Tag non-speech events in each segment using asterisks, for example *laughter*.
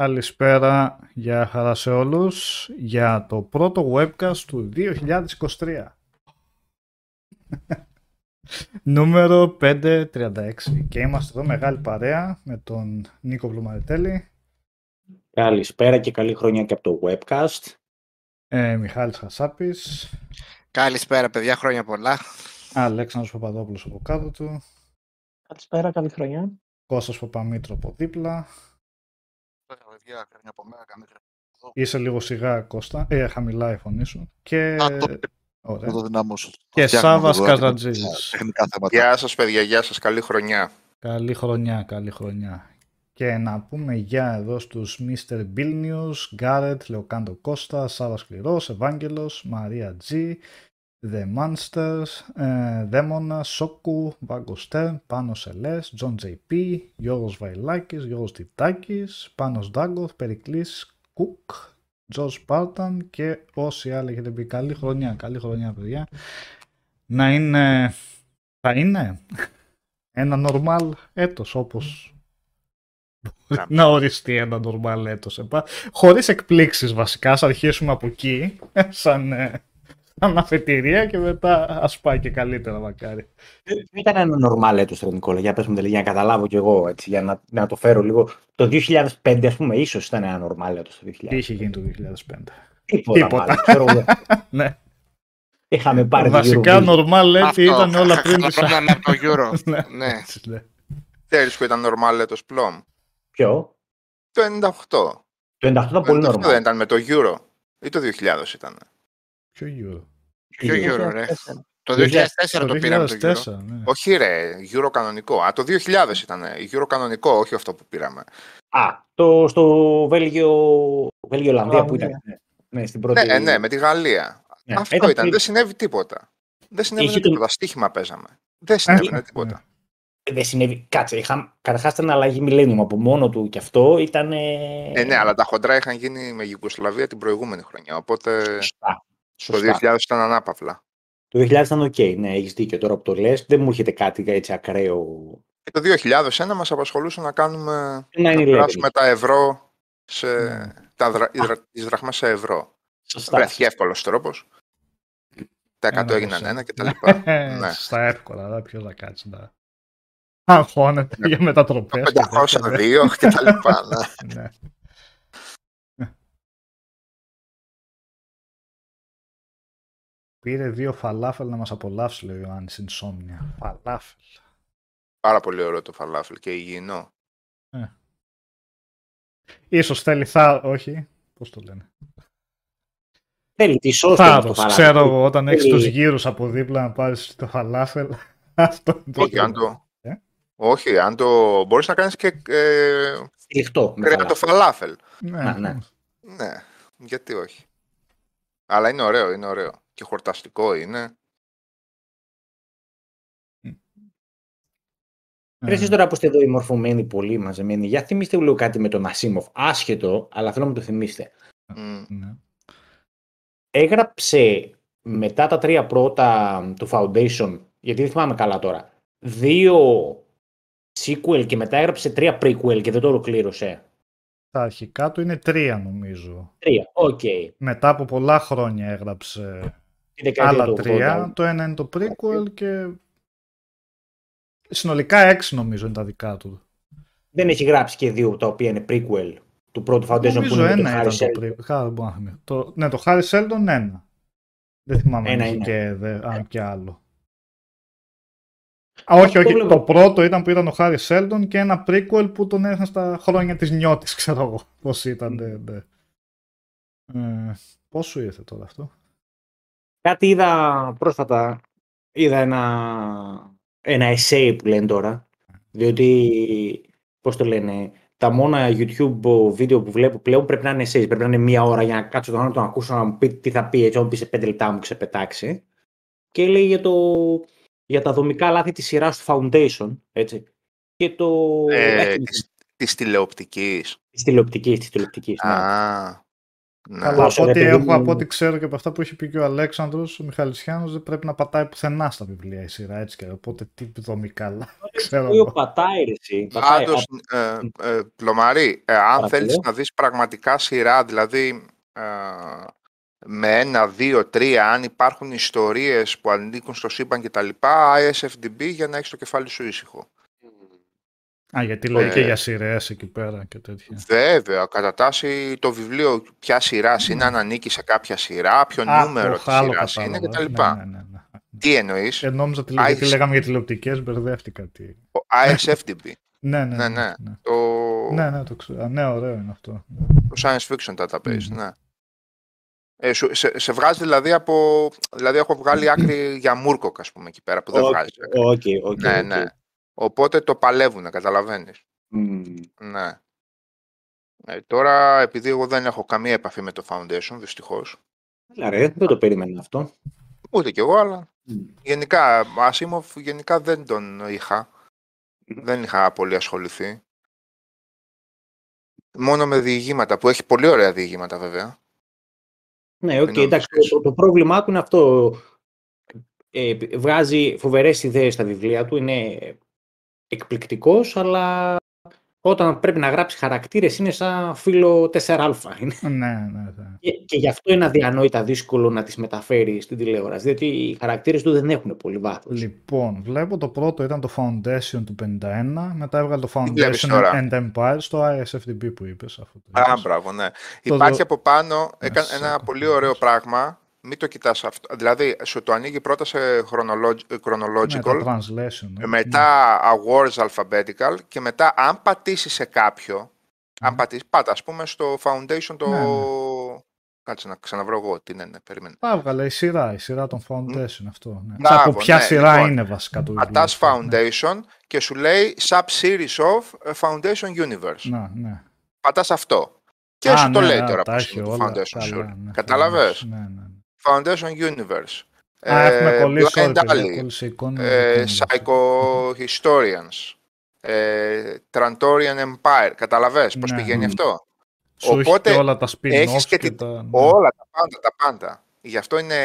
Καλησπέρα, για χαρά σε όλους, για το πρώτο webcast του 2023. *laughs* Νούμερο 536 και είμαστε εδώ μεγάλη παρέα με τον Νίκο Βλουμαριτέλη. Καλησπέρα και καλή χρονιά και από το webcast. Ε, Μιχάλης Χασάπης. Καλησπέρα παιδιά, χρόνια πολλά. Αλέξανδρος Παπαδόπουλος από κάτω του. Καλησπέρα, καλή χρονιά. Κώστας Παπαμήτρο από δίπλα. Παιδιά, χρόνια από μένα, καλή χρονιά. Είσαι λίγο σιγά Κώστα, ε, χαμηλά η φωνή σου. Και, Α, το- Ωραία. Θα το δυνάμωσω. και Φτιάχνουμε Σάβας εδώ Καζατζίδης. Τεχνικά θέματα. Γεια σας παιδιά, γεια σας, καλή χρονιά. Καλή χρονιά, καλή χρονιά. Και να πούμε γεια εδώ στους Mr. Bill News, Γκάρετ, Λεοκάντο Κώστα, Σάβας Σκληρός, Ευάγγελος, Μαρία G, The Monsters, ε, Δαίμονα, Σόκου, Βάγκο Στέρν, Πάνος Ελές, Τζον JP, Γιώργος Βαϊλάκης, Γιώργος Τιτάκης, Πάνος Ντάγκοθ, Περικλής Κουκ, Τζος Πάρταν και όσοι άλλοι έχετε πει καλή χρονιά, καλή χρονιά παιδιά. Να είναι, θα είναι ένα normal έτος όπως να οριστεί ένα normal έτος. επα- Χωρίς εκπλήξεις βασικά, ας αρχίσουμε από εκεί, σαν, ε, σαν αφετηρία και μετά ας πάει και καλύτερα μακάρι. Δεν ήταν ένα normal έτος, ρε Νικόλα, για πες μου, δηλαδή, για να καταλάβω κι εγώ, έτσι, για να, να το φέρω λίγο. Το 2005, ας πούμε, ίσως ήταν ένα normal έτος το 2000. Τι είχε γίνει το 2005. Τίποτα, τίποτα. μάλλον, ξέρω εγώ. *laughs* Ναι. Είχαμε πάρει τη Βασικά Eurovision. normal έτη Αυτό, ήταν όλα χα- πριν τις χαλαρώναμε από το Euro. *laughs* Ναι. ναι. έτσι, ναι. Ξέρεις που ήταν normal έτος πλόμ. Ποιο; Το 98. Το 98 ήταν Το πολύ 98 δεν normal. ήταν με το Euro. Ή το 2000 ήταν. Ποιο Euro; Ποιο Euro, ρε; 2004. Το 2004 2004 το πήραμε το Euro. 2004, ναι. Όχι ρε, Euro κανονικό. Α, το 2000 ήταν. Euro κανονικό, όχι αυτό που πήραμε. Α, το, στο Βέλγιο, Βέλγιο-Ολλανδία που ήταν. Ολλανδία. Ναι, στην πρώτη... Ναι, ναι, με τη Γαλλία. Ναι, Αυτό ήταν ήταν, πριν. δεν συνέβη τίποτα. Δεν συνέβη Είχε τον- τίποτα. Στοίχημα παίζαμε. Δεν συνέβαινε ναι. τίποτα. Δεν συνέβη. Κάτσε, είχα... καταρχάς ήταν αλλαγή Millennium από μόνο του και αυτό ήταν... Ε, ναι, αλλά τα χοντρά είχαν γίνει με Γιουγκοσλαβία την προηγούμενη χρονιά. Οπότε Σωστά. Το Σωστά. 2000 ήταν ανάπαυλα. Το 2000 ήταν οκ, ναι, έχεις δίκιο τώρα που το λες. Δεν μου έρχεται κάτι έτσι ακραίο. Και το 2001 μας απασχολούσε να κάνουμε Να είναι να περάσουμε τα ευρώ σε, Ναι. τα δρα, οι δρα- τις δραχμές σε ευρώ. Σωστά. Βρέθηκε εύκολος τρόπος. Τα 100 Ένα έγιναν δώσε. ένα και τα λοιπά. *laughs* ναι. Στα εύκολα, αλλά ποιος θα κάτσει να αγχώνεται για μετατροπές. και 502 και τα λοιπά. ναι. *laughs* Πήρε δύο φαλάφελ να μας απολαύσει, λέει ο Ιωάννης, insomnia. Φαλάφελ. Πάρα πολύ ωραίο το φαλάφελ και υγιεινό. Ίσως θέλει θα... Όχι, πώς το λένε. Θέλει τη σώση αυτό Θάρρος. το Ξέρω εγώ, όταν έχεις Θέλει- τους γύρους από δίπλα να πάρεις το φαλάφελ. *laughs* Αυτό είναι το Όχι, αν θέμα. το... Ε; Όχι, αν το... Μπορείς να κάνεις και ε, Τυλιχτό. με κρέατο φαλάφελ. φαλάφελ. Ναι, Να, ναι. Ναι, γιατί όχι. Αλλά είναι ωραίο, είναι ωραίο. Και χορταστικό είναι. Ρε, εσείς Ε, τώρα που είστε εδώ οι μορφωμένοι πολύ μαζεμένοι, για θυμίστε λίγο κάτι με τον Ασίμοφ. Άσχετο, αλλά θέλω να μου το θυμίστε. Μμ. ναι. Έγραψε μετά τα τρία πρώτα του Foundation, γιατί δεν θυμάμαι καλά τώρα, δύο sequel και μετά έγραψε τρία prequel και δεν το ολοκλήρωσε. Τα αρχικά του είναι τρία νομίζω. Τρία, οκ. Μετά από πολλά χρόνια έγραψε Τη δεκαετία άλλα του 80. τρία. Το ένα είναι το prequel και συνολικά έξι νομίζω είναι τα δικά του. Δεν έχει γράψει και δύο τα οποία είναι prequel του πρώτου Foundation που Νομίζω είναι με τον ένα Harry ήταν Sheldon. το prequel. Χα, δεν μπορώ να θυμηθώ. Το, ναι, το Harry Sheldon ένα. Δεν θυμάμαι αν Ένα είχε είναι. και, δε, αν και άλλο. Α, όχι, όχι. βλέπω. Το πρώτο ήταν που ήταν ο Harry Sheldon και ένα prequel που τον έδωσαν στα χρόνια της νιώτης, *laughs* ξέρω εγώ. Πώς ήταν, ναι, ναι. Ε, πώς σου ήρθε τώρα αυτό; Κάτι είδα πρόσφατα, είδα ένα, ένα essay που λένε τώρα, διότι, πώς το λένε, τα μόνα YouTube βίντεο που βλέπω πλέον πρέπει να είναι essays, πρέπει να είναι μία ώρα για να κάτσω τον άλλο να τον ακούσω να μου πει τι θα πει, έτσι, όταν πει σε πέντε λεπτά μου ξεπετάξει. Και λέει για, το, για τα δομικά λάθη της σειράς του Foundation, έτσι, και το... Ε, έχει- της, της τηλεοπτικής. της τηλεοπτικής, της τηλεοπτικής, ναι. Α, Ναι. Καλά, Όσο, από ό,τι, ρε παιδί έχω, μου- από ό,τι ξέρω και από αυτά που έχει πει και ο Αλέξανδρος, ο Μιχαλησιάνος δεν πρέπει να πατάει πουθενά στα βιβλία η σειρά, έτσι και οπότε τι δομικά, αλλά *laughs* ξέρω Το εγώ. πατάει, ρε, εσύ. Πατάει. Πάντως, ε, ε, Πλωμαρή, ε, αν Παρακαλώ. θέλεις να δεις πραγματικά σειρά, δηλαδή ε, με ένα, δύο, τρία, αν υπάρχουν ιστορίες που ανήκουν στο σύμπαν κτλ. ISFDB για να έχεις το κεφάλι σου ήσυχο. Α, γιατί λέει και Ε, για σειρές εκεί πέρα και τέτοια. Βέβαια, κατά τάση το βιβλίο ποια σειρά είναι, αν ανήκει σε κάποια σειρά, ποιο Ναι. Α, νούμερο το της άλλο σειράς είναι κατάλαβα. κτλ. Ναι, ναι, ναι, ναι. Τι εννοείς, Ε, νόμιζα ότι Α, γιατί είσαι- λέγαμε για τηλεοπτικές, μπερδεύτηκα. Τι... ο ISFDB, Ναι, ναι, Ναι, ναι. ναι. ναι. το, Ναι, ναι, το ξέρω. Α, ναι, ωραίο είναι αυτό. το Science Fiction Database, Μμμ. ναι. Ε, σου- σε, σε βγάζει δηλαδή από... Δηλαδή έχω βγάλει άκρη για Μούρκοκ, ας πούμε, εκεί πέρα, που δεν Οκ, βγάζει. άκρη. οκ, οκ, ναι, οκ. ναι. Οπότε το παλεύουν, καταλαβαίνεις. Μμμ. Ναι. Ε, τώρα, επειδή εγώ δεν έχω καμία επαφή με το Foundation, δυστυχώς, Έλα, ρε, δεν το περίμενα αυτό. ούτε κι εγώ, αλλά Μμ. γενικά, Ασίμοφ γενικά δεν τον είχα. Δεν είχα πολύ ασχοληθεί. Μόνο με διηγήματα, που έχει πολύ ωραία διηγήματα βέβαια. Ναι, οκ, Μην εντάξει, νομίζεις. το, το πρόβλημά του είναι αυτό. Ε, βγάζει φοβερές ιδέες στα βιβλία του, είναι εκπληκτικός, αλλά όταν πρέπει να γράψει χαρακτήρες είναι σαν φύλλο Α4. *laughs* Είναι. Ναι, ναι, ναι. Και, και γι' αυτό είναι αδιανόητα δύσκολο να τις μεταφέρει στην τηλεόραση, διότι οι χαρακτήρες του δεν έχουν πολύ βάθος. Λοιπόν, βλέπω το πρώτο ήταν το Foundation του 51, μετά έβγαλε το βλέπεις Foundation τώρα; and Empire στο ISFDB που είπες. Αυτό το Α, είπες. μπράβο, ναι. Το Υπάρχει δω- από πάνω έκανε σε ένα έχω πολύ δει. ωραίο πράγμα. Μην το κοιτάς αυτό. Δηλαδή, σου το ανοίγει πρώτα σε chronolog- Ναι, chronological, το translation. ναι. ε, μετά awards alphabetical και μετά αν πατήσεις σε κάποιο, αν Ναι. πατήσεις, πάτα ας πούμε στο foundation το... Ναι, ναι. Κάτσε να ξαναβρω εγώ τι είναι, ναι, περίμενε. Τα έβγαλε η σειρά, η σειρά των Foundation αυτό. Ναι. Μπράβο, από ποια ναι, σειρά λοιπόν, είναι βασικά το βιβλίο. Πατάς αυτό, ναι. foundation και σου λέει sub-series of ε, foundation universe. Να, ναι. Πατάς αυτό. Και Α, σου το ναι, λέει ναι, τώρα τα πώς έχει είναι το όλα. foundation Καλά, σου. ναι, Κατάλαβες; Ναι, ναι. Foundation Universe. Α, έχουμε Ε, κολλήσει όλοι, Blind παιδιά, Alley, κόλλησε η εικόνα. ε, δεν κάνω. Psycho-Historians, ε, Trantorian Empire. Καταλαβες πώς Ναι. πηγαίνει Μμ. αυτό; Σου έχει Οπότε και όλα τα spin-off έχεις και και, την- τα... ναι. Όλα τα πάντα, τα πάντα. Γι' αυτό είναι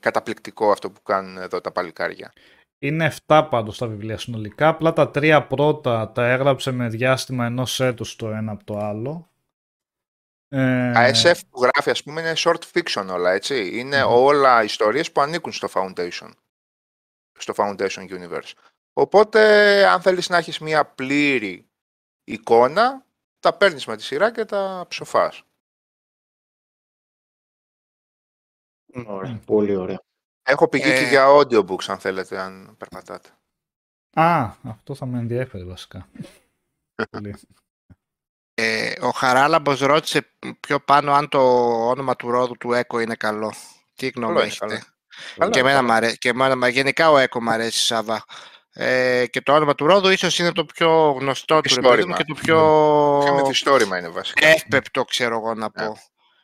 καταπληκτικό αυτό που κάνουν εδώ τα παλικάρια. Είναι 7 πάντως τα βιβλία συνολικά. Απλά τα τρία πρώτα τα έγραψε με διάστημα ενός έτους το ένα από το άλλο. Ε, ASF που γράφει ας πούμε είναι short fiction όλα, έτσι. Είναι Μμμ. όλα ιστορίες που ανήκουν στο Foundation. Στο Foundation Universe. Οπότε αν θέλεις να έχεις μια πλήρη εικόνα, τα παίρνεις με τη σειρά και τα ψοφάς. Ωραία, Μμ. πολύ ωραία. Έχω πηγή και Ε. για audiobooks αν θέλετε, αν περπατάτε. Α, αυτό θα με ενδιαφέρει βασικά. *laughs* Πολύ. Ε, ο Χαράλαμπος ρώτησε πιο πάνω αν το όνομα του ρόδου του Έκο είναι καλό. Τι γνώμη Καλό είναι, έχετε; καλό. Καλά, και εμένα καλά. μ' αρέσει. Και εμένα, μα- γενικά ο Έκο μ' αρέσει, Σάβα. Ε, και το όνομα του ρόδου ίσως είναι το πιο γνωστό του ρε παιδί μου Μυθιστόρημα. και το Πιο πιο μυθιστόρημα είναι βασικά. εύπεπτο, ξέρω εγώ να πω.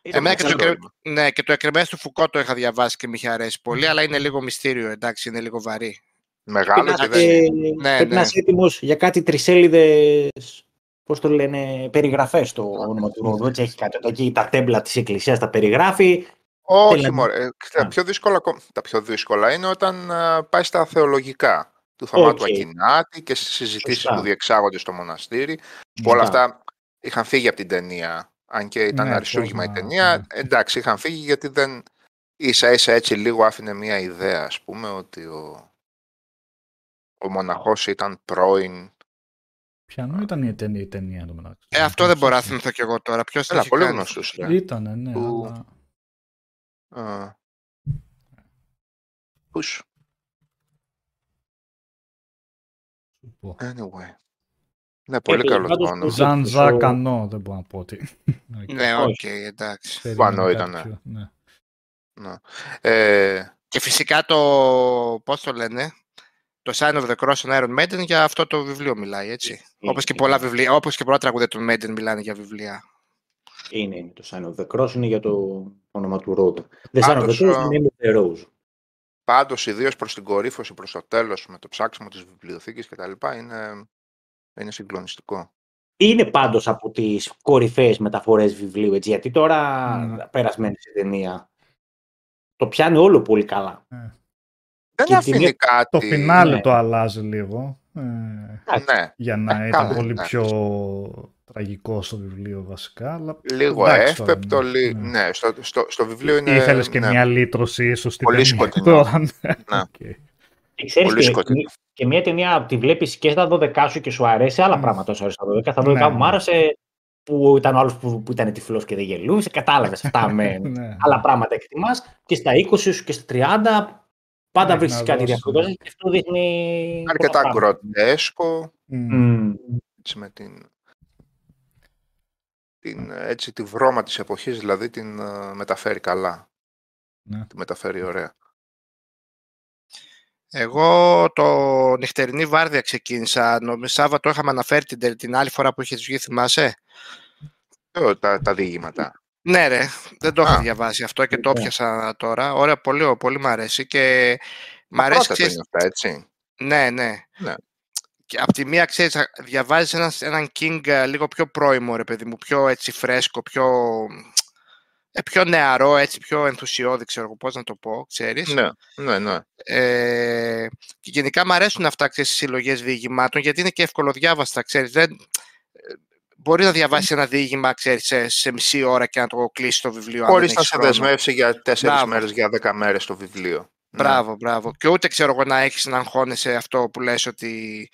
Εμένα και το, Μυθιστόρημα. εκρε- ναι, και το εκρεμές του Φουκώ το είχα διαβάσει και με είχε αρέσει πολύ, αλλά είναι λίγο μυστήριο, εντάξει, είναι λίγο βαρύ. Μεγάλο Πρέπει και να δεν είσαι- είναι. Ναι, πρέπει να ναι. είσαι έτοιμος για κάτι τρισέλιδες, πώς το λένε, περιγραφές το όνομα του ρόδου. Έτσι έχει κάτι εδώ εκεί, τα τέμπλα της εκκλησίας τα περιγράφει. Όχι, Θέλαμε. μωρέ. Ε, Τα Α. πιο, δύσκολα, ακο- τα πιο δύσκολα είναι όταν α, πάει στα θεολογικά του Θωμά του Οκ. Ακινάτη και στις συζητήσεις Σωστά. που διεξάγονται στο μοναστήρι. Που όλα Σωστά. αυτά είχαν φύγει από την ταινία. Αν και ήταν Ναι, αριστούργημα η πώς να- ταινία, ναι. εντάξει, είχαν φύγει γιατί δεν ίσα ίσα έτσι λίγο άφηνε μια ιδέα, ας πούμε, ότι ο, ο μοναχός ήταν πρώην. Ποιανού ήταν η ταινία, η ταινία το μεταξύ. Ε, αυτό δεν μπορώ να θυμηθώ κι εγώ τώρα. Ποιος το Έλα, έχει πολύ κάνει. γνωστός. ρε. Ήτανε, ναι, Που- αλλά... Α. Πούς. σου πω. Anyway. Ναι, πολύ Ε, καλός το πάντως, όνομα. Ζαν το- Ζακ Ανό, δεν μπορώ να πω ότι. Ναι, Όχι. οκ, εντάξει. Περίμενα Ανό κάτι ήτανε. πιο, ναι. Ναι. Ε, Και φυσικά το, πώς το λένε, το Sign of the Cross των Iron Maiden για αυτό το βιβλίο μιλάει, έτσι. Είναι, Όπως και, είναι. πολλά βιβλία, όπως και πολλά τραγούδια των Maiden μιλάνε για βιβλία. Είναι, είναι το Sign of the Cross, είναι για το όνομα του ρόδου. The Sign of the Πάντως, Cross α, είναι the Rose. πάντως, ιδίως προς την κορύφωση, προς το τέλος, με το ψάξιμο της βιβλιοθήκης κτλ. Είναι, είναι συγκλονιστικό. είναι πάντως από τις κορυφαίες μεταφορές βιβλίου, έτσι, γιατί τώρα Μμ. περασμένη σε ταινία το πιάνει όλο πολύ καλά. Δεν Και αφήνει την- κάτι. Το φινάλε ναι. το αλλάζει λίγο. ε, Ναι, για να Ε, ήταν καλά, πολύ εντάξει. πιο τραγικό στο βιβλίο βασικά. Αλλά λίγο εντάξει τώρα, εύπεπτο. ναι, λι- ναι. Ναι, στο, στο, στο βιβλίο είναι. Ήθελες και ναι, μια λύτρωση ίσως στην Πολύ ταινία σκοτεινό. τώρα. ναι. Ναι. *laughs* Οκ. Και ξέρεις Πολύ και, σκοτεινό. και μια ταινία τη βλέπεις και στα 12 σου και σου αρέσει, άλλα Μμ. πράγματα σου αρέσει στα 12. Στα 12 Ναι, μου ναι. άρεσε που ήταν ο άλλος που, που ήταν τυφλός και δεν γελούσε, κατάλαβες αυτά *laughs* με Ναι. άλλα πράγματα εκτιμάς και στα 20 σου και στα 30 πάντα Έχει βρίσκεις να κάτι δώσεις, διαφορετικό ναι. και αυτό δείχνει Αρκετά πολλά πράγματα. γκροτέσκο. Μμ. Μμ. έτσι, με την, την, έτσι, τη βρώμα της εποχής, δηλαδή την ε, μεταφέρει καλά. Ναι. Τη μεταφέρει ωραία. Εγώ το νυχτερινή βάρδια ξεκίνησα. Νομίζω Σάββατο είχαμε αναφέρει την, τε- την άλλη φορά που είχες βγει, θυμάσαι; Ε, τα, τα διήγηματα. Ναι, ρε, δεν το είχα Α. διαβάσει αυτό και το Ναι. πιάσα τώρα. Ωραία, πολύ, πολύ μ' αρέσει. Και μ' Τα αρέσει, πρώτα ξέρεις, είναι αυτά, έτσι. Ναι, ναι. Ναι. Και απ' τη μία, ξέρεις, α- διαβάζεις έναν, έναν King ε, λίγο πιο πρώιμο, ρε παιδί μου, πιο έτσι φρέσκο, πιο, ε, πιο νεαρό, έτσι, πιο ενθουσιώδη, ξέρω εγώ πώς να το πω, ξέρεις. Ναι, ναι, ναι. Ε, και γενικά μου αρέσουν αυτά, ξέρεις, οι συλλογές διηγημάτων, γιατί είναι και ευκολοδιάβαστα, ξέρεις. Δεν, ε, μπορεί να διαβάσει ένα διήγημα, ξέρεις, σε, σε μισή ώρα και να το κλείσει το βιβλίο. αν Χωρίς δεν να έχεις σε χρόνο. δεσμεύσει για τέσσερις Μπράβο. μέρες, για δέκα μέρες το βιβλίο. Ναι. Μπράβο, μπράβο. Και ούτε ξέρω εγώ να έχεις να αγχώνεσαι αυτό που λες ότι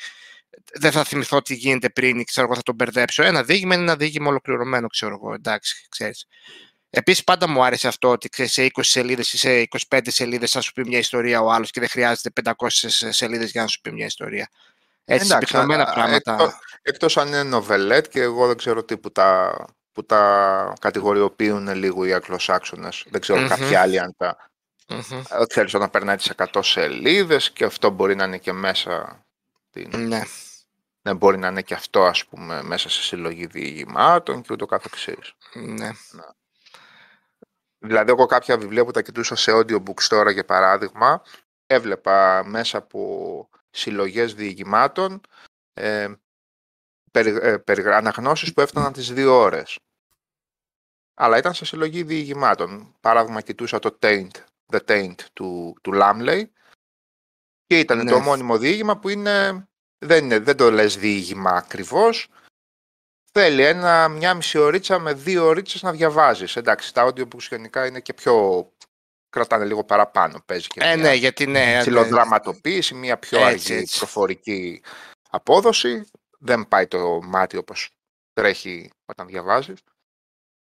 δεν θα θυμηθώ τι γίνεται πριν ή ξέρω εγώ θα τον μπερδέψω. Ένα διήγημα είναι ένα διήγημα ολοκληρωμένο, ξέρω εγώ. Εντάξει, ξέρεις. Επίσης πάντα μου άρεσε αυτό ότι ξέρεις, σε 20 σελίδες ή σε 25 σελίδες θα σου πει μια ιστορία ο άλλος και δεν χρειάζεται 500 σελίδες για να σου πει μια ιστορία. Έτσι, Εντάξει, συμπυκνωμένα α- α- πράγματα. εκτό- Εκτός αν είναι νοβελέτ και εγώ δεν ξέρω τι που τα, που τα κατηγοριοποιούν λίγο οι αγγλοσάξονες. Δεν ξέρω Μμμ. κάποιοι άλλοι αν τα... Μμμ. ε, Ξέρεις όταν περνάει τις 100 σελίδες και αυτό μπορεί να είναι και μέσα... Την... Ναι. Ναι, μπορεί να είναι και αυτό ας πούμε μέσα σε συλλογή διηγημάτων και ούτω καθεξής. ναι. Δηλαδή, εγώ κάποια βιβλία που τα κοιτούσα σε audiobooks τώρα, για παράδειγμα, έβλεπα μέσα από συλλογές διηγημάτων ε, περι, ε, περι- αναγνώσεις που έφταναν τις δύο ώρες. Αλλά ήταν σε συλλογή διηγημάτων. Παράδειγμα, κοιτούσα το Taint, The Taint του, του Lamley και ήταν Ναι. το μόνιμο διήγημα που είναι, δεν, είναι, δεν το λες διήγημα ακριβώς, Θέλει ένα, μια μισή ωρίτσα με δύο ωρίτσες να διαβάζεις. Εντάξει, τα audiobooks γενικά είναι και πιο... κρατάνε λίγο παραπάνω, παίζει και Ε, μια ναι, γιατί ναι. ναι. ψηλοδραματοποίηση, μια πιο Έτσι, αργή έτσι. προφορική απόδοση. Δεν πάει το μάτι όπως τρέχει όταν διαβάζεις.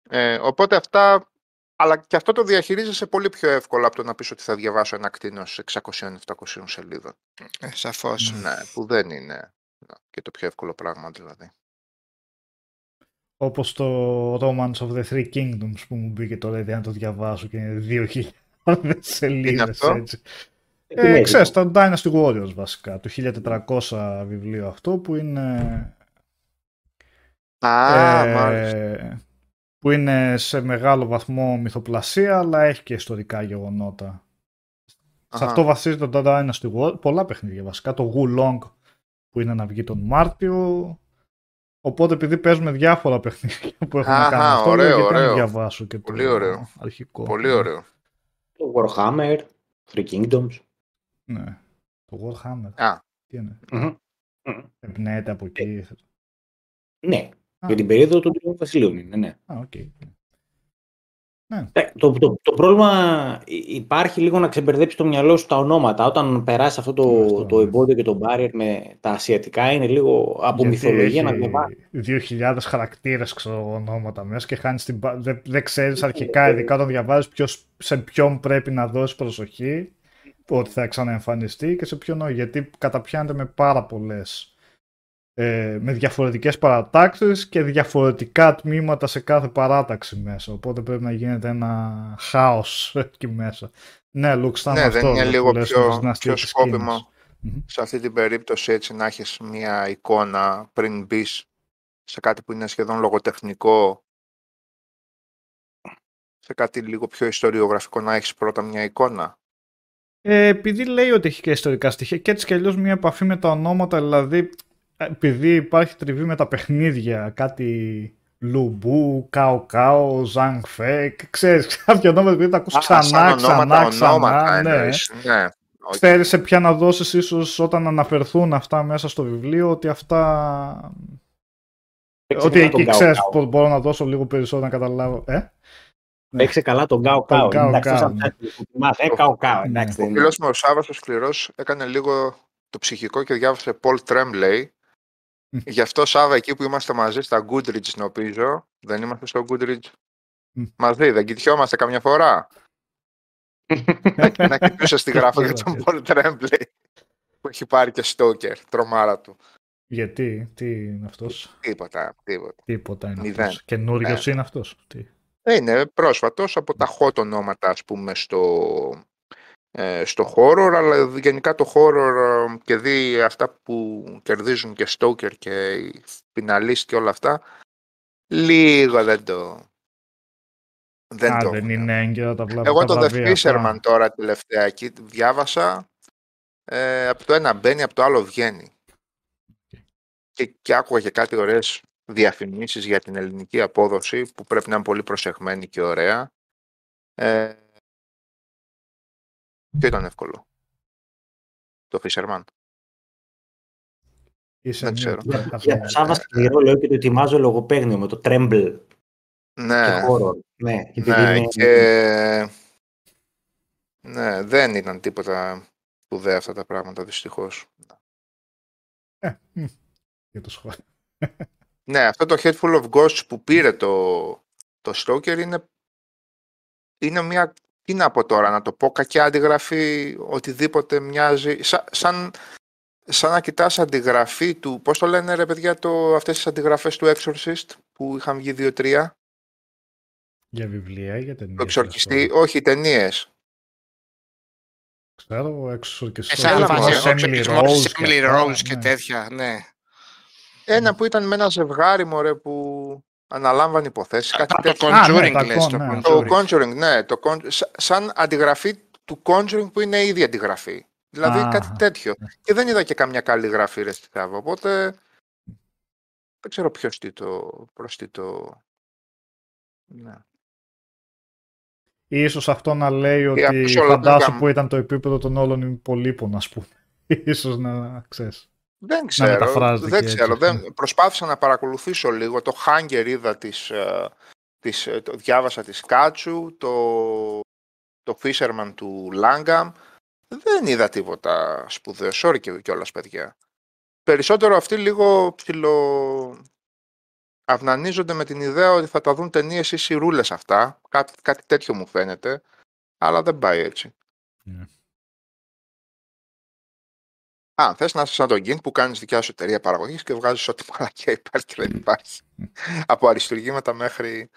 Ε, οπότε αυτά, αλλά και αυτό το διαχειρίζεσαι πολύ πιο εύκολα από το να πεις ότι θα διαβάσω ένα κτίνος 600-700 σελίδων. Ε, σαφώς. Ναι, που δεν είναι ναι, και το πιο εύκολο πράγμα δηλαδή. Όπως το Romance of the Three Kingdoms που μου μπήκε τώρα ήδη να το διαβάσω και είναι 2.000 σελίδες αυτό; έτσι. Τι Ε, λέει, ξέρεις, το Dynasty Warriors βασικά, το 1400 βιβλίο αυτό που είναι... Α, ε, μάλιστα. που είναι σε μεγάλο βαθμό μυθοπλασία αλλά έχει και ιστορικά γεγονότα. Σε Αχα. αυτό βασίζεται το Dynasty Warriors, πολλά παιχνίδια βασικά, το Wulong που είναι να βγει τον Μάρτιο. Οπότε επειδή παίζουμε διάφορα παιχνίδια που έχουν να Αχα, κάνουν αυτό, ωραίο, λέω, γιατί να μην ωραίο. διαβάσω και Πολύ το ωραίο. αρχικό. Πολύ ωραίο. Το Warhammer, Three Kingdoms. Ναι. Το Warhammer. Α. Τι είναι; Μμμ. Μμμ. Εμπνέεται από εκεί. Ναι, Α. για την περίοδο των τριών βασιλείων είναι, ναι. Α, οκ. Ε, Το, το, το πρόβλημα υ- υπάρχει λίγο να ξεμπερδέψει το μυαλό σου τα ονόματα. Όταν περάσει αυτό το, Αυτό, το ναι. εμπόδιο και το barrier με τα ασιατικά, είναι λίγο από Γιατί μυθολογία να έχει διαβάσει. 2.000 χαρακτήρες ξέρω εγώ, ονόματα μέσα και χάνεις την... πα- δεν, δεν ξέρεις αρχικά, ειδικά όταν διαβάζεις ποιος, σε ποιον πρέπει να δώσεις προσοχή, ότι θα ξαναεμφανιστεί και σε ποιον όχι, γιατί καταπιάνεται με πάρα πολλές ε, με διαφορετικές παρατάξεις και διαφορετικά τμήματα σε κάθε παράταξη μέσα. Οπότε πρέπει να γίνεται ένα χάος *laughs* εκεί μέσα. Ναι, Λουξ, θα Ναι, είναι δεν αυτό. είναι που λίγο λες, πιο- με τις δυναστείες πιο της σκόπιμο. Κίνας. Μμμ. σε αυτή την περίπτωση έτσι να έχεις μια εικόνα πριν μπεις σε κάτι που είναι σχεδόν λογοτεχνικό σε κάτι λίγο πιο ιστοριογραφικό να έχεις πρώτα μια εικόνα. Ε, επειδή λέει ότι έχει και ιστορικά στοιχεία και έτσι κι αλλιώς μια επαφή με τα ονόματα, δηλαδή επειδή υπάρχει τριβή με τα παιχνίδια, κάτι Λου Μπου, Κάο Κάο, Ζανγκ Φέι, ξέρεις *laughs* κάποια ονόματα που τα ακούς Α, ξανά, σαν ξανά, ονόματα, ξανά, ονόματα ναι. εννοείς. Ναι. οκ. Ξέρεις σε ποια να δώσεις ίσως όταν αναφερθούν αυτά μέσα στο βιβλίο, ότι αυτά... Παίξε ότι καλά τον εκεί Γκάο ξέρεις Γκάο. πο- μπορώ να δώσω λίγο περισσότερο να καταλάβω. Ε; Παίξε καλά τον Γκάο Κάο. Γκάο Εντάξει, Γκάο, τόσα ναι. ψάχνει που θυμάσαι. Ε, Γκάο Κάο. Ναι. Εντάξει, Ο δεν φίλος μου ο Σάββας ο Σκληρός έκανε λίγο το ψυχικό και διάβασε Paul Tremblay. Μμ. Γι' αυτό Σάββα εκεί που είμαστε μαζί στα Goodreads νομίζω, δεν είμαστε στο Goodreads Μμ. μαζί, δεν κοιτιόμαστε καμιά φορά; *laughs* να κοιτούσε στη γράφη για τον Paul Tremblay που έχει πάρει και Stoker, τρομάρα του. Γιατί, τι είναι αυτός, Τίποτα, τίποτα. τίποτα είναι Μηδέν. αυτός. Καινούριος Ναι. είναι αυτός. Τι. Ε, Είναι πρόσφατος από τα hot ονόματα ας πούμε στο, ε, στο horror αλλά γενικά το horror ε, και δει αυτά που κερδίζουν και Stoker και οι finalist και όλα αυτά λίγο δεν το δεν Α, το δεν έχουν. είναι έγκαιρα τα βλάβια. Εγώ τα το The βραβεία αυτά. Fisherman τώρα τελευταία εκεί διάβασα ε, από το ένα μπαίνει, από το άλλο βγαίνει. Και, και άκουγα και κάτι ωραίες διαφημίσεις για την ελληνική απόδοση που πρέπει να είναι πολύ προσεγμένη και ωραία. Ε, ποιο ήταν εύκολο. Το Fisherman. Είσαι Δεν μία ξέρω. που Για, δεν για χαθαίνει. το Σάββα σκληρό λέω και το ετοιμάζω λογοπαίγνιο με το Tremble Ναι, και horror. Ναι, επειδή ναι, είναι- και... Ναι, δεν ήταν τίποτα σπουδαία αυτά τα πράγματα δυστυχώς. Ε, μ, Για το σχόλιο. Ναι, αυτό το Headful of Ghosts που πήρε το, το Stoker είναι, είναι μια, τι να πω τώρα, να το πω, κακιά αντιγραφή, οτιδήποτε μοιάζει, σαν, σαν, σαν να κοιτάς αντιγραφή του, πώς το λένε ρε παιδιά, το, αυτές τις αντιγραφές του Exorcist που είχαν βγει δύο-τρία, Για βιβλία ή για ταινίες. το εξορκιστή, όχι ταινίες. Ξέρω, εξορκιστής. Ε, σαν Έλα, φάση μωρέ, ο εξορκισμός, Emily Rose και ναι. τέτοια, ναι. Ένα που ήταν με ένα ζευγάρι, μωρέ, που αναλάμβανε υποθέσεις, κάτι Από το τέτοιο. Α, ναι, Conjuring τα λες, con- το ναι. Το Conjuring. Conjuring, ναι. Το Con- σα- σαν αντιγραφή του Conjuring που είναι ήδη αντιγραφή. Δηλαδή Α, κάτι τέτοιο. ναι. Και δεν είδα και καμιά καλή γραφή ρε στη Θάβα, Οπότε δεν ξέρω ποιος τι το, προς τι το... Ναι. Ίσως αυτό να λέει ότι αυτός ο φαντάσου Langham- που ήταν το επίπεδο των όλων υπολείπων, ας πούμε. *laughs* Ίσως να ξέρεις. Δεν ξέρω, μεταφράζεται δεν και έτσι, ξέρω. ναι. Δεν, προσπάθησα να παρακολουθήσω λίγο. Το Hunger είδα της, ε, της, ε, το, διάβασα της Κάτσου, το, το Fisherman του Langham. Δεν είδα τίποτα σπουδαίο. Sorry και κιόλας, παιδιά. Περισσότερο αυτοί λίγο ψιλο... αυνανίζονται με την ιδέα ότι θα τα δουν ταινίες ή σιρούλες αυτά. Κάτι, κάτι τέτοιο μου φαίνεται. Αλλά δεν πάει έτσι. Ναι. Α, θες να είσαι σαν τον King που κάνεις δικιά σου εταιρεία παραγωγής και βγάζεις ό,τι *laughs* μαλακία υπάρχει και δεν υπάρχει. Από αριστουργήματα μέχρι,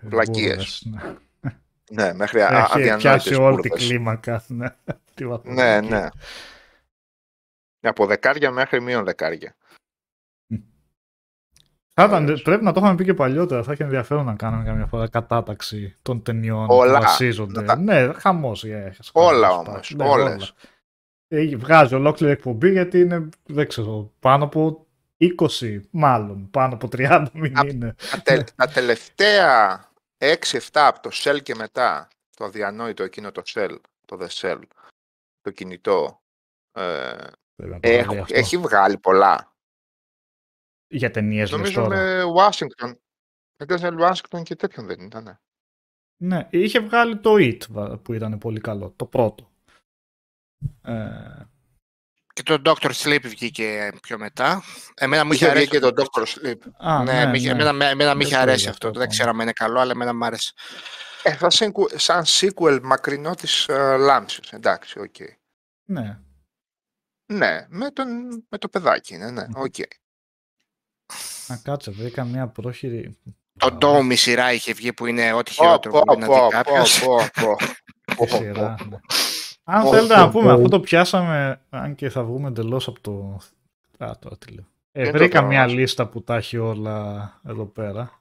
Βλακίες. Μπούρδες, ναι. ναι, μέχρι α- Έχει πιάσει αδιανόητες όλη την μπουρδες. κλίμακα. Ναι, *laughs* Τη Ναι, βαθμολογική. ναι. Από δεκάρια μέχρι μείον δεκάρια. Θα ήταν, Ωραίος. πρέπει να το είχαμε πει και παλιότερα. Θα έχει ενδιαφέρον να κάνουμε καμιά φορά κατάταξη των ταινιών Όλα. που βασίζονται. Να τα- Ναι, χαμός. Yeah, Όλα όμως, όλες. Ε, Βγάζει ολόκληρη εκπομπή γιατί είναι, δεν ξέρω, πάνω από 20 μάλλον, πάνω από 30 μην Α, είναι. Τα, τε- τα τελευταία 6-7 από το Cell και μετά, το αδιανόητο εκείνο το Cell, το The Cell, το κινητό, ε, Πρέπει να το βάλει έχει, αυτό. έχει βγάλει πολλά. Για ταινίες λες Νομίζω τώρα. με Washington. Με Denzel Washington και τέτοιον δεν ήταν. Ναι, είχε βγάλει το It βα- που ήταν πολύ καλό, το πρώτο. Ε, Και το Doctor Sleep βγήκε πιο μετά. Εμένα μου είχε Είχε βγει αρέσει. και το Doctor Sleep. α, ναι, μη είχε- εμένα, εμένα μου Δεν είχε το αρέσει είδα αυτό. αυτό Δεν ακόμα. ξέρω αν είναι καλό, αλλά εμένα μου άρεσε. Ε, θα sequ- σαν sequel μακρινό της uh, Λάμψης. Εντάξει, οκ. Ναι, Ναι, με, τον, με το παιδάκι είναι, ναι, οκ. να κάτσε, βρήκα μια πρόχειρη. Το Dome η σειρά είχε βγει που είναι ό,τι Πω, χειρότερο πω, που μπορεί να πω, δει κάποιος. πω, πω, πω. τη σειρά, ναι. Αν Πω, θέλετε να πω, πούμε, πω. αφού το πιάσαμε, αν και θα βγούμε εντελώς από το. Α, τώρα τι λέω. Ε, Δεν το βρήκα θέλω μια να- λίστα που τα έχει όλα εδώ πέρα.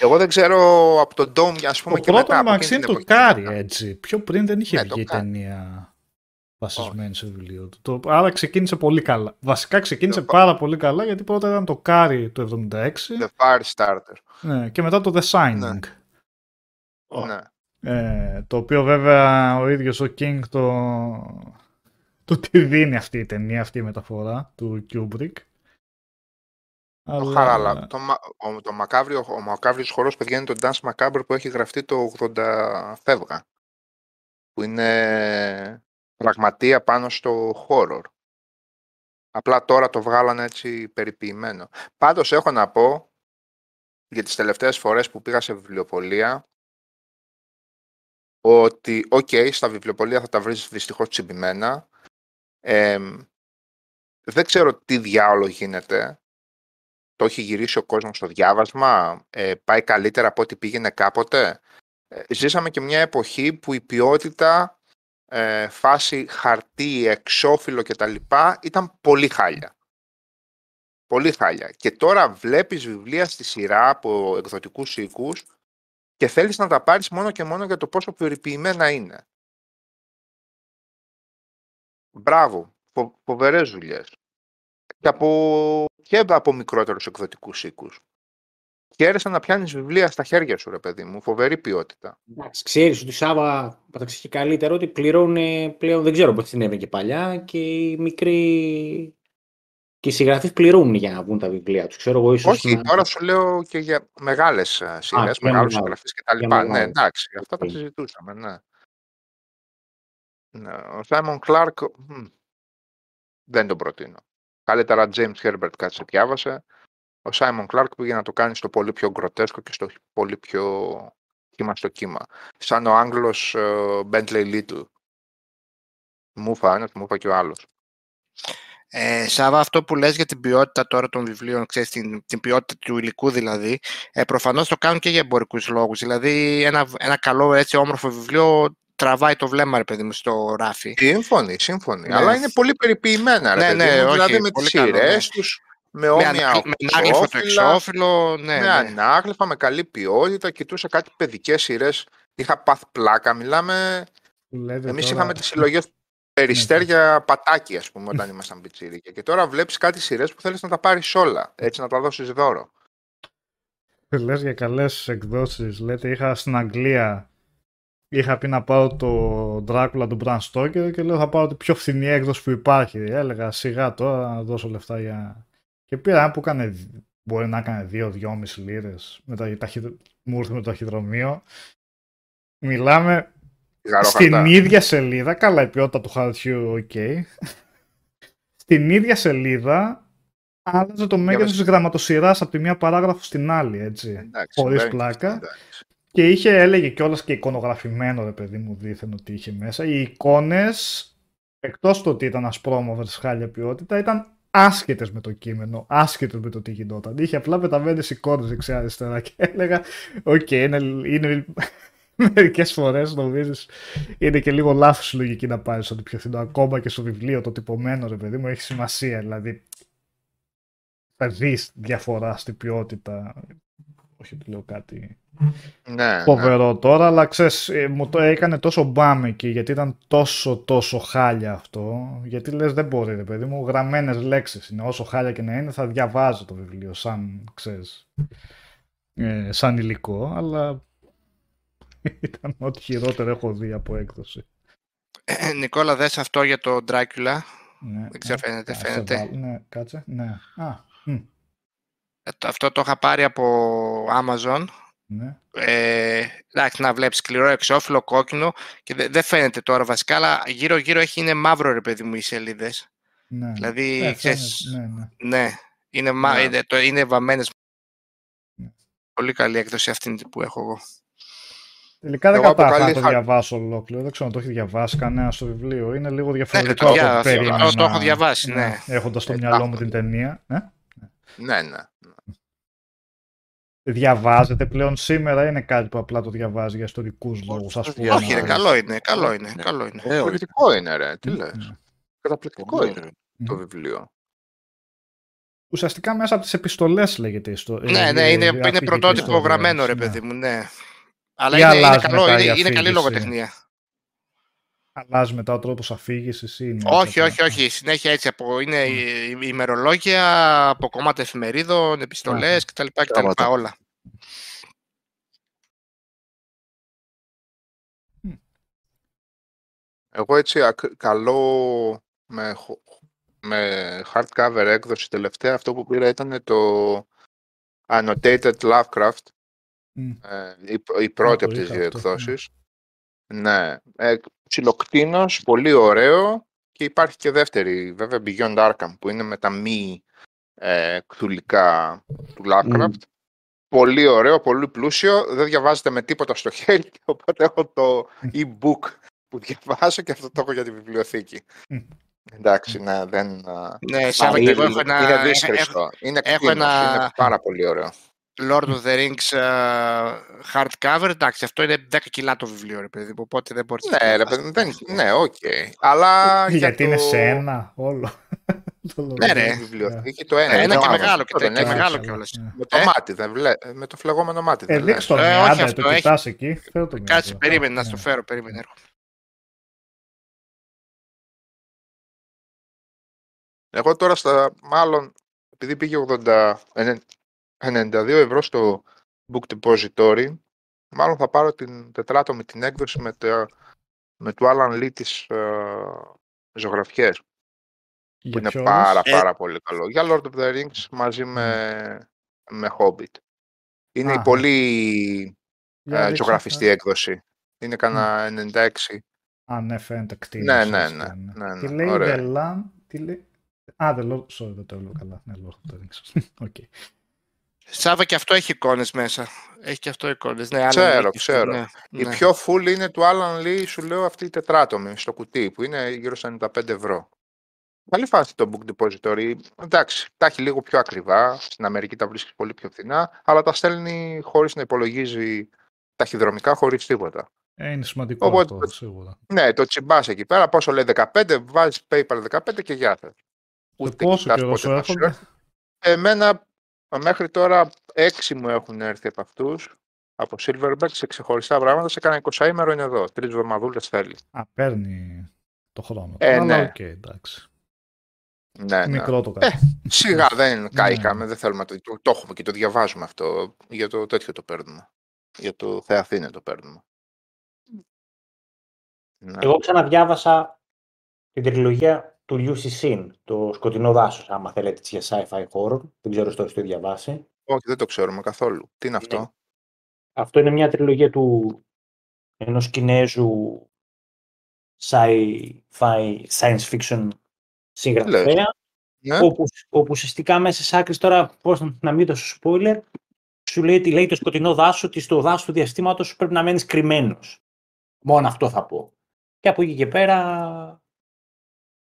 Εγώ δεν ξέρω από τον Dome, ας πούμε, Το και πρώτο μετά. από μεταξύ εκείνη είναι την το εποχή και Κάρι, μετά. έτσι. Πιο πριν δεν είχε Ναι, το βγει η Κάρι. ταινία. βασισμένη σε βιβλίο του. Το, άρα ξεκίνησε πολύ καλά. Βασικά ξεκίνησε The- πάρα πολύ καλά γιατί πρώτα ήταν το Κάρι το 76 The Firestarter. ναι, και μετά το The Shining. Ω. Ναι. Ε, το οποίο βέβαια ο ίδιος ο King το, το τη δίνει αυτή η ταινία, αυτή η μεταφορά του Kubrick. Το, χαράλα, το, μα- ο, το μακάβριο, ο μακάβριος χορός, παιδιά, είναι το Dance Macabre που έχει γραφτεί το 80 φεύγα. Που είναι πραγματεία πάνω στο horror. Απλά τώρα το βγάλανε έτσι περιποιημένο. Πάντως έχω να πω, για τις τελευταίες φορές που πήγα σε βιβλιοπωλεία, ότι, οκ, στα βιβλιοπωλεία θα τα βρεις δυστυχώς τσιμπημένα. Εμ, δεν ξέρω τι διάολο γίνεται. Το έχει γυρίσει ο κόσμος στο διάβασμα. Ε, πάει καλύτερα από ό,τι πήγαινε κάποτε. Ε, ζήσαμε και μια εποχή που η ποιότητα ε, φάση χαρτί, εξώφυλλο κτλ. ήταν πολύ χάλια. Πολύ χάλια. Και τώρα βλέπεις βιβλία στη σειρά από εκδοτικούς οίκους και θέλεις να τα πάρεις μόνο και μόνο για το πόσο περιποιημένα είναι. Μπράβο. Φο, φοβερές δουλειές. Και από, και από μικρότερους εκδοτικούς οίκους. Χαίρεσαι να πιάνεις βιβλία στα χέρια σου, ρε παιδί μου. Φοβερή ποιότητα. Εντάξει, ξέρεις ότι η Σάβα μεταξύ και καλύτερο ότι πληρώνουν πλέον, δεν ξέρω πώς συνέβαινε και παλιά και οι μικροί και οι συγγραφείς πληρώνουν για να βγουν τα βιβλία τους. Ξέρω εγώ ίσως Όχι, να- τώρα σου λέω και για μεγάλες σειρές, και για μεγάλους μεγάλες. συγγραφείς και τα Για λοιπά. Ναι, μεγάλες. εντάξει, αυτά τα Οκ. συζητούσαμε, ναι. ναι. Ο Σάιμον Κλάρκ μ, δεν τον προτείνω. Καλύτερα James Herbert κάτσε διάβασε. Ο Σάιμον Κλάρκ πήγε να το κάνει στο πολύ πιο γκροτέσκο και στο πολύ πιο κιμά στον κιμά. Σαν ο Άγγλος ε, Bentley Little. Μούφα, ένας μούφα και ο άλλος. Ε, Σάβα, αυτό που λες για την ποιότητα τώρα των βιβλίων, ξέρεις, την, την ποιότητα του υλικού δηλαδή, ε, προφανώς το κάνουν και για εμπορικούς λόγους. Δηλαδή, ένα, ένα καλό, έτσι, όμορφο βιβλίο τραβάει το βλέμμα, ρε παιδί μου, στο ράφι. Σύμφωνοι, σύμφωνοι. Ναι. Αλλά είναι πολύ περιποιημένα, ρε Ναι, παιδί ναι, μου. όχι, δηλαδή με πολύ τις καλό, ναι. σειρές τους, με Με, όμοια ανάγλυ- με ανάγλυφο το εξώφυλλα, εξώφυλλο, ναι, με ναι. ανάγλυφα, με καλή ποιότητα. Κοιτούσα κάτι παιδικές σειρές. Είχα πάθει πλάκα. Μιλάμε... Που λέτε Εμείς τώρα- είχαμε τις συλλογές περιστέρια πατάκι, ας πούμε, όταν ήμασταν πιτσίρικα. Και τώρα βλέπεις κάτι σειρές που θέλεις να τα πάρεις όλα. Έτσι να τα δώσεις δώρο. Λες για καλές εκδόσεις. Λέτε, είχα στην Αγγλία, είχα πει να πάρω το Dracula του Bram Stoker και λέω θα πάρω την πιο φθηνή έκδοση που υπάρχει. Έλεγα σιγά τώρα να δώσω λεφτά για... Και πήρα ένα που έκανε, μπορεί να έκανε 2-2,5 λίρες. Με τα, ταχυδρο- Μου ήρθε με το ταχυδρομείο. Μιλάμε γαρόχαρτα. Στην ίδια σελίδα, καλά η ποιότητα του χαρτιού, οκ. Στην ίδια σελίδα άλλαζε το μέγεθος βες- της γραμματοσειράς από τη μία παράγραφο στην άλλη, έτσι. Εντάξει, χωρίς εντάξει, πλάκα. εντάξει. Και είχε, έλεγε κιόλας και εικονογραφημένο, ρε παιδί μου, δήθεν ότι είχε μέσα. Οι εικόνες, εκτός του ότι ήταν ασπρόμαυρες χάλια ποιότητα, ήταν άσχετες με το κείμενο, άσχετες με το τι γινόταν. Είχε απλά πεταμένες εικόνες δεξιά-αριστερά και έλεγα, οκ, είναι, είναι μερικές φορές νομίζεις είναι και λίγο λάθος η λογική να πάρεις ό,τι πιο φθηνό. Ακόμα και στο βιβλίο το τυπωμένο, ρε παιδί μου, έχει σημασία. Δηλαδή, θα δεις διαφορά στην ποιότητα. Όχι ότι λέω κάτι Ναι, ναι. φοβερό τώρα, αλλά ξέρεις, ε, μου το έκανε τόσο μπάμ εκεί, γιατί ήταν τόσο τόσο χάλια αυτό, γιατί λες δεν μπορεί ρε παιδί μου, γραμμένες λέξεις είναι, όσο χάλια και να είναι θα διαβάζω το βιβλίο σαν, ξέρεις, ε, σαν υλικό, αλλά *laughs* ήταν ό,τι χειρότερο έχω δει από έκδοση. Ε, Νικόλα, δες αυτό για το Dracula. Ναι, Δεν ξέρω, φαίνεται, κάτσε, φαίνεται. βάλ- Ναι, κάτσε, ναι. Α, μ, Ε, το- Αυτό το είχα πάρει από Amazon. ναι. Ε, εντάξει, να βλέπεις σκληρό εξώφυλλο, κόκκινο και δε- δεν φαίνεται τώρα βασικά, αλλά γύρω-γύρω έχει είναι μαύρο ρε παιδί μου οι σελίδες. ναι. Δηλαδή, Ε, ξέρεις, φαίνεται, ναι, ναι. Ναι, είναι, μα... Ναι. είναι, το, είναι βαμμένες. Ναι. Πολύ καλή έκδοση αυτή που έχω εγώ. Τελικά δεν Εγώ από κατάφερα να καλή το χα- διαβάσω ολόκληρο. Δεν ξέρω αν το έχει διαβάσει κανένα στο βιβλίο. Είναι λίγο Ναι, διαφορετικό το, από δια... ό,τι περίμενα. το, το έχω διαβάσει, ναι. Έχοντας στο Ε, μυαλό μου τάχω. την ταινία. Ε; ναι, ναι. Διαβάζετε πλέον σήμερα ή είναι κάτι που απλά το διαβάζει για ιστορικούς λόγους, ας το πούμε. διαβάζω. Όχι, ρε, καλό είναι, καλό είναι, Ναι. καλό είναι. Ε, όχι. Καταπληκτικό είναι, ρε. Τι Μμ, λες. ναι. Καταπληκτικό Πολύ είναι ωραίο. το Μμ. βιβλίο. Ουσιαστικά μέσα από τις επιστολές λέγεται η ιστορία. Ναι, ναι, είναι, είναι πρωτότυπο γραμμένο, ρε παιδί μου, ναι. Αλλά Ή είναι, είναι, αλλάζεις καλό, μετά η είναι, είναι καλή αφήγηση. λογοτεχνία. Αλλάζεις μετά ο τρόπος αφήγησης ή είναι Όχι, έτσι όχι, απλά; όχι. Συνέχεια έτσι. Από, είναι η- η- ημερολόγια από κομμάτια εφημερίδων, επιστολές κτλ. κτλ. Πράγματα. Όλα. Εγώ έτσι ακ- καλό με, χο- με hardcover έκδοση τελευταία αυτό που πήρα ήταν το Annotated Lovecraft, Μμ. Ε, η, η πρώτη το από τις είχα δύο αυτό, εκδόσεις. Ναι, ε, ψιλοκτίνος, πολύ ωραίο και υπάρχει και δεύτερη, βέβαια Beyond Arkham που είναι με τα μη ε, κθουλικά του Lovecraft. Πολύ ωραίο, πολύ πλούσιο, δεν διαβάζετε με τίποτα στο χέρι *laughs* οπότε έχω το e-book που διαβάζω και αυτό το έχω για τη βιβλιοθήκη. Μμ. Εντάξει, ναι, δεν... α, Ναι, Σάβα, και εγώ έχω ένα, είναι έχω, δύσκολο. Είναι έχω κτίνος, ένα- είναι πάρα πολύ ωραίο. Lord of the Rings uh, hardcover. Εντάξει, αυτό είναι 10 κιλά το βιβλίο, ρε παιδί μου, οπότε δεν μπορείς να Ναι, ρε, διαβάσεις. παιδί, δεν, ναι, οκ. Αλλά για Γιατί είναι το- σε ένα όλο. *laughs* Το Ναι, λόγο. ρε. η βιβλιοθήκη το ένα. Ένα είναι και το μεγάλο άλλο. και Αυτό δεν τέτοιο, έχει. μεγάλο καλά, κιόλας. ναι. Με το Ε; μάτι, δεν βλέ... με το φλεγόμενο μάτι. Ε, δεν δείξ' το Ε, μια, όχι άντε, αυτό, το έχει- κοιτάς εκεί. Φέρω το μια Κάτσε, εδώ. περίμενε να Ναι. στο φέρω, περίμενε. έρχομαι. Εγώ τώρα στα, μάλλον, επειδή πήγε 80, ενε- 92 ευρώ στο Book Depository, μάλλον θα πάρω την τετράτομη την έκδοση με, το, με του Alan Lee τις ε, ζωγραφιές, Για που είναι ποιος; πάρα Ε, πάρα πολύ καλό. Για Lord of the Rings μαζί με, με Hobbit. Είναι η Αχα. πολύ Για ε, δείξε ζωγραφιστή αυτά. έκδοση. Είναι κανένα 96. Α, ναι, φαίνεται κτήνος. Ναι, ναι, έτσι, ναι, ναι, Τι ναι, λέει ωραία. The Land, τι λέει... Α, The Lord, sorry, δεν το έλεγα καλά. Ναι, Lord of the Rings. *laughs* Οκ. Σάβα και αυτό έχει εικόνες μέσα. Έχει και αυτό εικόνες. Ναι, Alan Ξέρω, Lee και αυτό, ξέρω. ναι, Η ναι. πιο full είναι του Alan Lee, σου λέω αυτή η τετράτομη στο κουτί, που είναι γύρω στα 95 ευρώ. Καλή φάση το Book Depository. Εντάξει, τα έχει λίγο πιο ακριβά. Στην Αμερική τα βρίσκεις πολύ πιο φθηνά, αλλά τα στέλνει χωρίς να υπολογίζει ταχυδρομικά, χωρίς τίποτα. Ε, είναι σημαντικό Οπότε- αυτό, σίγουρα. Ναι, το τσιμπάς εκεί πέρα, πόσο λέει 15, βάζεις PayPal 15 και γεια σας. Και Ούτε πόσο κοιτάς καιρό πότε σου θα σου έρχονται; έρθει. Εμένα μέχρι τώρα έξι μου έχουν έρθει από αυτούς, από Silverback, σε ξεχωριστά πράγματα. Σε κάνα 20 ημέρο είναι εδώ. Τρεις εβδομαδούλες θέλει. Α, παίρνει το χρόνο. του. Ε, Αλλά ναι. οκ, εντάξει. Ναι, ναι. Μικρό το κάτι. Σιγά δεν Ναι. κάηκαμε, δεν θέλουμε να το, το, το έχουμε και το διαβάζουμε αυτό. Για το τέτοιο το παίρνουμε. Για το θεαθήναι το παίρνουμε. Ναι. Εγώ ξαναδιάβασα την τριλογία του Liu Cixin, το σκοτεινό δάσος, άμα θέλετε έτσι, για sci-fi horror. Δεν ξέρω στο το διαβάσει. Όχι, δεν το ξέρουμε καθόλου. Τι είναι Ναι. αυτό; Αυτό είναι μια τριλογία του ενός Κινέζου sci-fi, science fiction συγγραφέα, Ναι. όπου, όπου ουσιαστικά μέσα σε άκρης τώρα, πώς να- να μην δώσω spoiler, σου λέει, τι λέει το σκοτεινό δάσο ότι στο δάσος του διαστήματος σου πρέπει να μένεις κρυμμένος. Μόνο αυτό θα πω. Και από εκεί και πέρα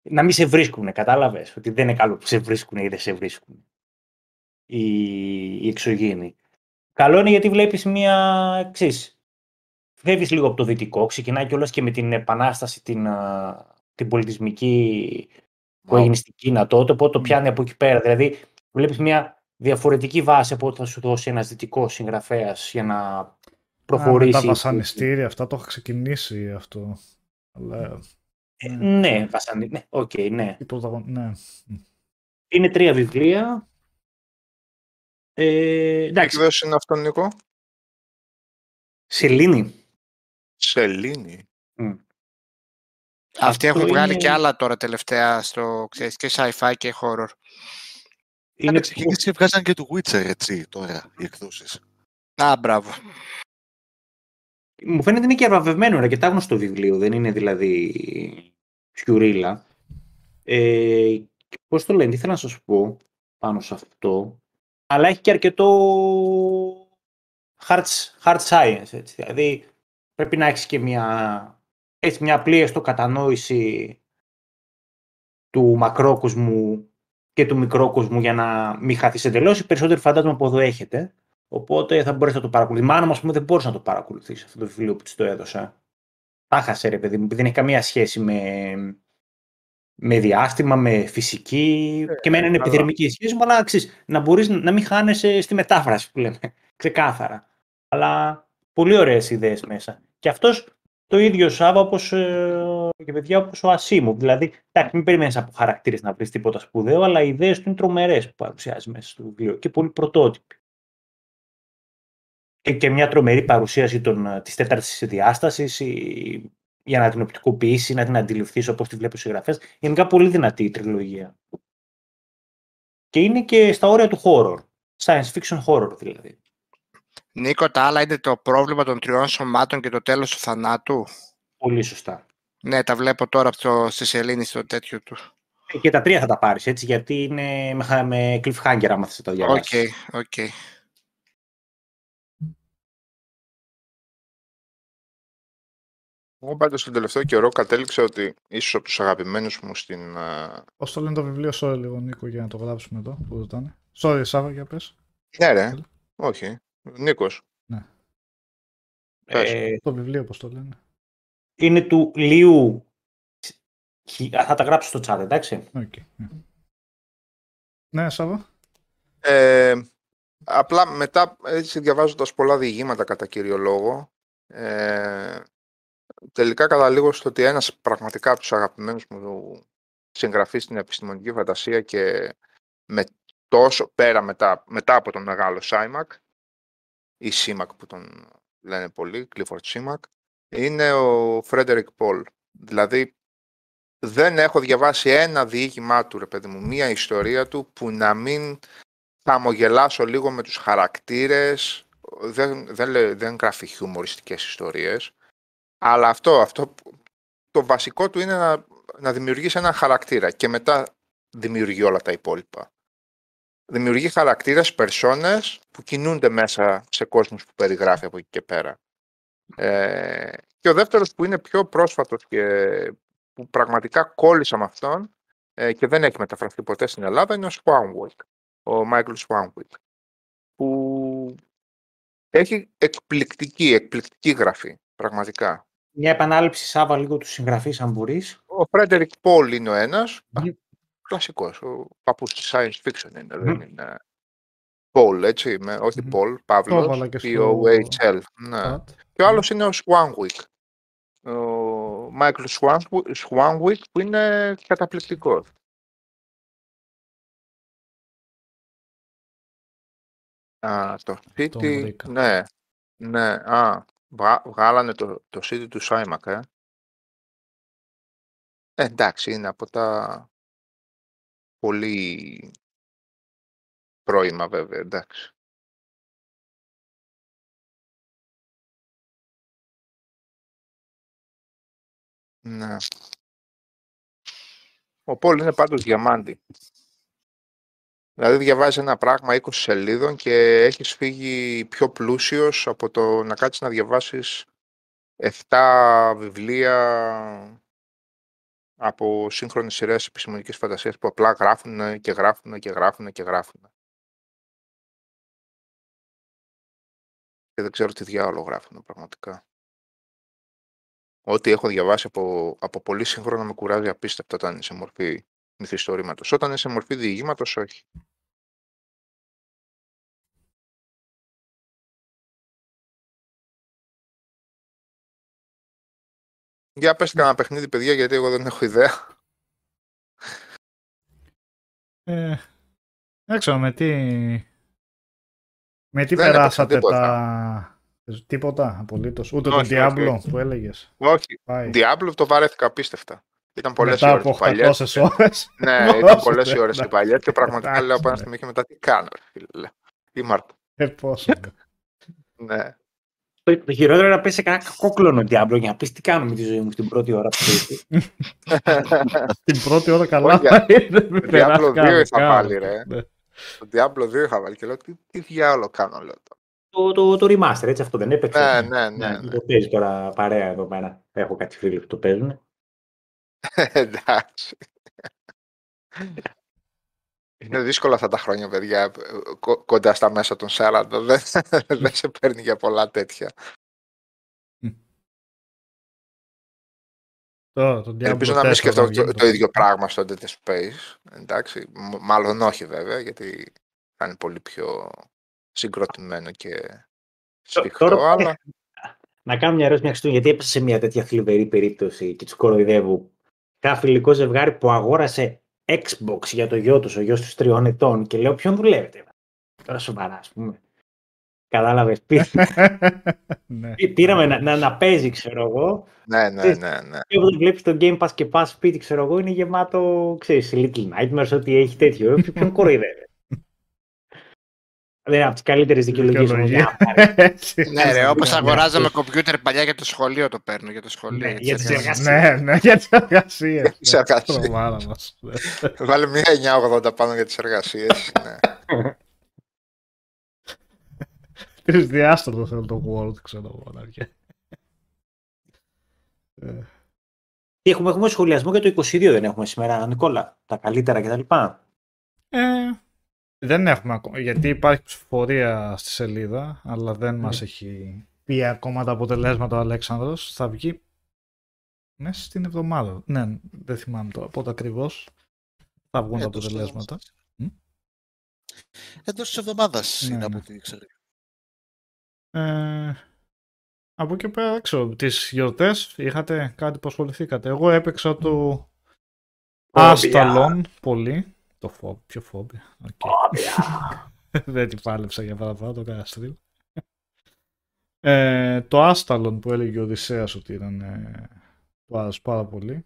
να μην σε βρίσκουν, κατάλαβες, ότι δεν είναι καλό που σε βρίσκουν ή δεν σε βρίσκουν οι, οι εξωγήινοι. Καλό είναι γιατί βλέπεις μία, εξής, φεύγεις λίγο από το δυτικό, ξεκινάει κιόλας και με την επανάσταση την, α, την πολιτισμική που Wow. έγινε στην Κίνα τότε, οπότε το Μμ. πιάνει από εκεί πέρα. Δηλαδή, βλέπεις μια διαφορετική βάση από ό,τι θα σου δώσει ένας δυτικός συγγραφέας για να Α, με προχωρήσει. τα βασανιστήρια, αυτά το έχω ξεκινήσει αυτό. Αλλά Ε, ναι, βασανι... ναι, οκ, ναι. η πρωταγων... ναι. Είναι τρία βιβλία. Ε, Τι εντάξει, εκδόση είναι αυτό, Νίκο. σελήνη. Σελήνη. Αυτοί έχουν Αυτό βγάλει είναι- και άλλα τώρα τελευταία στο, ξέρεις, και sci-fi και horror. Είναι Είναι ξεκίνησε και βγάζαν και του Witcher έτσι τώρα οι εκδόσεις. Α, μπράβο. Μου φαίνεται είναι και αραβευμένο, είναι αρκετά γνωστό βιβλίο, δεν είναι δηλαδή σιουρίλα. Ε, και πώς το λένε, τι θέλω να σας πω πάνω σε αυτό, αλλά έχει και αρκετό hard, hard science, έτσι. δηλαδή πρέπει να έχεις και μια, έτσι, μια απλή έστω κατανόηση του μακρόκοσμου και του μικρόκοσμου για να μην χαθείς εντελώς. Οι περισσότεροι φαντάζομαι από εδώ έχετε. Οπότε θα μπορέσει να το παρακολουθήσεις. Η μάνα μου, ας πούμε, δεν μπορούσε να το παρακολουθήσει αυτό το βιβλίο που της το έδωσα. Τα χάσε, ρε παιδί μου, επειδή δεν έχει καμία σχέση με, με διάστημα, με φυσική. και με έναν καλά. επιδερμική σχέση, μου, αλλά ξέρεις, να μπορείς να μην χάνεσαι στη μετάφραση που λέμε. *laughs* Ξεκάθαρα. Αλλά πολύ ωραίες ιδέες μέσα. Και αυτός το ίδιο Σάβα όπως, ε, και παιδιά όπως ο Ασίμου. Δηλαδή, εντάξει, μην περιμένεις από χαρακτήρες να βρεις τίποτα σπουδαίο, αλλά οι ιδέες του είναι τρομερές που παρουσιάζει μέσα στο βιβλίο και πολύ πρωτότυποι. Και, και μια τρομερή παρουσίαση των, ε, της τέταρτης διάστασης η- για να την οπτικοποιήσει, να την αντιληφθείς όπως τη βλέπεις ο συγγραφέας. Γενικά πολύ δυνατή η τριλογία. Και είναι και στα όρια του horror. Science fiction horror δηλαδή. Νίκο, τα άλλα είναι το πρόβλημα των τριών σωμάτων και το τέλος του θανάτου. Πολύ σωστά. Ναι, τα βλέπω τώρα από το, στη σελήνη στο τέτοιο του. Ε, Και τα τρία θα τα πάρεις έτσι, γιατί είναι με, χα- με cliffhanger άμα θες να τα Οκ, διαβάσεις. οκ. Εγώ πάντως τον τελευταίο καιρό κατέληξα ότι ίσως από τους αγαπημένους μου στην... α, Πώς το λένε το βιβλίο, sorry λίγο Νίκο για να το γράψουμε εδώ που ρωτάνε. Sorry, Σάβα, για πες. Ναι ρε, όχι. Νίκος. πες. Ε, Το βιβλίο, πώς το λένε. είναι του Λίου. Χι- α, Θα τα γράψω στο chat, εντάξει. Οκ. ναι. Ναι, Σάβα. Ε, απλά μετά, έτσι διαβάζοντας πολλά διηγήματα κατά κύριο λόγο, ε, τελικά καταλήγω στο ότι ένας πραγματικά από τους αγαπημένους μου συγγραφείς στην επιστημονική φαντασία και με τόσο πέρα μετά, μετά από τον μεγάλο Σάιμακ ή Σίμακ που τον λένε πολλοί, Κλίφορντ Σίμακ, είναι ο Φρέντερικ Πολ. Δηλαδή δεν έχω διαβάσει ένα διήγημά του, ρε παιδί μου, μία ιστορία του που να μην χαμογελάσω λίγο με τους χαρακτήρες, δεν, δεν, λέ- δεν γράφει χιουμοριστικές ιστορίες, αλλά αυτό, αυτό που- το βασικό του είναι να, να δημιουργήσει έναν χαρακτήρα και μετά δημιουργεί όλα τα υπόλοιπα. Δημιουργεί χαρακτήρες, περσόνες που κινούνται μέσα σε κόσμους που περιγράφει από εκεί και πέρα. Ε, και ο δεύτερος που είναι πιο πρόσφατος και που πραγματικά κόλλησα με αυτόν ε, και δεν έχει μεταφραστεί ποτέ στην Ελλάδα είναι ο Swanwick ο Μάικλ Σουάνουικ, που έχει εκπληκτική, εκπληκτική γραφή, πραγματικά. Μια επανάληψη, Σάβα, λίγο του συγγραφείς, αν μπορείς. Ο Φρέντερικ Πολ είναι ο ένας, Μμμ. κλασικός, ο παππούς της science fiction είναι, δεν είναι. Πολ, έτσι, με, όχι Μμμ. Πολ, Το Παύλος, έβαλα και στο P-O-H-L. Ναι. chat. Και ο άλλος είναι ο Swanwick. Ο Μάικλ Swanwick που είναι καταπληκτικός. Α, το City, βρήκα. ναι, ναι, α, βγα- βγάλανε το, το City του Σάιμακ, ε. Ε, εντάξει, είναι από τα πολύ πρώιμα βέβαια, εντάξει. Ναι. Ο Πολ είναι πάντως διαμάντη. Δηλαδή διαβάζεις ένα πράγμα 20 σελίδων και έχεις φύγει πιο πλούσιος από το να κάτσεις να διαβάσεις 7 βιβλία από σύγχρονες σειρές επιστημονικής φαντασίας που απλά γράφουν και γράφουν και γράφουν και γράφουν. Και δεν ξέρω τι διάολο γράφουν πραγματικά. Ό,τι έχω διαβάσει από, από πολύ σύγχρονα με κουράζει απίστευτα όταν είναι σε μορφή μυθιστορήματος. Όταν είναι σε μορφή διηγήματος, όχι. Για πες κανένα παιχνίδι, παιδιά, γιατί εγώ δεν έχω ιδέα. Ε, δεν ξέρω με τι. Με τι Δεν έπαιξα περάσατε τίποτα. τα. Τίποτα απολύτως. Ούτε Όχι, το όχι, Diablo όχι. που έλεγες. Όχι, Πάει. Diablo το βαρέθηκα απίστευτα. Ήταν πολλές Μετά ώρες από οι παλιές. 800 ώρες. Ναι, Δώστε, *laughs* ήταν πολλές οι ώρες οι εντάξει. παλιές και πραγματικά Εντάξει, λέω από ένα ναι. στιγμή και μετά τι κάνω, ρε φίλε. Τι Μάρτο. Ε, πόσο. Ναι. Το, το χειρότερο είναι να πέσει σε κανένα κακόκλωνο Diablo για να πεις τι κάνω με τη ζωή μου στην πρώτη ώρα που το *laughs* Την πρώτη ώρα καλά. Όχι, *laughs* δεν με Diablo περάστηκα 2 είχα καν. βάλει, ρε. Ναι. Το Diablo 2 είχα βάλει και λέω τι, τι διάολο κάνω, λέω. τώρα. το, το, το remaster, έτσι αυτό δεν έπαιξε. Ναι, ναι, ναι. Ναι, ναι. Το παίζει τώρα παρέα εδώ πέρα. Έχω κάτι φίλους που το παίζουν. *laughs* Εντάξει. Είναι δύσκολα αυτά τα χρόνια, παιδιά, κο- κοντά στα μέσα των 40. Δεν, δεν σε παίρνει για πολλά τέτοια. Το, το Diablo Ελπίζω να μην 4 σκεφτώ θα βγει το, το ίδιο πράγμα στο Dead Space. Εντάξει, μ- μάλλον όχι βέβαια, γιατί θα είναι πολύ πιο συγκροτημένο και σφιχτό, Τώρα- αλλά *laughs* να κάνω μια ερώτηση μια Χριστούγεννα, γιατί έπεσα σε μια τέτοια θλιβερή περίπτωση και τους κοροϊδεύω. Κάνα φιλικό ζευγάρι που αγόρασε Xbox για το γιο τους, ο γιος τους τριών ετών, και λέω ποιον δουλεύετε; Τώρα σοβαρά, ας πούμε. Κατάλαβες. *laughs* ναι. Πήραμε να, να, να παίζει, ξέρω εγώ. Ναι, ναι, ναι. ναι. Και όταν βλέπεις το Game Pass και πας σπίτι, ξέρω εγώ, είναι γεμάτο, ξέρεις, Little Nightmares, ότι έχει τέτοιο. Ε, Ποιον κοροϊδεύει. Δεν είναι από τις καλύτερες δικαιολογίες. Δικαιολογία. *laughs* Έτσι. Ναι, ρε, όπως Ναι, αγοράζαμε κομπιούτερ παλιά για το σχολείο το παίρνω. Για το σχολείο. Ναι, τις για τις εργασίες. εργασίες. Ναι, ναι, για τις εργασίες. τις εργασίες. Τρομάρα μας. Ναι. Βάλε μια 980 πάνω για τις εργασίες. ναι. Τρισδιάστατο θέλω το Word, ξέρω εγώ. να βγαίνει. Ε, Τι έχουμε, έχουμε σχολιασμό για το 22 δεν έχουμε σήμερα, Νικόλα. Τα καλύτερα κτλ. Ε, δεν έχουμε ακόμα, γιατί υπάρχει ψηφοφορία στη σελίδα, αλλά δεν μας έχει πει ακόμα τα αποτελέσματα ο Αλέξανδρος. Θα βγει μέσα στην εβδομάδα. Ναι, δεν θυμάμαι τώρα πότε ακριβώς θα βγουν τα Εντός της αποτελέσματα. εβδομάδας. Εντός της εβδομάδας Ναι, είναι ναι. από ό,τι ξέρω. Ε, από εκεί πέρα, δεν ξέρω, τις γιορτές είχατε κάτι που ασχοληθήκατε. Εγώ έπαιξα το Astalon πολύ. Το φόβ, πιο φόβι. Οκ. *laughs* δεν την πάλεψα για παραπάνω, το έκανα stream. Ε, το Άσταλον που έλεγε ο Οδυσσέας ότι ήταν ε, του άρεσε πάρα πολύ.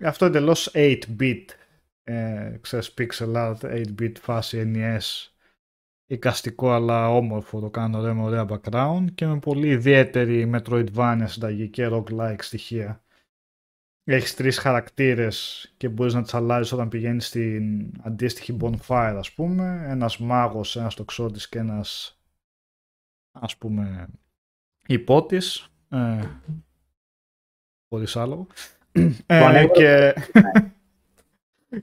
Αυτό εντελώς 8-bit, ε, ξέρεις, pixel art, 8-bit φάση NES, εικαστικό αλλά όμορφο, το κάνω ωραίο με ωραία background και με πολύ ιδιαίτερη Metroidvania συνταγή και roguelike στοιχεία. Έχεις τρεις χαρακτήρες και μπορείς να τις αλλάζεις όταν πηγαίνεις στην αντίστοιχη bonfire ας πούμε. Ένας μάγος, ένας τοξότης και ένας ας πούμε υπότης. Ε, χωρίς άλογο. Ε, ανέβαλα- και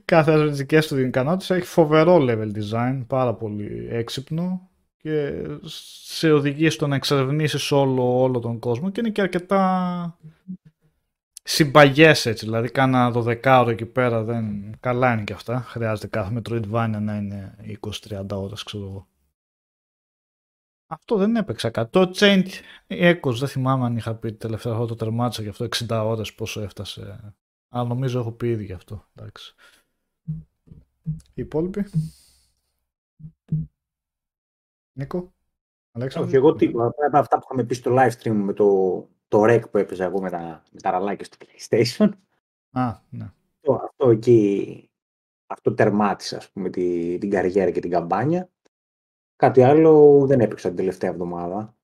κάθε ένας με τις δικές του ικανότητες έχει φοβερό level design, πάρα πολύ έξυπνο και σε οδηγεί στο να εξερευνήσεις όλο, όλο τον κόσμο και είναι και αρκετά συμπαγές έτσι, δηλαδή κάνα το δεκάωρο εκεί πέρα δεν... καλά είναι και αυτά, χρειάζεται κάθε Metroidvania να είναι 20-30 ώρες ξέρω εγώ. Αυτό δεν έπαιξα κάτι. Το Chained Echoes δεν θυμάμαι αν είχα πει τελευταία φορά το τερμάτισα γι' αυτό 60 ώρες πόσο έφτασε. Αλλά νομίζω έχω πει ήδη γι' αυτό. Εντάξει. Οι υπόλοιποι; Νίκο; Αλέξανδρο; Όχι, εγώ τίποτα. Πέρα από αυτά που είχαμε πει στο live stream με το, το rec που έπαιζα εγώ με τα, με τα ραλάκια στο PlayStation. Α, ναι. Αυτό, αυτό εκεί, αυτό τερμάτισα, ας πούμε, τη, την καριέρα και την καμπάνια. Κάτι άλλο δεν έπαιξα την τελευταία εβδομάδα.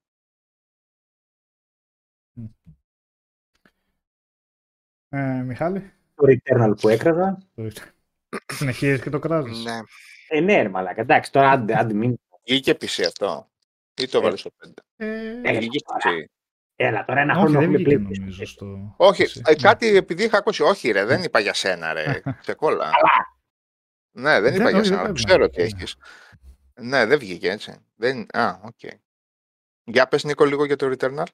Ε, Μιχάλη; Το Returnal που έκραζα. Συνεχίζεις και το κράζεις. Ναι. Ε, ναι, ρε μαλάκα. Εντάξει, τώρα άντε, άντε μην... Βγήκε PC αυτό. Ή το Ε, βάλες στο 5. Ε, Ε, Βγήκε τώρα. PC. Έλα, τώρα ένα όχι, χρόνο δεν έχουμε βγήκε PlayStation. νομίζω στο... Όχι, PC. ε, κάτι επειδή είχα ακούσει. Όχι, ρε, δεν είπα για σένα, ρε. *laughs* Ξεκόλα. Ναι, δεν είπα Δεν- για όχι, σένα. δεν Ξέρω είπα. τι έχεις. Ναι, δεν βγήκε έτσι. Δεν... Α, οκ. Για πες Νίκο λίγο για το Returnal.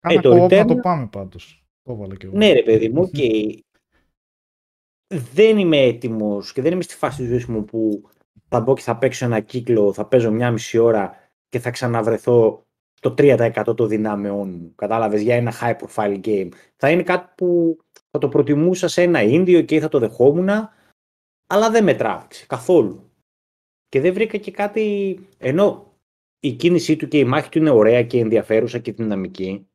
Κάνα το co-op να το Returnal- πάμε πάντως. Το έβαλα και εγώ. Ναι, ρε παιδί μου, και δεν είμαι έτοιμος και δεν είμαι στη φάση της ζωής μου που θα μπω και θα παίξω ένα κύκλο, θα παίζω μια μισή ώρα και θα ξαναβρεθώ το 3% των δυνάμεών μου. Κατάλαβες για ένα high profile game. Θα είναι κάτι που θα το προτιμούσα σε ένα ίνδιο και θα το δεχόμουν, αλλά δεν με τράβηξε καθόλου. Και δεν βρήκα και κάτι. Ενώ η κίνησή του και η μάχη του είναι ωραία και ενδιαφέρουσα και δυναμική.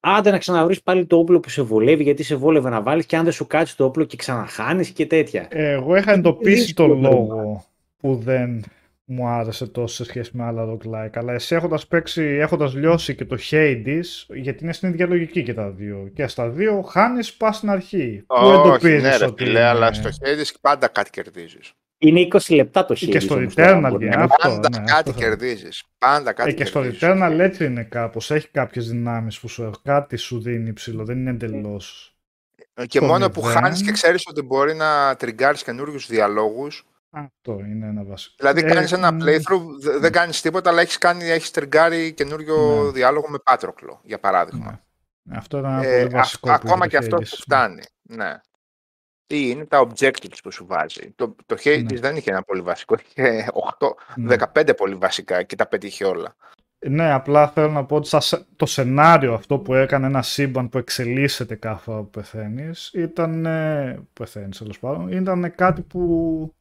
Άντε να ξαναβρεις πάλι το όπλο που σε βολεύει, γιατί σε βόλευε να βάλεις και αν δεν σου κάτσει το όπλο και ξαναχάνεις και τέτοια. Εγώ είχα εντοπίσει το δύσκολο λόγο που δεν μου άρεσε τόσο σε σχέση με άλλα roguelike. Αλλά εσύ έχοντας παίξει, έχοντας λιώσει και το Hades, γιατί είναι στην ίδια λογική και τα δύο. Και στα δύο χάνεις πας στην αρχή. Πού Όχι, εντοπίζεις ναι, ρε, ότι φίλε, αλλά είναι- στο Hades πάντα κάτι κερδίζεις. Είναι 20 λεπτά το χέρι. Και στο Returnal είναι αυτό. Πάντα ναι, κάτι αυτό θα- κερδίζεις. Πάντα κάτι Ε, και στο κερδίζεις. Returnal έτσι είναι κάπως. Έχει κάποιες δυνάμεις που σου κάτι σου δίνει ψηλό. Δεν είναι εντελώς. Και στο μόνο που μηδέν. χάνεις και ξέρεις ότι μπορεί να τριγκάρεις καινούριους διαλόγους. Αυτό είναι ένα βασικό. Δηλαδή, Ε, κάνεις ένα μ, playthrough, δε- δεν κάνεις τίποτα, αλλά έχεις έχεις τριγκάρει καινούριο Ναι. διάλογο με Πάτροκλο, για παράδειγμα. ναι. Αυτό είναι ένα Ε, πολύ βασικό. αυ- που ακόμα είχε και το αυτό Hades. που φτάνει. Ναι. Ή είναι τα objectives που σου βάζει. Το, το Hades Ναι. δεν είχε ένα πολύ βασικό, είχε 8, Ναι. 15 πολύ βασικά και τα πετύχει όλα. Ναι, απλά θέλω να πω ότι στα σε- το σενάριο αυτό που έκανε ένα σύμπαν που εξελίσσεται κάθε φορά που πεθαίνεις, ήταν. ε, πεθαίνεις, τέλος πάντων, ήταν κάτι που.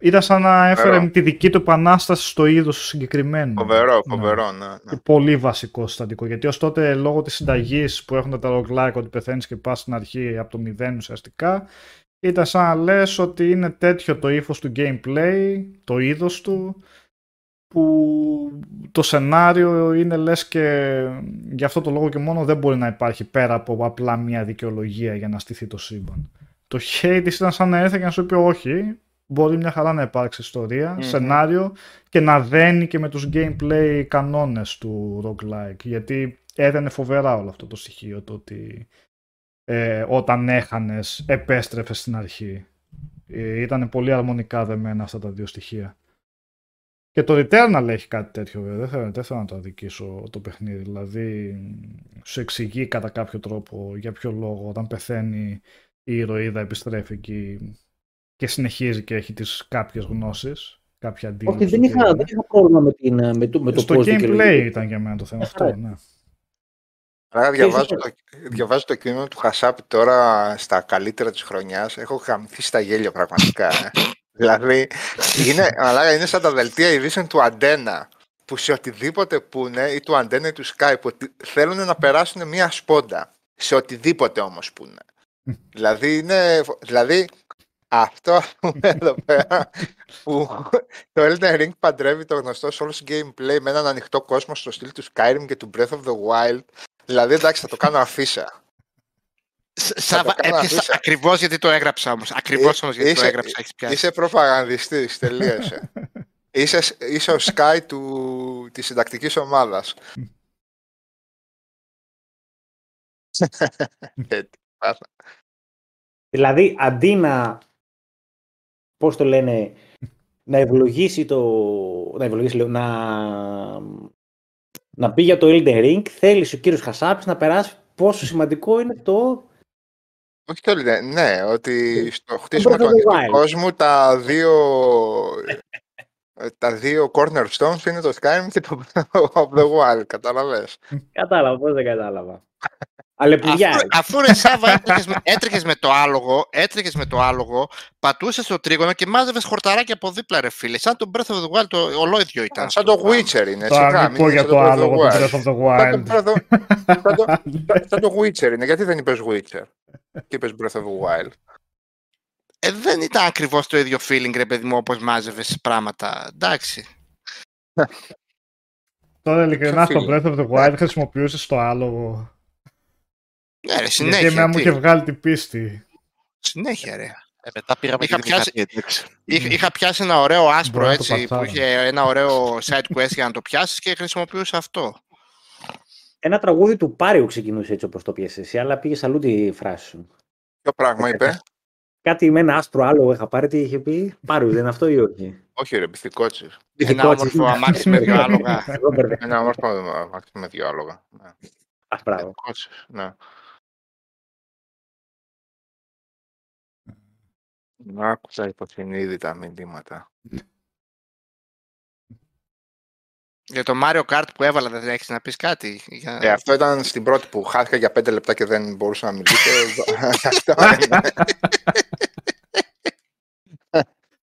Ήταν σαν να έφερε Φοβερό. τη δική του επανάσταση στο είδος του συγκεκριμένου. Φοβερό, Ναι. φοβερό, ναι. ναι. Πολύ βασικό συστατικό. Γιατί ως τότε λόγω της συνταγής που έχουν τα roguelike ότι πεθαίνεις και πας στην αρχή από το μηδέν ουσιαστικά, ήταν σαν να λες ότι είναι τέτοιο το ύφος του gameplay, το είδος του, που το σενάριο είναι λες και γι' αυτό το λόγο και μόνο δεν μπορεί να υπάρχει πέρα από απλά μια δικαιολογία για να στηθεί το σύμπαν. Το hate ήταν σαν να έρθει και να σου πει όχι, μπορεί μια χαρά να υπάρξει ιστορία, Μμμ. σενάριο και να δένει και με τους gameplay κανόνες του roguelike γιατί έδαινε φοβερά όλο αυτό το στοιχείο το ότι ε, όταν έχανες επέστρεφες στην αρχή. Ε, ήταν πολύ αρμονικά δεμένα αυτά τα δύο στοιχεία. Και το Returnal έχει κάτι τέτοιο βέβαια. Δεν θέλω, δεν θέλω να το αδικήσω το παιχνίδι. Δηλαδή σου εξηγεί κατά κάποιο τρόπο για ποιο λόγο όταν πεθαίνει η ηρωίδα επιστρέφει εκεί και συνεχίζει και έχει τις κάποιες γνώσεις. Κάποια αντίληψη. Όχι, δεν του είχα, τι δεν είναι. είχα πρόβλημα με, την, ε, με το, με το Στο πώς gameplay δικαιολογείται. ήταν για μένα το θέμα Μια αυτό. χαρά. Ναι. Άρα διαβάζω ίσως- το, διαβάζω το κείμενο του Χασάπη τώρα στα καλύτερα της χρονιάς. Έχω χαμηθεί στα γέλια πραγματικά. ε. *laughs* δηλαδή, είναι, αλλά είναι σαν τα δελτία ειδήσεων του Αντένα που σε οτιδήποτε πούνε ή του Αντένα ή του Skype ότι θέλουν να περάσουν μία σπόντα. Σε οτιδήποτε όμως πούνε. δηλαδή, είναι, δηλαδή, αυτό ας *laughs* πούμε εδώ πέρα που το Elden Ring παντρεύει το γνωστό Souls gameplay με έναν ανοιχτό κόσμο στο στυλ του Skyrim και του Breath of the Wild. Δηλαδή, εντάξει, θα το κάνω αφίσα. Σ- Σάβα, το κάνω έπιασα αφίσα. ακριβώς γιατί το έγραψα όμως. Ακριβώς Ε, όμως γιατί το είσαι- έγραψα. Έχεις πιάσει. Είσαι προπαγανδιστής, τελείωσε. *laughs* είσαι, είσαι ο Sky του, της συντακτικής ομάδας. *laughs* Έτσι, πάντα. Δηλαδή, αντί να, πώς το λένε, να ευλογήσει το, να ευλογήσει, λέω, να, να πει για το Elden Ring, θέλεις ο κύριος Χασάπης να περάσει πόσο σημαντικό είναι το... Όχι το λένε, ναι, ότι στο χτίσιμο Breath του of the ανοιχτού Wild. κόσμου τα δύο, τα δύο cornerstones είναι το Skyrim και το Breath *laughs* of the Wild, κατάλαβες; Κατάλαβα, πώς δεν κατάλαβα. Αλεπουδιά. Αφού, αφού ρε Σάβα έτρεχες, με- έτρεχες με το άλογο, έτρεχες με το άλογο, πατούσες το τρίγωνο και μάζευες χορταράκια από δίπλα ρε φίλε. Σαν το Breath of the Wild το ολόιδιο ήταν. Σαν το Witcher είναι, Τώρα σιγά, μην μην πω είναι για σαν το Breath of the άλογο του Wild. Breath of the Σαν το- Wild. σαν το- σαν *laughs* το- σαν το Witcher είναι, γιατί δεν είπες Witcher; Και είπες Breath of the Wild; Ε, δεν ήταν ακριβώς το ίδιο feeling ρε παιδί μου όπως μάζευες πράγματα. Εντάξει. Τώρα ειλικρινά στο Ποιο Breath of the Wild χρησιμοποιούσες το άλογο. Ναι ρε, Γιατί συνέχεια. εμένα μου τι; είχε βγάλει την πίστη. Συνέχεια ρε. Ε, μετά πήραμε Είχα και τη πιάσει- μηχανή, εντάξει. Είχα, είχα πιάσει ένα ωραίο άσπρο Μπορεί να το έτσι που πατσάρω. είχε ένα ωραίο side quest για να το πιάσεις και χρησιμοποιούσα αυτό. Ένα τραγούδι του Πάριου ξεκινούσε έτσι όπως το πιέσαι εσύ, αλλά πήγες αλλού τη φράση σου. Ποιο πράγμα είπε, Κάτι με ένα άστρο άλογο είχα πάρει, τι είχε πει; Πάριους, δεν είναι αυτό ή όχι; όχι ρε, μπιθικότσις. Ένα Δικό της. όμορφο αμάξι με δύο άλογα. Εγώ μπερδεύτηκα. Ένα όμορφο αμάξι με δύο άλογα. Ναι. Α, μπράβο. Μπιθικότσις, ναι. Άκουσα υποσυνείδητα μηνύματα. Για το Mario Kart που έβαλα δεν έχεις να πεις κάτι. Για... Ε, αυτό ήταν στην πρώτη που χάθηκα για πέντε λεπτά και δεν μπορούσα να μιλήσω. *laughs* αυτό είναι.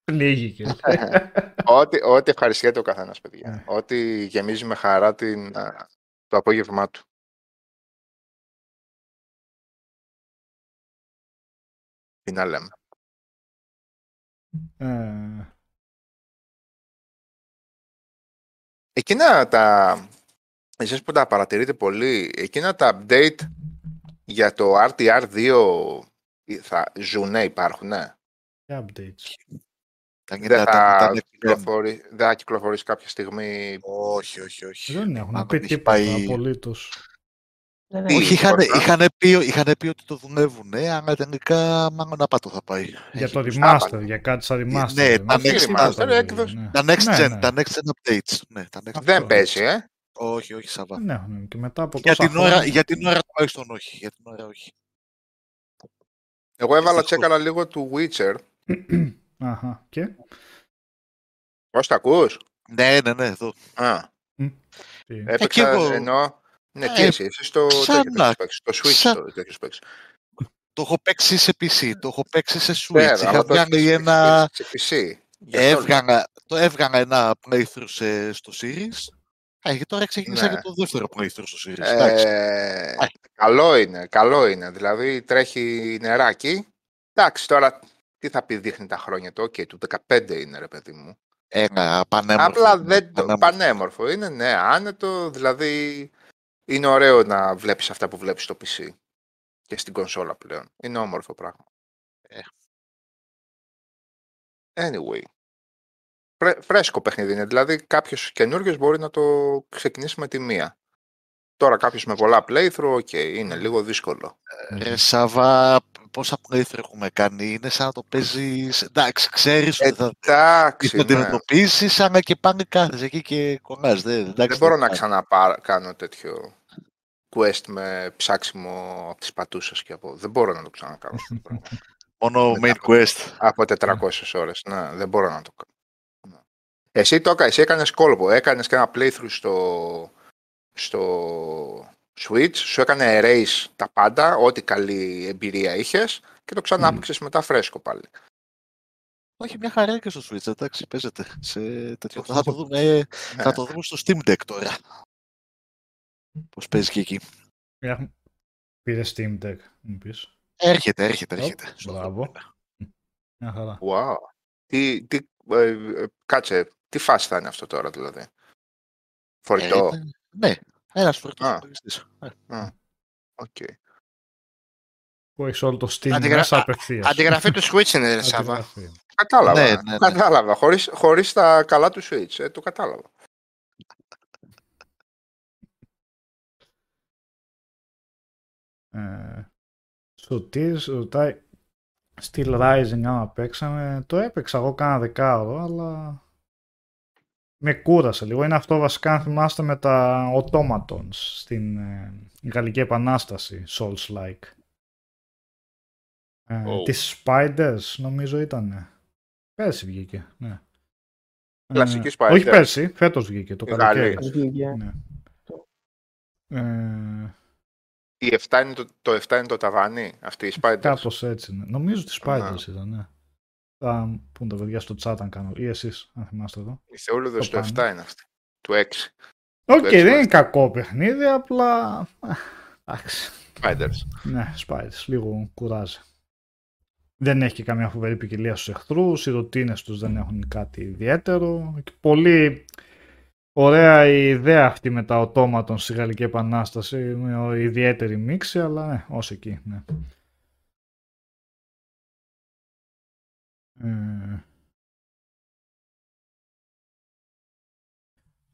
Πλήγηκε. *laughs* ό,τι, ό,τι ευχαριστιέται ο καθένας, παιδιά. Ναι. ό,τι γεμίζει με χαρά την, α, το απόγευμά του. Τι να λέμε. Ε, Εκείνα τα... Εσείς που τα παρατηρείτε πολύ, εκείνα τα update για το RTR2 θα ζουνέ υπάρχουν, ναι. και updates; Ήταν, Δεν ήταν, θα, ήταν, ήταν, κυκλοφορεί, δεν θα κυκλοφορήσει κάποια στιγμή. όχι, όχι, όχι. Δεν έχουν Μάλλον πει έχει τίποτα πάει- απολύτως. Δεν Τι, έχει. Όχι, είχαν, τίποτα. είχαν, πει, είχαν πει ότι το δουλεύουν, αλλά τελικά μάλλον απάτο θα πάει. Για Έχει το πει. remaster, για κάτι σαν remaster. ναι, δεν τα είναι. next Remaster, remaster, έκδοση. ναι. Τα next Ναι, gen, ναι. τα next gen updates. Ναι, τα next Αυτό. Δεν παίζει, ε. Όχι, όχι, Σαββά. Δεν έχουν. Και μετά από Για τόσα την, ώρα, χρόνια- για την ώρα τουλάχιστον όχι. Για την ώρα όχι. Εγώ έβαλα Δυστυχώς. τσέκαρα λίγο του Witcher. *clears throat* Αχα, και; Πώς τα ακούς; Ναι, ναι, ναι, εδώ. Α, Τι; Έπαιξα, κι εγώ. ενώ... Ναι, τι Ε, εσύ, εσύ στο ξανά. τέτοιο το έχεις παίξει, στο Switch Ξα- το, το έχεις παίξει. Το έχω παίξει σε PC, το έχω παίξει σε Switch. Ξέρω, Είχα αλλά το έχεις βγάλει παίξει ένα... σε PC. Γι' αυτό λέω. Έβγανα, το έβγανα ένα playthrough σε, στο Series. Α, και τώρα ξεκίνησα Ναι. και το δεύτερο playthrough στο Series. εντάξει. Ε, Α. καλό είναι, καλό είναι. Δηλαδή τρέχει νεράκι. Εντάξει, τώρα τι θα πει δείχνει τα χρόνια το. Οκ, του 15 είναι ρε παιδί μου. Ένα πανέμορφο. Απλά δεν το. πανέμορφο. Πανέμορφο είναι, ναι, άνετο. Δηλαδή είναι ωραίο να βλέπεις αυτά που βλέπεις στο PC και στην κονσόλα πλέον. Είναι όμορφο πράγμα. Ε. Anyway. Φρέ- φρέσκο παιχνίδι είναι. Δηλαδή κάποιος καινούριο μπορεί να το ξεκινήσει με τη μία. Τώρα κάποιος με πολλά playthrough, οκ, είναι λίγο δύσκολο. Ρε Σάβα, πόσα playthrough έχουμε κάνει, είναι σαν να το παίζεις... Εντάξει, ξέρεις ότι θα, Εντάξει, θα ναι. αντιμετωπίσεις, αλλά και πάνε κάθεσαι εκεί και κολλάς. Δεν, εντάξει, Δεν μπορώ να κάνει. ξανακάνω τέτοιο quest με ψάξιμο από τις πατούσες και από... Δεν μπορώ να το ξανακάνω. αυτό το πράγμα. *laughs* Μόνο μετά main από- quest. από 400 ώρες. Ναι, δεν μπορώ να το κάνω. Ναι. Εσύ το έκανες, εσύ έκανες κόλπο. Έκανες και ένα playthrough στο, στο Switch, σου έκανε erase τα πάντα, ό,τι καλή εμπειρία είχες και το ξανάπαιξες μετά φρέσκο πάλι. Όχι, μια χαρά και στο Switch, εντάξει, παίζεται. Σε τέτοιο. Θα, το δούμε, Ναι. θα το δούμε στο Steam Deck τώρα. Πώς παίζει και εκεί. Έχουμε- Πήρες Steam Deck, μου πεις. Έρχεται, έρχεται, Ωπ, έρχεται. Στο μπράβο. δούμε. Μια χαρά. Wow. Τι, τι, ε, ε, κάτσε, τι φάση θα είναι αυτό τώρα δηλαδή; Φορητό. Ε, ναι, ένας φορητός Α. υπολογιστής. Ε, Οκ. Που έχεις όλο το Steam Αντιγρα- μέσα α- απευθείας. Αντιγραφή του Switch είναι, ρε Σάβα. Αντιγραφή. Κατάλαβα. Ναι, ναι, ναι. Κατάλαβα. Χωρίς, χωρίς τα καλά του Switch. Ε, το κατάλαβα. Ε, Σωτής ρωτάει Still Rising άμα παίξαμε. Το έπαιξα εγώ κάνα δεκάωρο, αλλά με κούρασε λίγο. Είναι αυτό βασικά αν θυμάστε με τα automatons στην ε, Γαλλική Επανάσταση, Souls-like. Ε, Oh. Τις Spiders νομίζω ήταν. Πέρσι βγήκε, ναι. Κλασική Ε, Spiders. Όχι πέρσι, φέτος βγήκε το Η Γαλλία. καλοκαίρι. Βγήκε. Ναι. Ε, Η 7 είναι το, το 7 είναι το ταβάνι, αυτή η Spiders. Κάπως έτσι, ναι. Νομίζω ότι Spiders Ναι. ήταν, ναι. Θα πούν τα παιδιά στο chat αν κάνω. Ή εσείς, αν θυμάστε εδώ. Η Θεόλουδος Το το 7 πάνω. είναι αυτή. Του 6. Οκ, έτσι δεν είναι είμαστε. κακό παιχνίδι, απλά... α, Εντάξει. Spiders. Ναι, Spiders, λίγο κουράζει. Δεν έχει και καμία φοβερή ποικιλία στους εχθρούς, οι ρουτίνες τους δεν έχουν κάτι ιδιαίτερο. Και Πολύ ωραία η ιδέα αυτή με τα οτόματων στη Γαλλική Επανάσταση, με ιδιαίτερη μίξη, αλλά ναι, ως εκεί, ναι.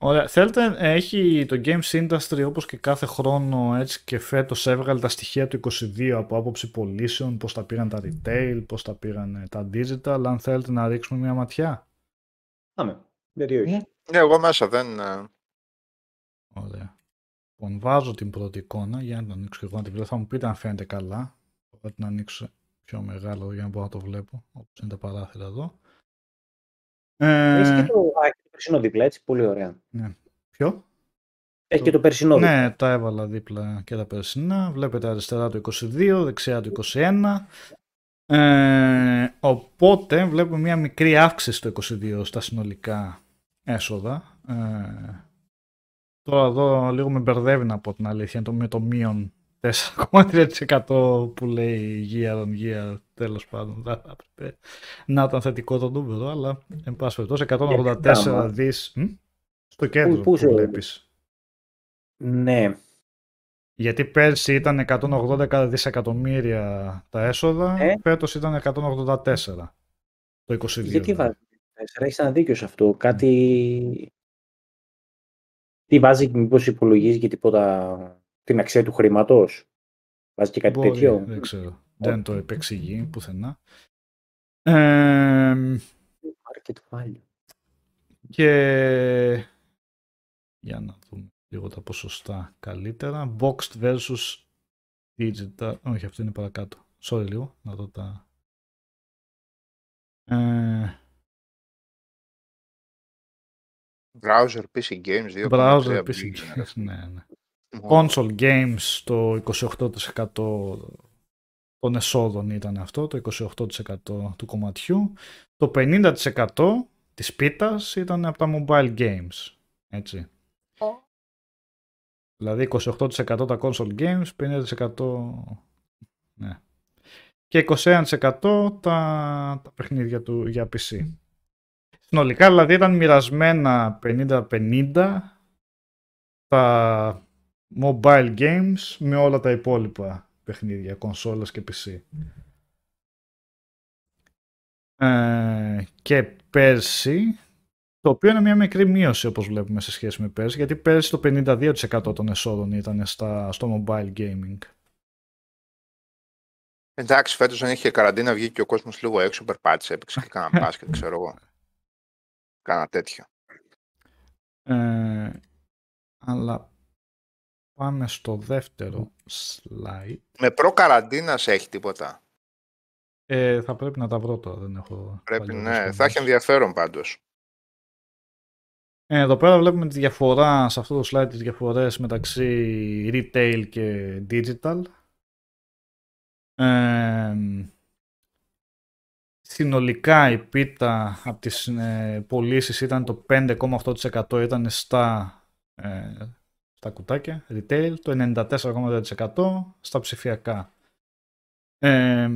Ωραία. Θέλετε, ε, έχει το Games Industry όπως και κάθε χρόνο έτσι και φέτος έβγαλε τα στοιχεία του 22 από άποψη πωλήσεων, πώς τα πήραν τα retail, πώς τα πήραν ε, τα digital, αν θέλετε να ρίξουμε μια ματιά. Πάμε. Γιατί όχι. Ναι. Ναι, εγώ μέσα δεν... ε, Ωραία. Λοιπόν, βάζω την πρώτη εικόνα για να την ανοίξω και εγώ να την βλέπω. Θα μου πείτε αν φαίνεται καλά. Θα την ανοίξω πιο μεγάλο για να μπορώ να το βλέπω, όπως είναι τα παράθυρα εδώ. Έχει Ε, και το, α, και το περσινό δίπλα, έτσι. Πολύ ωραία. ποιο; Έχει Το- και το περσινό δίπλα. Ναι, τα έβαλα δίπλα και τα περσινά. Βλέπετε αριστερά το 22, δεξιά το 21. Ε, οπότε βλέπουμε μια μικρή αύξηση το 22 στα συνολικά έσοδα. Ε, τώρα εδώ λίγο με μπερδεύει να πω την αλήθεια το, με το μείον 4,3% που λέει year on year τέλος πάντων θα έπρεπε να ήταν θετικό το νούμερο αλλά εν πάση περιπτώσει 184 άμα. δις Μ; στο κέντρο πού που, σε- βλέπεις Ναι. γιατί πέρσι ήταν 180 δισεκατομμύρια τα έσοδα, Ε; φέτος ήταν 184 το 22. Γιατί δηλαδή. βάζει τέσσερα, έχεις ένα δίκιο σε αυτό. Κάτι... Τι βάζει, μήπως υπολογίζει και τίποτα την αξία του χρήματος. Βάζει και κάτι Μπορεί, τέτοιο. Δεν ξέρω. Δεν το επεξηγεί πουθενά. Ε, Market value. και για να δούμε λίγο τα ποσοστά καλύτερα. Boxed versus digital. Όχι, αυτό είναι παρακάτω. Sorry λίγο, να δω τα... Ε, Browser PC Games 2.3 Browser PC billion, ρε. games, ναι, ναι. Μόνο. Console games το 28% των εσόδων ήταν αυτό, το 28% του κομματιού. Το 50% της πίτας ήταν από τα mobile games. Έτσι. Δηλαδή 28% τα console games, 50% ναι. Και 21% τα, τα παιχνίδια του για PC. Συνολικά δηλαδή ήταν μοιρασμένα 50-50 τα mobile games με όλα τα υπόλοιπα παιχνίδια, κονσόλες και PC. Ε, και πέρσι, το οποίο είναι μια μικρή μείωση όπως βλέπουμε σε σχέση με πέρσι, γιατί πέρσι το 52% των εσόδων ήταν στα, στο mobile gaming. Εντάξει, φέτος δεν είχε καραντίνα, βγήκε και ο κόσμος λίγο έξω, περπάτησε, έπαιξε και κάνα *laughs* μπάσκετ, ξέρω εγώ. Κάνα τέτοιο. Ε, αλλά πάμε στο δεύτερο slide. Με προ-καραντίνα έχει τίποτα; Ε, θα πρέπει να τα βρω τώρα, δεν έχω... Πρέπει, παλιό ναι, δίσκο θα έχει μέσα. ενδιαφέρον πάντως. Ε, εδώ πέρα βλέπουμε τη διαφορά, σε αυτό το slide, τις διαφορές μεταξύ retail και digital. Ε, συνολικά η πίτα από τις ε, πωλήσεις ήταν το 5,8% ήταν στα, ε, στα κουτάκια retail, το 94,2% στα ψηφιακά. Ε,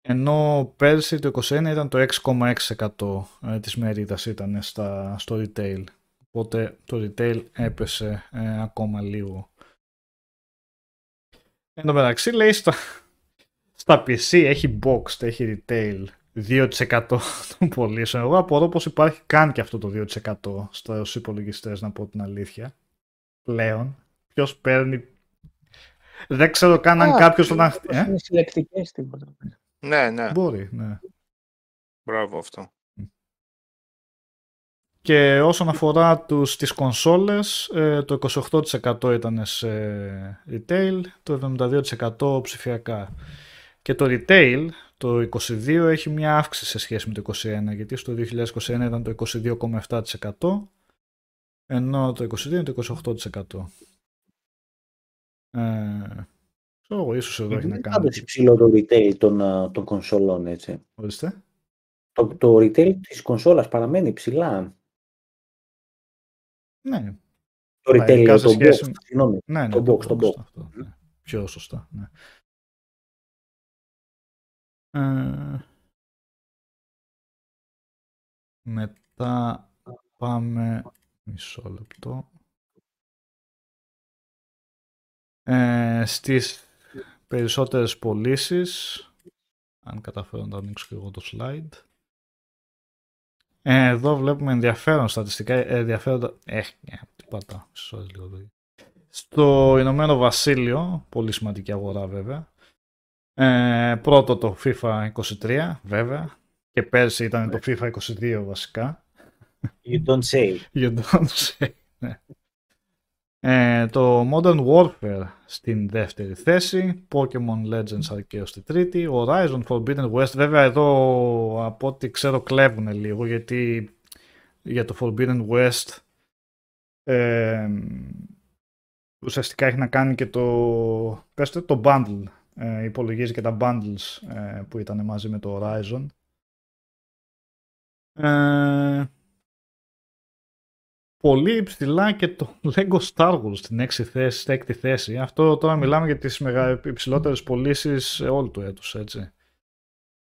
ενώ πέρσι το 21 ήταν το 6,6% ε, της μερίδας ήταν στα, στο retail. Οπότε το retail έπεσε ε, ακόμα λίγο. Εν τω μεταξύ λέει στα, στα PC έχει boxed, έχει retail 2% των πωλήσεων. Εγώ απορώ πως υπάρχει καν και αυτό το 2% στους υπολογιστές να πω την αλήθεια. Πλέον. Ποιος παίρνει... Δεν ξέρω καν αν Α, κάποιος τον... αχ- Πώς Ε; Είναι συλλεκτικές τίποτα. Ναι, ναι, Μπορεί, ναι. μπράβο αυτό. Και όσον αφορά τους, τις κονσόλες, ε, το 28% ήταν σε retail, το 72% ψηφιακά. Και το retail, το 22% έχει μια αύξηση σε σχέση με το 21%, γιατί στο 2021 ήταν το 22,7%, ενώ το 22% είναι το 28%. Ε, ξέρω εγώ, ίσως εδώ έχει να Είναι κάνει. πάντως υψηλό το retail των, α, των κονσολών, έτσι. Ορίστε. Το, το retail της κονσόλας παραμένει ψηλά. Ναι, Το Πάει, retail, κάθε το σχέση box, με- συγγνώμη. ναι, ναι, Το box, το box. αυτό, ναι. Πιο σωστά, ναι. Ε, μετά πάμε μισό λεπτό. Ε, στις περισσότερες πωλήσεις, αν καταφέρω να το ανοίξω και εγώ το slide. Ε, εδώ βλέπουμε ενδιαφέρον στατιστικά, ε, ενδιαφέροντα... Ε, ε, τι πατάω, μισό λίγο. εδώ. Στο Ηνωμένο Βασίλειο, πολύ σημαντική αγορά βέβαια, ε, πρώτο το FIFA 23 βέβαια και πέρσι ήταν το FIFA 22 βασικά. You don't say. *laughs* You don't say. ναι. Ε, το Modern Warfare στην δεύτερη θέση, Pokemon Legends Arceus στη τρίτη, Horizon Forbidden West, βέβαια εδώ από ό,τι ξέρω κλέβουν λίγο γιατί για το Forbidden West ε, ουσιαστικά έχει να κάνει και το, πες το, το bundle, ε, υπολογίζει και τα bundles ε, που ήταν μαζί με το Horizon. Ε, πολύ υψηλά και το *laughs* Lego Star Wars στην έξι θέση, στην έκτη θέση. Αυτό τώρα μιλάμε για τις μεγα, υψηλότερες πωλήσεις όλου του έτους, έτσι.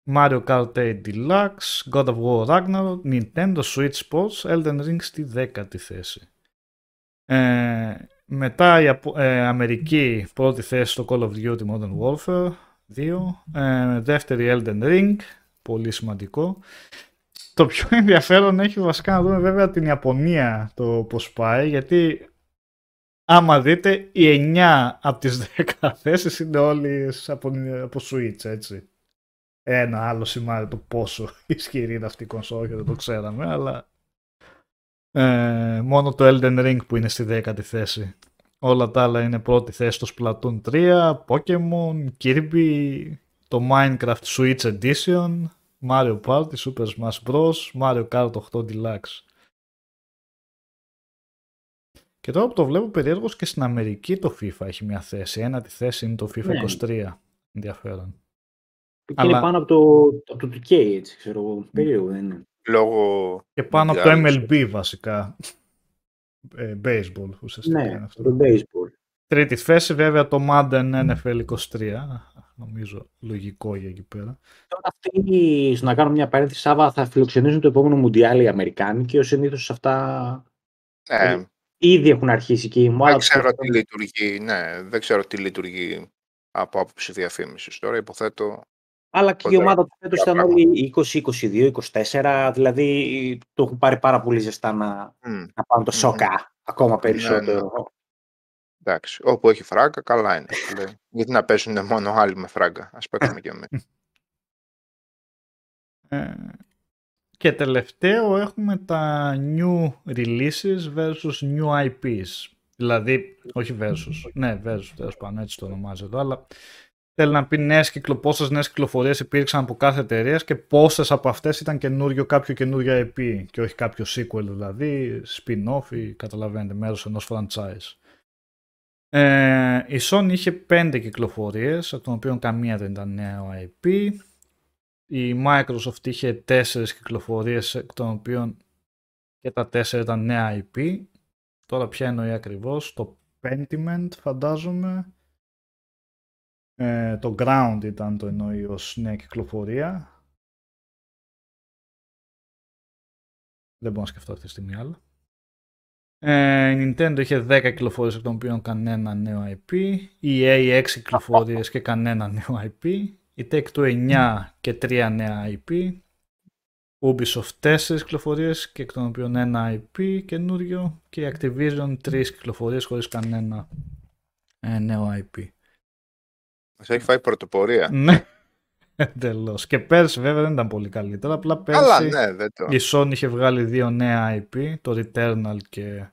Mario Kart 8 Deluxe, God of War Ragnarok, Nintendo Switch Sports, Elden Ring στη δέκατη θέση. Ε, μετά η Απο- ε, Αμερική πρώτη θέση στο Call of Duty Modern Warfare 2, ε, δεύτερη Elden Ring, πολύ σημαντικό. Το πιο *laughs* ενδιαφέρον έχει βασικά να δούμε βέβαια την Ιαπωνία το πώς πάει, γιατί άμα δείτε οι 9 από τις 10 *laughs* θέσεις είναι όλες από, από Switch, έτσι. Ένα άλλο σημάδι το πόσο *laughs* ισχυρή είναι αυτή η κονσόλα και δεν το ξέραμε, αλλά ε, μόνο το Elden Ring που είναι στη 10η θέση. Όλα τα άλλα είναι πρώτη θέση στο Splatoon 3, Pokemon, Kirby, το Minecraft Switch Edition, Mario Party, Super Smash Bros, Mario Kart 8 Deluxe. Και τώρα που το βλέπω περίεργος και στην Αμερική το FIFA έχει μια θέση. Ένατη θέση είναι το FIFA Ναι. 23. Ενδιαφέρον. Και Αλλά- είναι πάνω από το, από το 2K, έτσι, ξέρω εγώ. Περίεργο δεν είναι. Λόγω Και πάνω από το Mundial. MLB βασικά. Ε, baseball ουσιαστικά είναι Ναι, αυτό. το baseball. Τρίτη θέση βέβαια το Madden NFL 23. Νομίζω λογικό για εκεί πέρα. Τώρα αυτοί, στο να κάνω μια παρένθεση, Σάβα, θα φιλοξενήσουν το επόμενο Μουντιάλ οι Αμερικάνοι και ο συνήθως αυτά Ναι, ήδη έχουν αρχίσει και η μόδα δεν τους ξέρω αυτό- τι λειτουργεί. Ναι, δεν ξέρω τι λειτουργεί από άποψη διαφήμισης. Τώρα υποθέτω. Αλλά και η Κοντά. ομάδα του φέτος ήταν Πράγμα. όλοι 20, 22, 24, δηλαδή το έχουν πάρει πάρα πολύ ζεστά να, μ, να πάνε το Μμμ. σόκα ακόμα Ναι, περισσότερο. εντάξει, όπου έχει φράγκα, καλά είναι. λέει. Γιατί να παίζουν μόνο άλλοι με φράγκα. Α παίξουμε κι εμείς. Ε, και τελευταίο έχουμε τα new releases versus new IPs. Δηλαδή, όχι versus, ναι versus τέλος πάντων, έτσι το ονομάζει εδώ, αλλά θέλει να πει νέες κυκλο, πόσες νέες κυκλοφορίες υπήρξαν από κάθε εταιρείας και πόσες από αυτές ήταν καινούριο, κάποιο καινούριο IP και όχι κάποιο sequel δηλαδή, spin-off ή καταλαβαίνετε μέρος ενός franchise. Ε, η Sony είχε πέντε κυκλοφορίες, από των οποίων καμία δεν ήταν νέο IP. Η Microsoft είχε τέσσερις κυκλοφορίες, εκ των οποίων και τα τέσσερα ήταν νέα IP. Τώρα ποια εννοεί ακριβώς, το Pentiment φαντάζομαι. Ε, το Ground ήταν το εννοεί ως νέα κυκλοφορία. Δεν μπορώ να σκεφτώ αυτή τη στιγμή άλλα. Ε, η Nintendo είχε 10 κυκλοφορίες εκ των οποίων κανένα νέο IP. Η EA 6 κυκλοφορίες και κανένα νέο IP. Η Take-Two 9 και 3 νέα IP. Ubisoft 4 κυκλοφορίες και εκ των οποίων ένα IP καινούριο. Και η Activision 3 κυκλοφορίες χωρίς κανένα ε, νέο IP. Μας έχει φάει πρωτοπορία. Ναι, εντελώς. Και πέρσι βέβαια δεν ήταν πολύ καλύτερα. Απλά πέρσι Καλά, ναι, δεν το. η Sony είχε βγάλει δύο νέα IP, το Returnal και.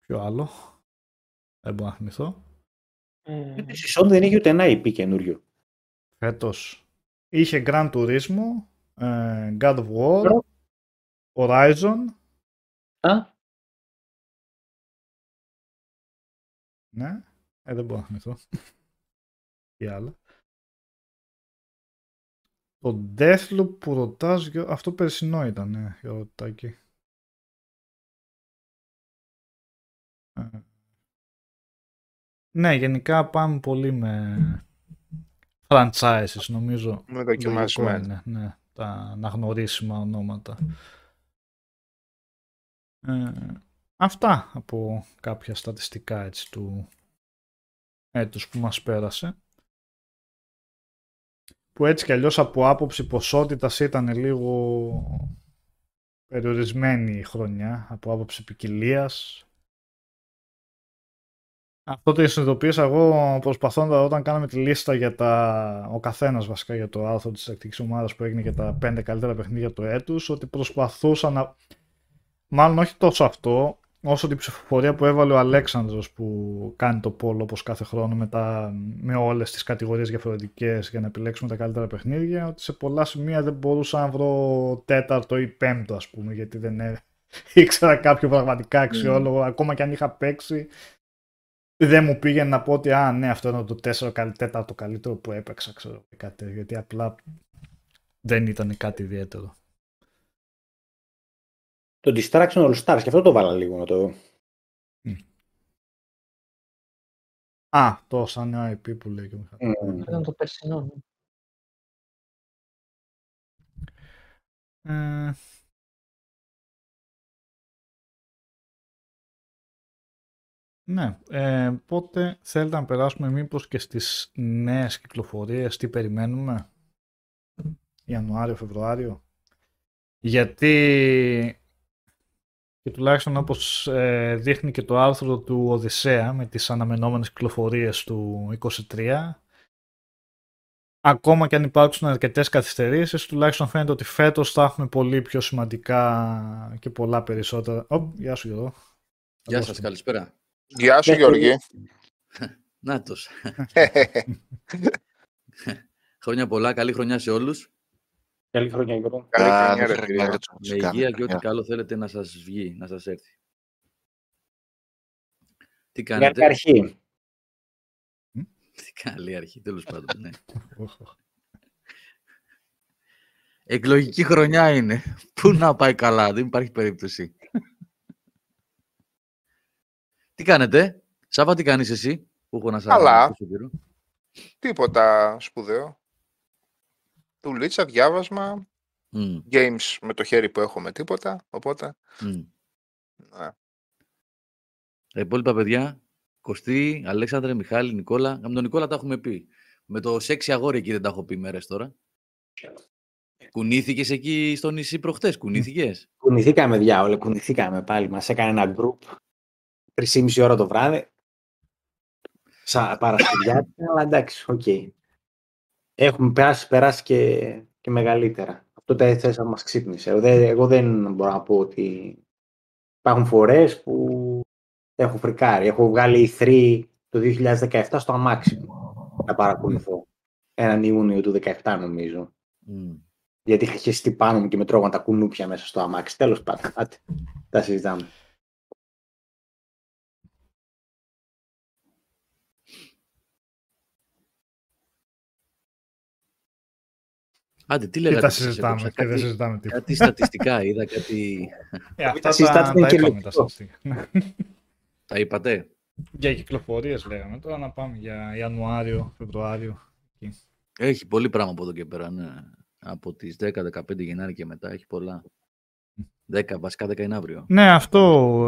Ποιο άλλο. Δεν μπορώ να θυμηθώ. Ε, Η Sony δεν είχε ούτε ένα IP καινούριο. Φέτος είχε Gran Turismo, ε, God of War, Horizon. Α, Ναι, ε, δεν μπορώ να θυμηθώ. Τι άλλο. Το Deathloop που ρωτάς, Γιώ- αυτό περσινό ήταν, ναι, για ρωτάκι. Ε, Ναι, γενικά πάμε πολύ με franchises, νομίζω. Με Λογικό δοκιμασμένο. είναι, ναι, τα αναγνωρίσιμα ονόματα. Ε, αυτά από κάποια στατιστικά έτσι του έτους που μας πέρασε. Που έτσι κι αλλιώς από άποψη ποσότητας ήταν λίγο περιορισμένη η χρονιά, από άποψη ποικιλίας. Αυτό το συνειδητοποίησα εγώ προσπαθώντα όταν κάναμε τη λίστα για τα. ο καθένας βασικά για το άρθρο της τακτική ομάδας που έγινε για τα πέντε καλύτερα παιχνίδια του έτους, ότι προσπαθούσα να. Μάλλον όχι τόσο αυτό, όσο την ψηφοφορία που έβαλε ο Αλέξανδρος που κάνει το πόλο όπως κάθε χρόνο με, τα, με όλες τις κατηγορίες διαφορετικές για να επιλέξουμε τα καλύτερα παιχνίδια, ότι σε πολλά σημεία δεν μπορούσα να βρω τέταρτο ή πέμπτο ας πούμε, γιατί δεν ε, *laughs* ήξερα κάποιο πραγματικά αξιόλογο, ακόμα και αν είχα παίξει δεν μου πήγαινε να πω ότι α, ναι, αυτό είναι το 4 τέταρτο καλύτερο που έπαιξα, ξέρω, κάτι, τέτοιο, γιατί απλά δεν ήταν κάτι ιδιαίτερο. Το Distraction All Stars και αυτό το βάλα λίγο να το. Α, το σαν νέο IP που λέει και ο Μιχάλης. Mm. Ήταν το περσινό. ναι. Ε, ναι, ε, οπότε θέλετε να περάσουμε μήπως και στις νέες κυκλοφορίες, τι περιμένουμε, Ιανουάριο, Φεβρουάριο, γιατί και τουλάχιστον όπως ε, δείχνει και το άρθρο του Οδυσσέα με τις αναμενόμενες κυκλοφορίες του 23, ακόμα και αν υπάρξουν αρκετές καθυστερήσεις, τουλάχιστον φαίνεται ότι φέτος θα έχουμε πολύ πιο σημαντικά και πολλά περισσότερα. Ω, γεια σου Γιώργο. Γεια σας, καλησπέρα. Γεια σου, Ναι, Γιώργη. *laughs* Νάτος. *laughs* Χρόνια πολλά, καλή χρονιά σε όλους. Καλή χρονιά, Γιώργο. Καλή Καλή χρονιά, ρε χρονιά φίλε. για τους Με μουσικάνους, υγεία και ό,τι χρονιά. καλό θέλετε να σας βγει, να σας έρθει. Τι Καλή κάνετε; αρχή. Τι καλή αρχή, τέλος πάντων. Ναι. Οχ, οχ. Εκλογική χρονιά είναι. Πού να πάει καλά, δεν υπάρχει περίπτωση. τι κάνετε, Σάβα, τι κάνεις εσύ, που έχω να σας Καλά. ρωτήσω καιρό. Τίποτα σπουδαίο. Δουλίτσα, διάβασμα, Μμ, games με το χέρι που έχω με τίποτα, οπότε... μμ. ναι. Τα υπόλοιπα παιδιά, Κωστή, Αλέξανδρε, Μιχάλη, Νικόλα. Με τον Νικόλα τα έχουμε πει. Με το σεξι αγόρι εκεί δεν τα έχω πει μέρες τώρα. Κουνήθηκες εκεί στο νησί προχτές, κουνήθηκες; Κουνηθήκαμε διάολε, κουνηθήκαμε πάλι. Μας έκανε ένα group 3,5 ώρα το βράδυ. Σαν Παρασκευιάτικα, αλλά εντάξει, οκ. Έχουμε περάσει, περάσει και, και μεγαλύτερα. Αυτό τα θέσα που μας ξύπνησε. Εγώ δεν, εγώ δεν μπορώ να πω ότι υπάρχουν φορές που έχω φρικάρει. Έχω βγάλει 3 το 2017 στο αμάξι μου να παρακολουθώ. Έναν Ιούνιο του 17 νομίζω. Μμ. Γιατί είχα χεστεί πάνω μου και με τρώγαν τα κουνούπια μέσα στο αμάξι. Τέλος πάντων, άτε, τα συζητάμε. Άντε, τι Τι λέγατε. τα σας συζητάμε έκοψα, και δεν κάτι- συζητάμε τίποτα. Κάτι στατιστικά είδα, κάτι... Ε, αυτά τα συζητάτε τα, είναι τα και είπαμε τα λογικό. στατιστικά. Τα είπατε. Για κυκλοφορίες λέγαμε. Τώρα να πάμε για Ιανουάριο, Φεβρουάριο. Έχει πολύ πράγμα από εδώ και πέρα, ναι. Από τις 10-15 Γενάρη και μετά έχει πολλά. 10, βασικά 10 είναι αύριο. Ναι, αυτό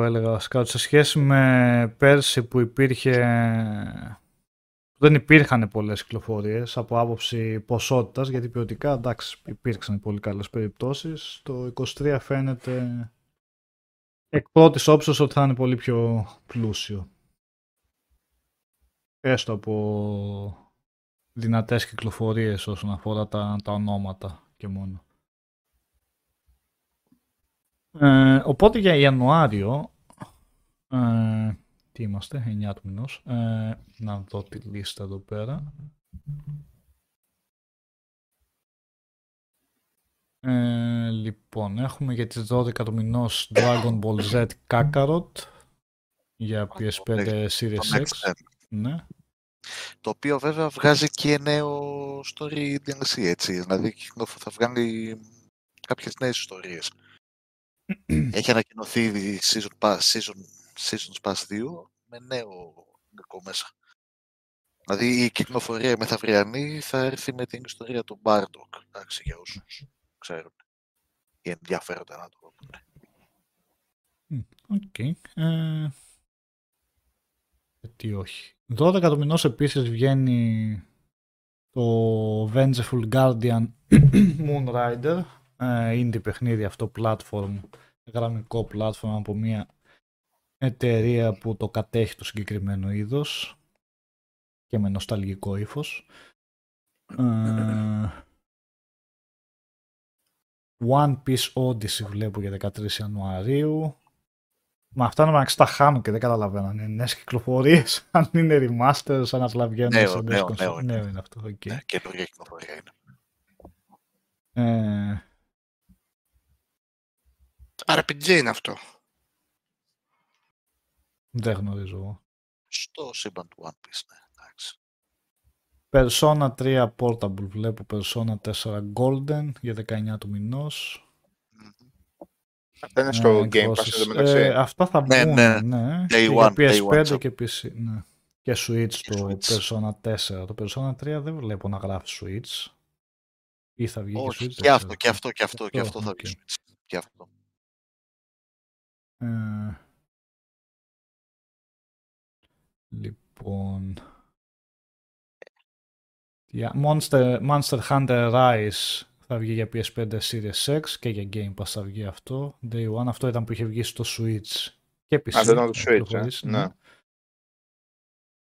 έλεγα βασικά, ότι σε σχέση με πέρσι που υπήρχε... Δεν υπήρχαν πολλές κυκλοφορίες από άποψη ποσότητας, γιατί ποιοτικά εντάξει υπήρξαν πολύ καλές περιπτώσεις. Το 23 φαίνεται εκ πρώτης όψεως ότι θα είναι πολύ πιο πλούσιο. Έστω από δυνατές κυκλοφορίες όσον αφορά τα, τα ονόματα και μόνο. Ε, οπότε για Ιανουάριο, ε, τι είμαστε, 9 του μηνός, ε, να δω τη λίστα εδώ πέρα. Ε, λοιπόν, έχουμε για τις 12 του μηνός Dragon Ball Z Kakarot για PS5 Series Το X. Next Gen. Ναι. Το οποίο βέβαια βγάζει και νέο story DLC, έτσι. Δηλαδή κυκλοφο- θα βγάλει κάποιες νέες ιστορίες. *clears throat* Έχει ανακοινωθεί η season pass, season, seasons pass 2 με νέο υλικό μέσα. Δηλαδή η κυκλοφορία μεθαυριανή θα έρθει με την ιστορία του Bardock, εντάξει, για όσους ξέρουν ή ενδιαφέρονται να το δουν. Οκ. Ε, γιατί όχι. 12 του μηνός επίσης βγαίνει το Vengeful Guardian *clears throat* Moonrider. Ε, indie παιχνίδι αυτό platform, γραμμικό platform από μια εταιρεία που το κατέχει το συγκεκριμένο είδος και με νοσταλγικό ύφος. Ε, One Piece Odyssey βλέπω για 13 Ιανουαρίου. Μα αυτά να μεταξύ τα χάνω και δεν καταλαβαίνω. Αν είναι νέες κυκλοφορίες, *laughs* αν είναι remasters, αν απλά βγαίνουν Νέο, σε νέες νέο, κονσόλες. νέο είναι. Νέο είναι αυτό, οκ. Ναι, καινούργια κυκλοφορία είναι. Ε, RPG είναι αυτό. Δεν γνωρίζω εγώ. Στο σύμπαν του One Piece, ναι, εντάξει. Persona 3 Portable βλέπω Persona 4 Golden για 19 του μηνός. Μμμ. Αυτά είναι στο Ε, Game Pass εκδόσεις. εντωμεταξύ. Ε, αυτά θα Ναι, μπουν, ναι. ναι. Day και one, για day one PS5 shop. και PC, ναι. Και Switch Και το Switch. Persona 4. Το Persona 3 δεν βλέπω να γράφει Switch. Ή θα βγει Όχι, και Switch. και δεν αυτό, ξέρω. και αυτό, και αυτό, και Αυτό, αυτό θα οκ. βγει Switch. Και αυτό. Ε, λοιπόν. Για Monster, Monster Hunter Rise θα βγει για PS5 Series X και για Game Pass θα βγει αυτό. Day One, αυτό ήταν που είχε βγει στο Switch και PC. Α, δεν ήταν το θα Switch, ε. κυκλοφορήσει, Ναι.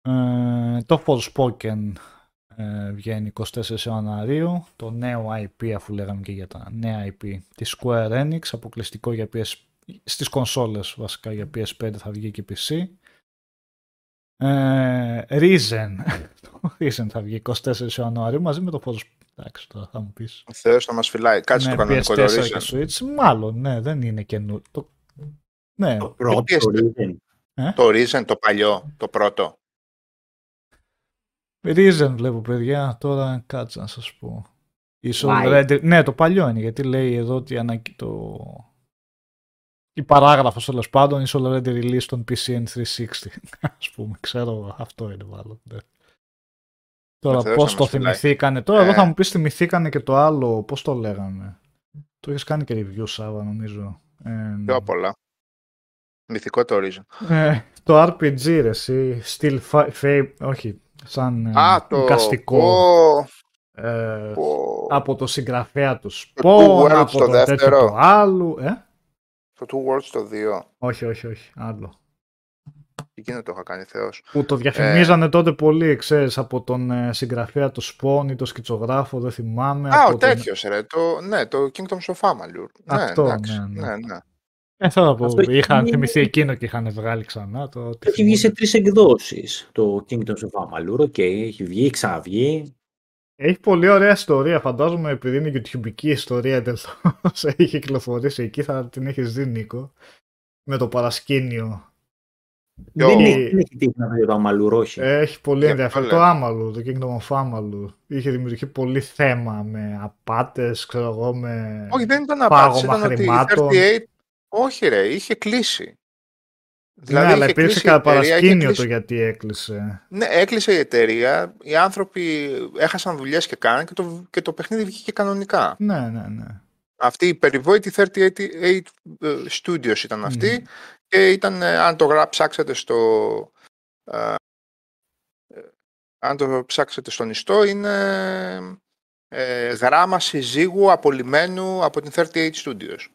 Ε, το Forspoken ε, βγαίνει 24 Ιανουαρίου. Το νέο IP, αφού λέγαμε και για τα νέα IP της Square Enix, αποκλειστικό για PS, στις κονσόλες βασικά για PS5 θα βγει και PC. Ε, Risen. το *laughs* Risen θα βγει 24 Ιανουαρίου μαζί με το Forspoken. Εντάξει, τώρα θα μου πεις. Ο Θεός θα μας φυλάει. Κάτσε ναι, το κανονικό το PS4 και Risen. Switch. Μάλλον, ναι, δεν είναι καινούριο. Το... Ναι, Το πρώτο PS4. το Risen. Ε; Το Risen, το παλιό, το πρώτο. Reason βλέπω παιδιά, τώρα κάτσε να σας πω. Η Why? Soul Render- Ναι, το παλιό είναι, γιατί λέει εδώ ότι ανακοι... το... η παράγραφος τέλος πάντων η Soul Render release στον PC N360. Ας πούμε, ξέρω εγώ, αυτό είναι μάλλον. ναι. Τώρα Θεός πώς να το μας φυλάει. θυμηθήκανε. Τώρα εδώ Ε. θα μου πεις θυμηθήκανε και το άλλο, πώς το λέγανε. Το έχεις κάνει και review Σάβα νομίζω. Ε, Πιο απ' όλα. Μυθικό το Risen. ε, το RPG ρε εσύ, Still Fa- Fable, όχι, σαν ε, Α, το... εικαστικό. Πω, ε, πω. από το συγγραφέα τους Two Spawn, Worlds από το το τέτοιο δεύτερο. του άλλου. Ε; Το Two Worlds το 2. Όχι, όχι, όχι, άλλο. Εκείνο το είχα κάνει θεός. Που το διαφημίζανε τότε πολύ, ξέρεις, από τον ε, συγγραφέα του Spawn ή τον σκητσογράφο, δεν θυμάμαι. Α, από ο τον... τέτοιος ρε. Το, ναι, το Kingdoms of Amalur. Αυτό, ναι, εντάξει. ναι, ναι. ναι, ναι. Ε, θέλω να πω, Αυτό έχει είχαν βγει- θυμηθεί εκείνο και είχαν βγάλει ξανά. Το, τι Έχει βγει σε θυμούνται. τρεις εκδόσεις το Kingdoms of Amalur. Οκ, έχει βγει, έχει ξαναβγεί. Έχει πολύ ωραία ιστορία. Φαντάζομαι επειδή είναι YouTubeική ιστορία εντελώ. *laughs* έχει κυκλοφορήσει εκεί, θα την έχεις δει Νίκο. Με το παρασκήνιο. Ποιο; Δεν Ε, έχει, δεν έχει τύχει να δει το Amalur, όχι. Έχει πολύ Για ενδιαφέρον. ποιο Το λέτε; Amalur, το Kingdom of Amalur. Είχε δημιουργηθεί πολύ θέμα με απάτες, ξέρω εγώ, με... Όχι, δεν ήταν Πάγωμα απάντηση. Ήταν ότι η χρημάτων. 38... Όχι ρε, είχε κλείσει. Ναι, αλλά είχε υπήρξε κλείσει η κατά εταιρεία, είχε παρασκήνιο κλείσει- το γιατί έκλεισε. Ναι, έκλεισε η εταιρεία, οι άνθρωποι έχασαν δουλειές και κάναν και το, και το παιχνίδι βγήκε κανονικά. Ναι, ναι, ναι. Αυτή η περιβόητη 38 ε, Studios ήταν αυτή Μμμ. και ήταν, ε, αν το γρα- ψάξετε στο ε, ε, αν το ψάξετε στον ιστό είναι ε, γράμμα συζύγου απολυμμένου από την 38 Studios.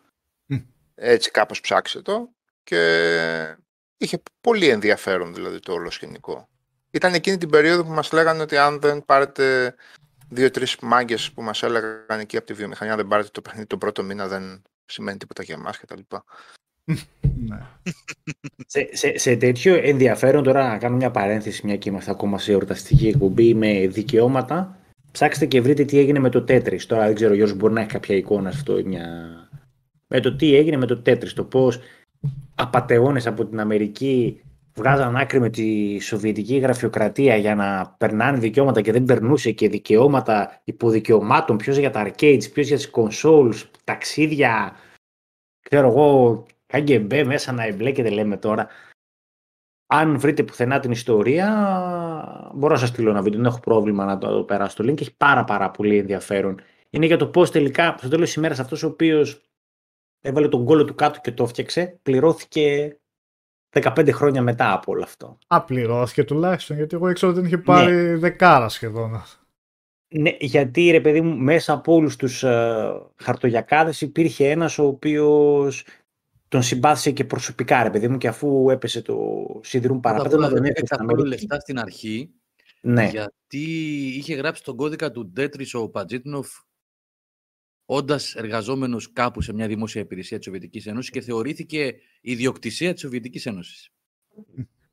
Μμ. Έτσι κάπως ψάξτε το και είχε πολύ ενδιαφέρον δηλαδή το όλο σκηνικό. Ήταν εκείνη την περίοδο που μας λέγανε ότι αν δεν πάρετε δύο-τρεις μάγκες που μας έλεγαν εκεί από τη βιομηχανία, αν δεν πάρετε το παιχνίδι τον πρώτο μήνα δεν σημαίνει τίποτα για εμάς κτλ. ναι. Σε, σε, σε τέτοιο ενδιαφέρον, τώρα να κάνω μια παρένθεση, μια και είμαστε ακόμα σε εορταστική εκπομπή με δικαιώματα. Ψάξτε και βρείτε τι έγινε με το Tetris. Τώρα δεν ξέρω, ο Γιώργος μπορεί να έχει κάποια εικόνα σε αυτό ή μια... Με το τι έγινε με το Tetris, το πώς απατεώνες από την Αμερική βγάζαν άκρη με τη Σοβιετική γραφειοκρατία για να περνάνε δικαιώματα και δεν περνούσε και δικαιώματα υποδικαιωμάτων, ποιος για τα arcades, ποιος για τις consoles, ταξίδια, ξέρω εγώ, KGB μέσα να εμπλέκεται λέμε τώρα. Αν βρείτε πουθενά την ιστορία, μπορώ να σας στείλω ένα βίντεο, δεν έχω πρόβλημα να το περάσω το link, έχει πάρα πάρα πολύ ενδιαφέρον. Είναι για το πώς τελικά, στο τέλος της ημέρας, αυτός ο οποίος έβαλε τον κόλλο του κάτω και το έφτιαξε, πληρώθηκε 15 χρόνια μετά από όλο αυτό. Απληρώθηκε τουλάχιστον, γιατί εγώ ήξερα ότι την είχε πάρει δεκάρα σχεδόν. Ναι, γιατί ρε παιδί μου, μέσα από όλους τους ε, χαρτογιακάδες υπήρχε ένας ο οποίος τον συμπάθησε και προσωπικά ρε παιδί μου και αφού έπεσε το σιδηρούν Πρώτα απ' παραπέτασμα όλα τον δεν έφερε είχε στην καθόλου Αμερική. λεφτά στην αρχή, Ναι, γιατί είχε γράψει τον κώδικα του Ντέτρις ο Πατζίτνοφ όντας εργαζόμενος κάπου σε μια δημόσια υπηρεσία της Σοβιετικής Ένωσης και θεωρήθηκε ιδιοκτησία της Σοβιετικής Ένωσης.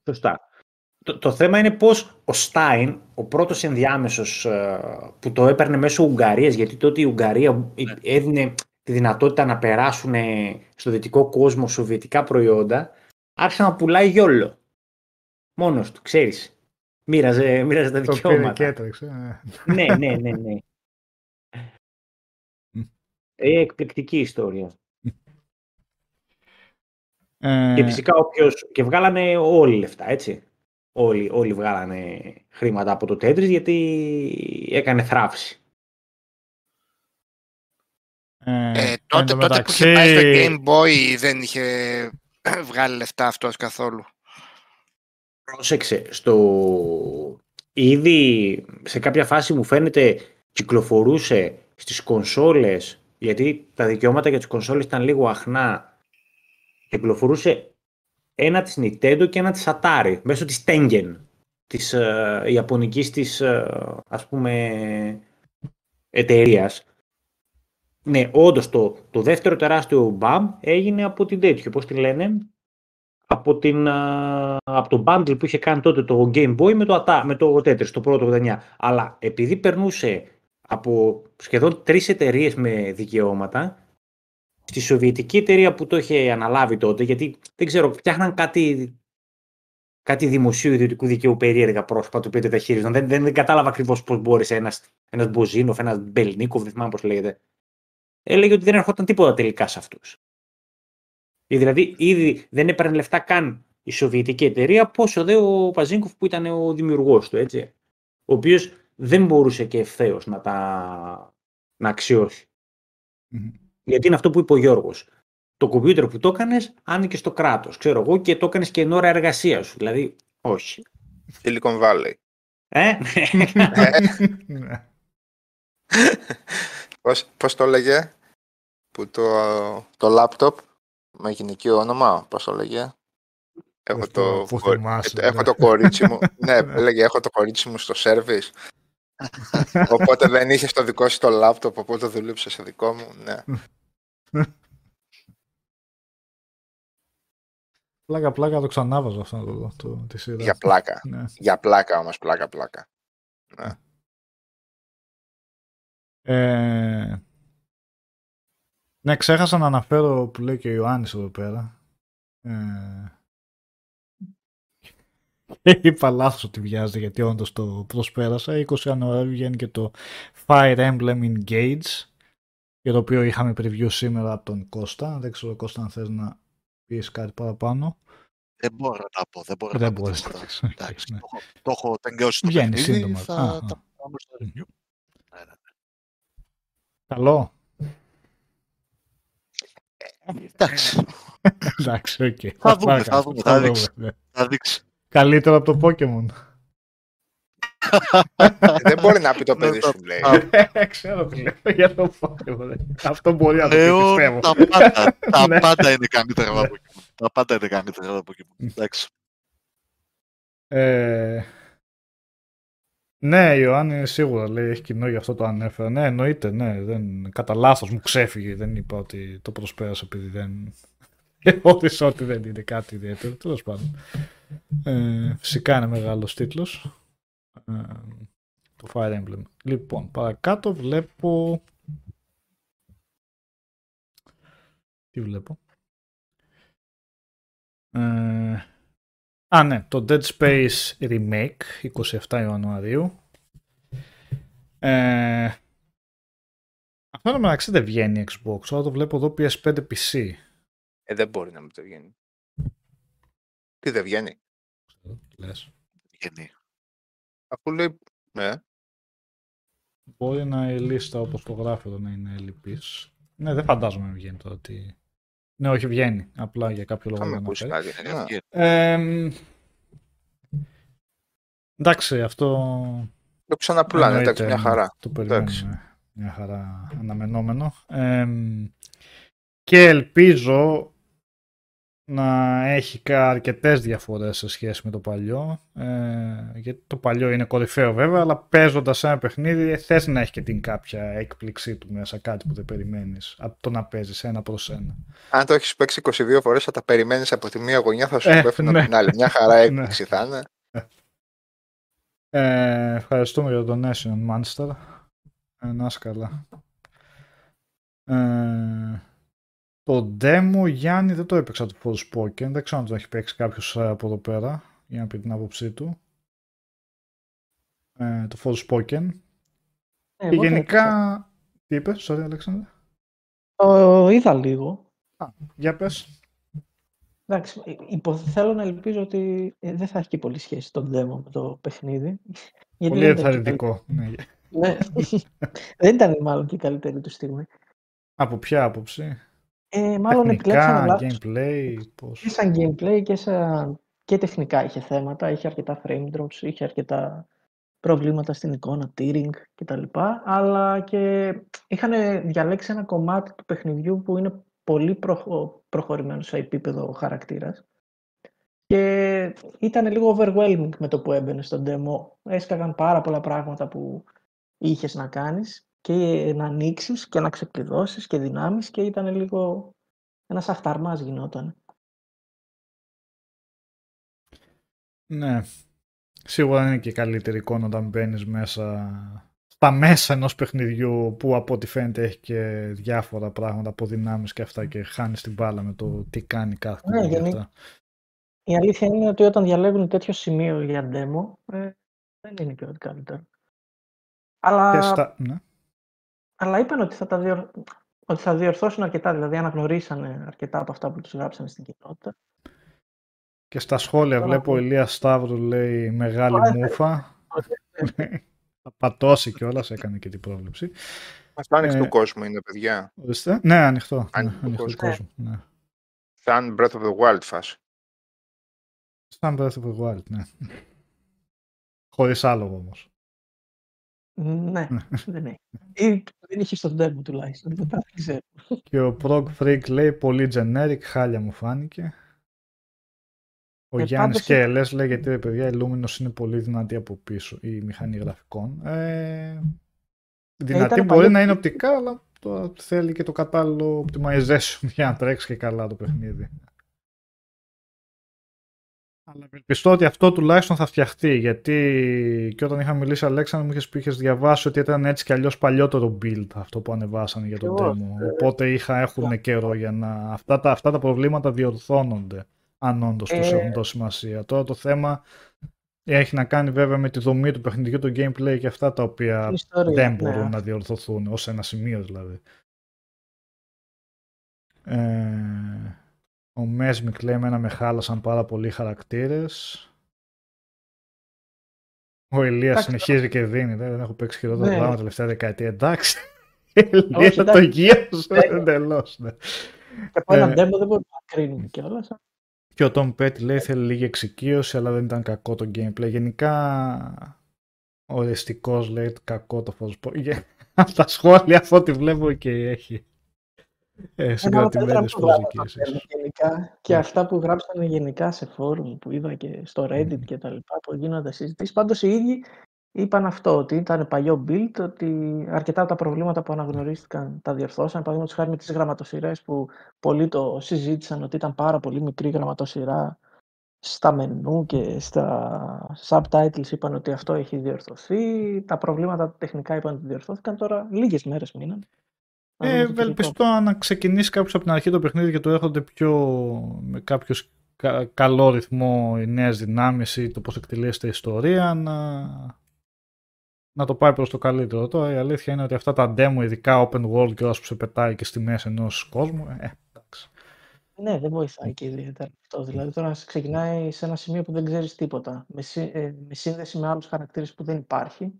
σωστά. Το, το θέμα είναι πως ο Στάιν, ο πρώτος ενδιάμεσος ε, που το έπαιρνε μέσω Ουγγαρίας, γιατί τότε η Ουγγαρία ε, έδινε τη δυνατότητα να περάσουν ε, στο δυτικό κόσμο σοβιετικά προϊόντα, άρχισε να πουλάει γιόλο. Μόνος του, ξέρεις. Μοίραζε, μοίραζε τα Το πήρε και δικαιώματα. έτρεξε. ε. ναι, ναι, ναι, ναι. Ε, εκπληκτική ιστορία. Ε, Και φυσικά όποιος... Και βγάλανε όλοι λεφτά, έτσι. Όλοι, όλοι βγάλανε χρήματα από το Tetris γιατί έκανε θράψη. ε, Ε, εν τότε, τω τότε που είχε μεταξύ, πάει στο Game Boy δεν είχε βγάλει λεφτά αυτός καθόλου. Πρόσεξε, στο... Ήδη σε κάποια φάση μου φαίνεται κυκλοφορούσε στις κονσόλες, γιατί τα δικαιώματα για τις κονσόλες ήταν λίγο αχνά, κυκλοφορούσε ένα της Nintendo και ένα της Atari, μέσω της Tengen, της ε, ιαπωνικής της, ε, ας πούμε, εταιρείας. Ναι, όντως το, το δεύτερο τεράστιο BAM έγινε από την τέτοιο, πώς τη λένε, από, την, α, από το bundle που είχε κάνει τότε το Game Boy με το, Ata- με το Tetris, το πρώτο 89. Αλλά επειδή περνούσε από σχεδόν τρεις εταιρείες με δικαιώματα, στη Σοβιετική εταιρεία που το είχε αναλάβει τότε, γιατί δεν ξέρω, φτιάχναν κάτι κάτι δημοσίου ιδιωτικού δικαίου περίεργα πρόσωπα του οποίο τα χειρίζονταν. Δεν, δεν, δεν κατάλαβα ακριβώς πώς μπόρεσε ένας ένας Μποζίνοφ, ένας Μπελνίκοφ, δεν θυμάμαι πώς λέγεται. Έλεγε ότι δεν ερχόταν τίποτα τελικά σε αυτούς. Δηλαδή, ήδη δεν έπαιρνε λεφτά καν η Σοβιετική εταιρεία, πόσο δε ο Πάζιτνοφ που ήταν ο δημιουργός του, έτσι. Ο οποίος δεν μπορούσε και ευθέως να τα να αξιώσει. Μμμ. Γιατί είναι αυτό που είπε ο Γιώργος. Το κομπιούτερ που το έκανες άνοιγε στο κράτος, ξέρω εγώ, και το έκανες και εν ώρα εργασίας σου. Δηλαδή, όχι. Silicon Valley. Ε, Ναι. Πώς, πώς το έλεγε που το, το λάπτοπ με γυναικείο όνομα, πώς το έλεγε; Έχω Αυτό το, που κορ- θυμάσαι, έχω ναι. το κορίτσι μου. *laughs* ναι, έλεγε έχω το κορίτσι μου στο σέρβις. Οπότε δεν είχες το δικό σου το λάπτοπ, οπότε δούλεψες σε δικό μου. Ναι. Πλάκα πλάκα το ξανάβαζα αυτό το, το, τη σειρά. Για πλάκα. Ναι. Για πλάκα όμως, πλάκα πλάκα. Ε, ναι, ξέχασα να αναφέρω που λέει και ο Ιωάννης εδώ πέρα. Ε, *laughs* είπα λάθος ότι βιάζεται γιατί όντως το προσπέρασα. 20 Ιανουαρίου βγαίνει και το Fire Emblem Engage για το οποίο είχαμε preview σήμερα από τον Κώστα. Δεν ξέρω Κώστα αν θες να πεις κάτι παραπάνω. Δεν μπορώ να πω. Δεν μπορώ Δεν να πω μπορείς. τίποτα. Εντάξει, Εντάξει, ναι. το, έχω, το έχω τελειώσει το Βγαίνει παιχνίδι, σύντομα. Θα Α, α. τα πάμε στο review. Ναι, ναι. Καλό. Εντάξει, *laughs* Εντάξει, οκ. Θα δούμε, Πλάκα. θα δούμε, θα δείξει. ναι. θα δείξει. Καλύτερο από το Pokemon. δεν μπορεί να πει το Ναι, παιδί το- σου, λέει. Ε, Ξέρω τι λέω για το Pokemon. Αυτό μπορεί να το πει, Λέω πιστεύω. τα πάντα, τα Ναι. πάντα είναι καλύτερα από Pokemon. Τα πάντα είναι καλύτερα από Pokemon. Εντάξει. Ε, ναι, η Ιωάννη σίγουρα λέει έχει κοινό γι' αυτό το ανέφερα. Ναι, εννοείται, ναι. Δεν, κατά λάθος μου ξέφυγε. Δεν είπα ότι το προσπέρασα επειδή δεν. *laughs* Θεώρησα ότι δεν είναι κάτι ιδιαίτερο. Τέλος πάντων. Ε, φυσικά είναι μεγάλος τίτλος. Ε, το Fire Emblem. Λοιπόν, παρακάτω βλέπω. Τι βλέπω; Ε, Α, ναι, το Dead Space Remake, 27 Ιανουαρίου. Ε, αυτό να μεταξύ δεν βγαίνει Xbox, αλλά το βλέπω εδώ PS5 PC. Ε, δεν μπορεί να μην το βγαίνει. Τι δεν βγαίνει. Λες. Γεννή. Αφού λέει. Ναι. Μπορεί να η λίστα όπως το γράφει εδώ να είναι ελλειπής. Ναι, δεν φαντάζομαι να βγαίνει τώρα ότι... Ναι, όχι βγαίνει. Απλά για κάποιο λόγο Θα με δεν ακούσεις αναφέρει. κάτι. Ε, Ναι. βγαίνει. Ε, εντάξει, αυτό Το ξαναπουλάνε, Εννοείται, εντάξει, μια χαρά. Το Εντάξει. περιμένουμε. Μια χαρά αναμενόμενο. Εμ, και ελπίζω να έχει αρκετές διαφορές σε σχέση με το παλιό. Ε, γιατί το παλιό είναι κορυφαίο βέβαια, αλλά παίζοντας ένα παιχνίδι θες να έχει και την κάποια έκπληξή του μέσα, κάτι που δεν περιμένεις από το να παίζεις ένα προς ένα. Αν το έχεις παίξει 22 φορές, θα τα περιμένεις από τη μία γωνιά, θα σου Ε, πέφτουν ναι. από την άλλη. Μια χαρά έκπληξη θα είναι. Ε, ευχαριστούμε για το donation, Manchester. Ε, να είσαι καλά. Ε, το demo Γιάννη δεν το έπαιξα το Forspoken. Δεν ξέρω αν το έχει παίξει κάποιος από εδώ πέρα για να πει την άποψή του. Ε, το Forspoken. Ε, Και εγώ το γενικά. έπαιξα. Τι είπες, sorry, Αλέξανδρε; Το είδα λίγο. Για πες. Εντάξει, ε, υπο- θέλω να ελπίζω ότι ε, δεν θα έχει και πολύ σχέση το demo με το παιχνίδι. Γιατί Πολύ δεν ήταν και ενθαρρυντικό. Ναι. καλ- Ναι. *laughs* δεν ήταν μάλλον και η καλύτερη του στιγμή. Από ποια άποψη; Ε, μάλλον επιλέξανε Τεχνικά, λάθος. gameplay, πώς. Και σαν gameplay και, σαν... και τεχνικά είχε θέματα. Είχε αρκετά frame drops, είχε αρκετά προβλήματα στην εικόνα, tearing κτλ. Αλλά και είχαν διαλέξει ένα κομμάτι του παιχνιδιού που είναι πολύ προχω... προχωρημένο σε επίπεδο χαρακτήρας. Και ήταν λίγο overwhelming με το που έμπαινε στο demo. Έσκαγαν πάρα πολλά πράγματα που είχες να κάνεις και να ανοίξεις και να ξεκλειδώσεις και δυνάμεις και ήταν λίγο ένας αχταρμάς γινόταν. Ναι. Σίγουρα είναι και καλύτερη εικόνα όταν μπαίνεις μέσα στα μέσα ενός παιχνιδιού που από ό,τι φαίνεται έχει και διάφορα πράγματα από δυνάμεις και αυτά και χάνεις την μπάλα με το τι κάνει κάθε Ναι, κουμπί και γενι- αυτά. Η αλήθεια είναι ότι όταν διαλέγουν τέτοιο σημείο για demo, ε, δεν είναι και ό,τι καλύτερο. Αλλά, Και στα... ναι. Αλλά είπαν ότι θα, τα διορ... ότι θα διορθώσουν αρκετά, δηλαδή αναγνωρίσανε αρκετά από αυτά που τους γράψανε στην κοινότητα. Και στα σχόλια Τώρα βλέπω ο που- Ηλίας Σταύρου λέει μεγάλη Α, μούφα. *laughs* Θα πατώσει κιόλας, έκανε και την πρόβλεψη. Αυτό άνοιξη Ε, του κόσμου είναι, παιδιά. Ορίστε. Ναι, ανοιχτό. Ναι, Ανοιχτό ανοιχτό κόσμο. κόσμο. Ναι. Σαν Breath of the Wild φάση. Σαν Breath of the Wild, ναι. Χωρίς άλογο όμως. Ναι, δεν *laughs* έχει. Ή δεν είχε στο demo τουλάχιστον. Δεν τα ξέρω. Και ο Prog Freak λέει πολύ generic, χάλια μου φάνηκε. Ο Ε, Γιάννης πάντως και ήταν- Ελές λέει γιατί ρε παιδιά η Luminous είναι πολύ δυνατή από πίσω η μηχανή γραφικών. Ε, δυνατή ήταν μπορεί παλιό- να είναι οπτικά, αλλά τώρα θέλει και το κατάλληλο optimization για να τρέξει και καλά το παιχνίδι. Αλλά ευελπιστώ ότι αυτό τουλάχιστον θα φτιαχτεί, γιατί και όταν είχα μιλήσει Αλέξανδρο μου είχες πει, είχες διαβάσει ότι ήταν έτσι κι αλλιώς παλιότερο build αυτό που ανεβάσανε για το Ακριβώς, demo. ε, Οπότε είχα, έχουν καιρό για να... Αυτά τα, αυτά τα προβλήματα διορθώνονται, αν όντως τους Ε, έχουν δώσει σημασία. Τώρα το θέμα έχει να κάνει βέβαια με τη δομή του παιχνιδιού, το gameplay και αυτά τα οποία Την ιστορία, δεν ναι. μπορούν να διορθωθούν, ως ένα σημείο δηλαδή. Ε, ο Μέσμικ λέει εμένα με χάλασαν πάρα πολλοί χαρακτήρες. Ο Ηλίας Εντάξει, συνεχίζει και δίνει. λέει, Δεν έχω παίξει χειρότερα Ναι. πράγματα τελευταία δεκαετία. Εντάξει. *laughs* Ηλία το εντάξει. γύρωσε Ναι. εντελώς. ναι. Και από ένα Ε, demo δεν μπορούμε να κρίνουμε κιόλας. Και ο Tom Petty λέει θέλει λίγη εξοικείωση, αλλά δεν ήταν κακό το gameplay. Γενικά, οριστικός λέει κακό το Forspoken. Από τα σχόλια από ό,τι βλέπω και έχει ε, συγκρατημένες προσδοκίες. ίσως. Γενικά, και αυτά που γράψανε γενικά σε φόρουμ που είδα και στο Reddit και τα λοιπά που γίνονται συζητήσεις. Πάντως οι ίδιοι είπαν αυτό, ότι ήταν παλιό build, ότι αρκετά από τα προβλήματα που αναγνωρίστηκαν τα διορθώσαν. Παραδείγματος χάρη με τις γραμματοσυρές που πολλοί το συζήτησαν ότι ήταν πάρα πολύ μικρή γραμματοσυρά στα μενού και στα subtitles είπαν ότι αυτό έχει διορθωθεί. Τα προβλήματα τεχνικά είπαν ότι διορθώθηκαν. Τώρα λίγες μέρες μείναν. Να Ε, δούμε το τελικό. ευελπιστώ να ξεκινήσει κάποιος από την αρχή το παιχνίδι και το έρχονται πιο με κάποιος κα- καλό ρυθμό οι νέες δυνάμεις ή το πώς εκτελέσεται η ιστορία να, να το πάει προς το καλύτερο. Τώρα η αλήθεια είναι ότι αυτά τα demo, ειδικά open world και όσο που σε πετάει και στη μέση ενός κόσμου, ε, εντάξει. Ναι, δεν βοηθάει και ιδιαίτερα αυτό. Δηλαδή τώρα ξεκινάει σε ένα σημείο που δεν ξέρεις τίποτα. Με, σύ- ε, με σύνδεση με άλλους χαρακτήρες που δεν υπάρχει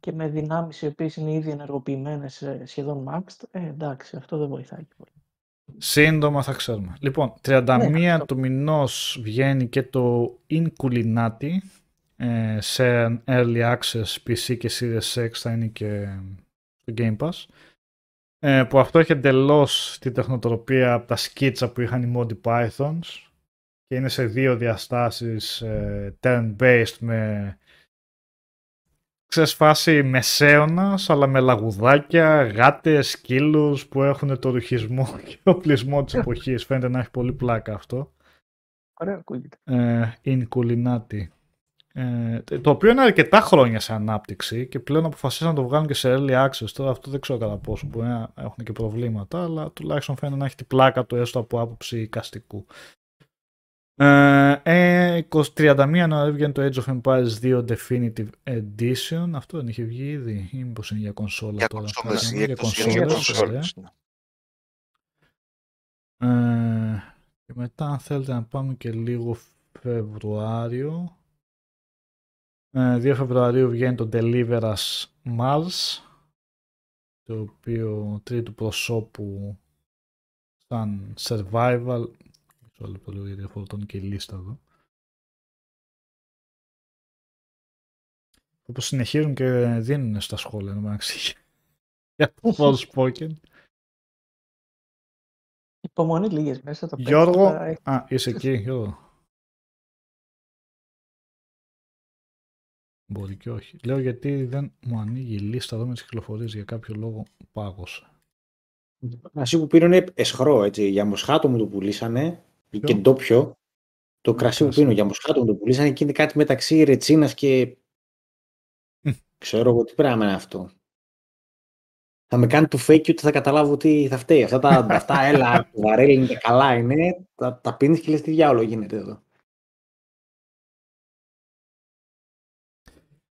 και με δυνάμεις οι οποίες είναι ήδη ενεργοποιημένες ε, σχεδόν maxed. Ε, εντάξει, αυτό δεν βοηθάει και πολύ. Σύντομα θα ξέρουμε. Λοιπόν, 31 Ναι, αυτό. του μηνός βγαίνει και το Inculinati ε, σε Early Access PC και Series X θα είναι και στο Game Pass. Ε, που αυτό έχει εντελώς την τεχνοτροπία από τα σκίτσα που είχαν οι Monty Pythons και είναι σε δύο διαστάσεις ε, turn-based με ξέρεις φάση μεσαίωνας αλλά με λαγουδάκια, γάτες, σκύλους που έχουν το ρουχισμό *laughs* και οπλισμό της εποχής. Φαίνεται να έχει πολύ πλάκα αυτό. Ωραία, ακούγεται. Ε, in Culinati. Ε, το οποίο είναι αρκετά χρόνια σε ανάπτυξη και πλέον αποφασίσαν να το βγάλουν και σε early access. Τώρα αυτό δεν ξέρω κατά πόσο μπορεί να έχουν και προβλήματα, αλλά τουλάχιστον φαίνεται να έχει την πλάκα του έστω από άποψη εικαστικού. Ε, ε, 20 31 Ιανουαρίου βγαίνει το Age of Empires 2 Definitive Edition. Αυτό δεν είχε βγει ήδη ή μήπως είναι για κονσόλα Για τώρα; κονσόλες, Καλά, η για έκδοση Είναι για κονσόλες, ωραία. κονσόλες, ναι. Ε, και μετά αν θέλετε να πάμε και λίγο Φεβρουάριο. Ε, 2 Φεβρουαρίου βγαίνει το Deliver Us Mars το οποίο τρίτου προσώπου σαν survival μισό λεπτό λίγο γιατί φορτώνει και η λίστα εδώ όπως συνεχίζουν και δίνουν στα σχόλια μεταξύ *laughs* για το Forspoken Υπομονή λίγες μέσα το Γιώργο, παίξω, θα έχει- α, είσαι εκεί, Γιώργο. Μπορεί και όχι. Λέω γιατί δεν μου ανοίγει η λίστα εδώ με τις κυκλοφορίες για κάποιο λόγο πάγωσε. κρασί που πίνω είναι εσχρό, έτσι. Για μοσχάτο μου το πουλήσανε και ντόπιο. Το κρασί που πίνω για μοσχάτο το πουλήσανε και είναι κάτι μεταξύ ρετσίνας και. Ξέρω εγώ τι πράγμα είναι αυτό. Θα με κάνει το fake ότι θα καταλάβω τι θα φταίει. Αυτά τα *laughs* αυτά, έλα, βαρέλι είναι καλά είναι. Τα, τα πίνεις και λες τι διάολο γίνεται εδώ.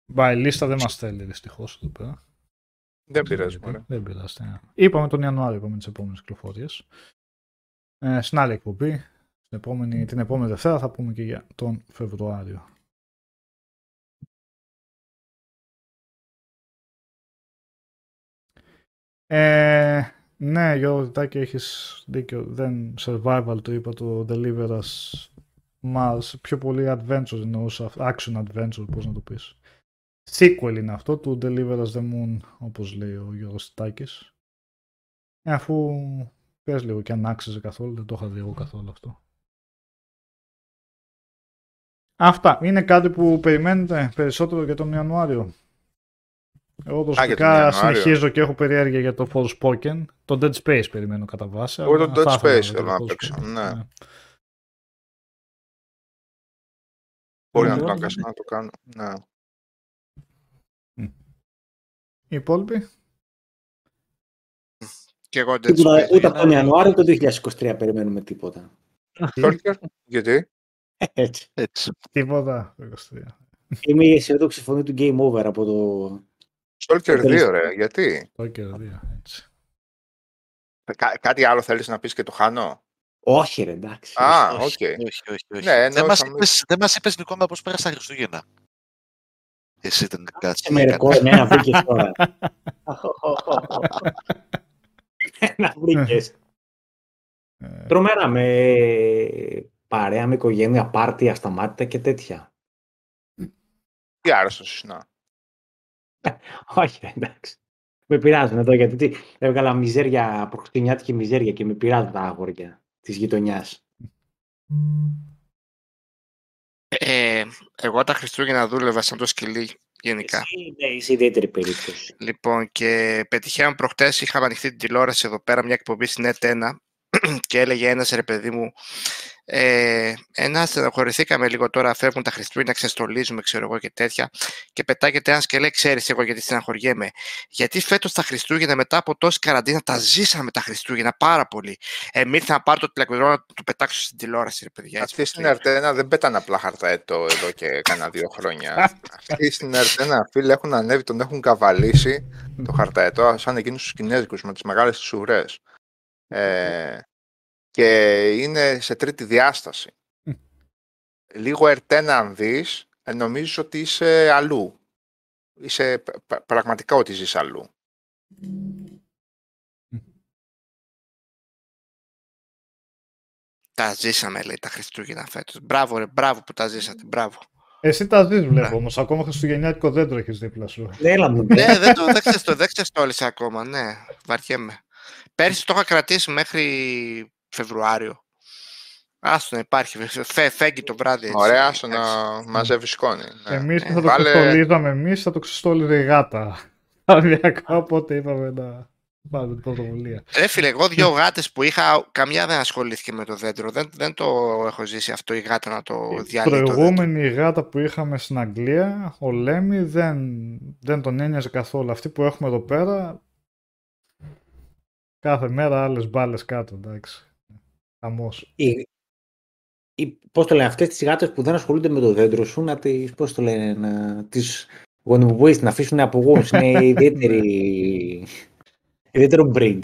Μπα, λίστα δεν μας θέλει δυστυχώς εδώ πέρα. Δεν πειράζει. Δεν πειράζει. Ναι. Είπαμε τον Ιανουάριο, είπαμε τις επόμενες κυκλοφορίες. Ε, στην άλλη εκπομπή, την επόμενη, την επόμενη Δευτέρα θα πούμε και για τον Φεβρουάριο. Ε, ναι, Γιώργο Τάκη, έχεις δίκιο. Δεν survival το είπα το Deliver Us Mars. Πιο πολύ adventure εννοούσα. Action adventure, πώς να το πεις. Sequel είναι αυτό του Deliver Us the Moon, όπως λέει ο Γιώργος Τάκης. Ε, αφού πες λίγο και αν άξιζε καθόλου, δεν το είχα δει εγώ καθόλου αυτό. Αυτά. Είναι κάτι που περιμένετε περισσότερο για τον Ιανουάριο. Εγώ προσωπικά Ιανουάριο. συνεχίζω και έχω περιέργεια για το Forspoken. Το Dead Space περιμένω κατά βάση. Εγώ αλλά το Dead θα ήθελα Space για θέλω το να παίξω, Forspoken. ναι. Μπορεί να Εγώ το δεν- κάνω, να το κάνω. Ναι. Οι υπόλοιποι; Και εγώ Dead Τίποτα, Space. ούτε από τον Ιανουάριο το 2023 περιμένουμε τίποτα. Stalker, γιατί; Έτσι. Έτσι. Τίποτα. 23. Είμαι η αισιόδοξη φωνή του Game Over από το... Stalker Το 2, ρε, γιατί; Το και δύο. Έτσι. Κα- κάτι άλλο θέλεις να πεις και το χάνω; Όχι ρε, εντάξει. Α, οκ. όχι, όχι, όχι, όχι. Ναι, δεν μας εννοούσα είπες, δεν μας είπες Νικόλα πώς πέρασε τα Χριστούγεννα. Εσύ δεν κάτσε. Σε μερικό, ναι, να βρήκες τώρα. *laughs* να βρήκες. Ε, Τρομερά με παρέα, με οικογένεια, πάρτι, ασταμάτητα και τέτοια. Τι άρρωστος ήσουν. Όχι, ρε, εντάξει. Με πειράζουν εδώ γιατί τι, έβγαλα μιζέρια, προχτινιάτικη μιζέρια και με πειράζουν τα αγόρια της γειτονιάς. Ε, εγώ τα Χριστούγεννα δούλευα σαν το σκυλί γενικά. Εσύ, ναι, είσαι ιδιαίτερη περίπτωση. Λοιπόν, και πετυχαίνω προχτές είχαμε ανοιχτή την τηλεόραση εδώ πέρα, μια εκπομπή στην ΕΤ1 *clears throat* και έλεγε ένας ρε παιδί μου, ε, ένα στενοχωρηθήκαμε λίγο τώρα, φεύγουν τα Χριστούγεννα, ξεστολίζουμε, ξέρω εγώ και τέτοια. Και πετάγεται ένας και λέει: Ξέρεις, εγώ γιατί στεναχωριέμαι. Γιατί φέτος τα Χριστούγεννα μετά από τόση καραντίνα τα ζήσαμε τα Χριστούγεννα πάρα πολύ. Ε, μη ήρθα να πάρω το τηλεκπαιδρό να το πετάξω στην τηλεόραση, ρε παιδιά. έτσι Αυτοί όπως στην λέει. Αρτένα δεν πέτανε απλά χαρταέτο εδώ και κάνα δύο χρόνια. Αυτοί στην Αρτένα, φίλοι, έχουν ανέβει, τον έχουν καβαλήσει το χαρταέτο, σαν εκείνους τους Κινέζικους με τις μεγάλες τις ουρές. Ε, και είναι σε τρίτη διάσταση. Λίγο Ερτένα αν δεις, ε, νομίζεις ότι είσαι αλλού. Είσαι π- π- πραγματικά ότι ζεις αλλού. Τα ζήσαμε, λέει, τα Χριστούγεννα φέτος. Μπράβο, ρε, μπράβο που τα ζήσατε. Μπράβο. Εσύ τα δεις βλέπω όμως, ακόμα χριστουγεννιάτικο δέντρο έχεις δίπλα σου. Έλα μου. ναι, δεν το δεν ξεστο- δεν ξεστόλισα ακόμα, ναι. Βαριέμαι. Πέρσι το είχα κρατήσει μέχρι Φεβρουάριο. Άστο να υπάρχει. Φε, φέγγει το βράδυ. έτσι. Ωραία, στο να Εντάξει. μαζεύεις σκόνη. Ναι. Εμείς Ε, που θα το βάλε- ξεστολίζαμε εμείς, θα το ξεστόλιζε η γάτα. *laughs* Σταδιακά, οπότε είπαμε να πάρουμε την πρωτοβουλία. Ρε φίλε, εγώ δύο γάτες που είχα, καμιά δεν ασχολήθηκε με το δέντρο. Δεν, δεν το έχω ζήσει αυτό η γάτα να το Η διαλύει το δέντρο. προηγούμενη γάτα που είχαμε στην Αγγλία, ο Λέμι, δεν, δεν τον ένοιαζε καθόλου. Αυτή που έχουμε εδώ πέρα, κάθε μέρα άλλες μπάλες κάτω, εντάξει. Χαμός. Οι, οι, πώς το λένε, αυτές τις γάτες που δεν ασχολούνται με το δέντρο σου, να τις, πώς το λένε, να τις γονιμοποιήσεις, να αφήσουν απογόνους. *laughs* Είναι ιδιαίτερη, ιδιαίτερο breed.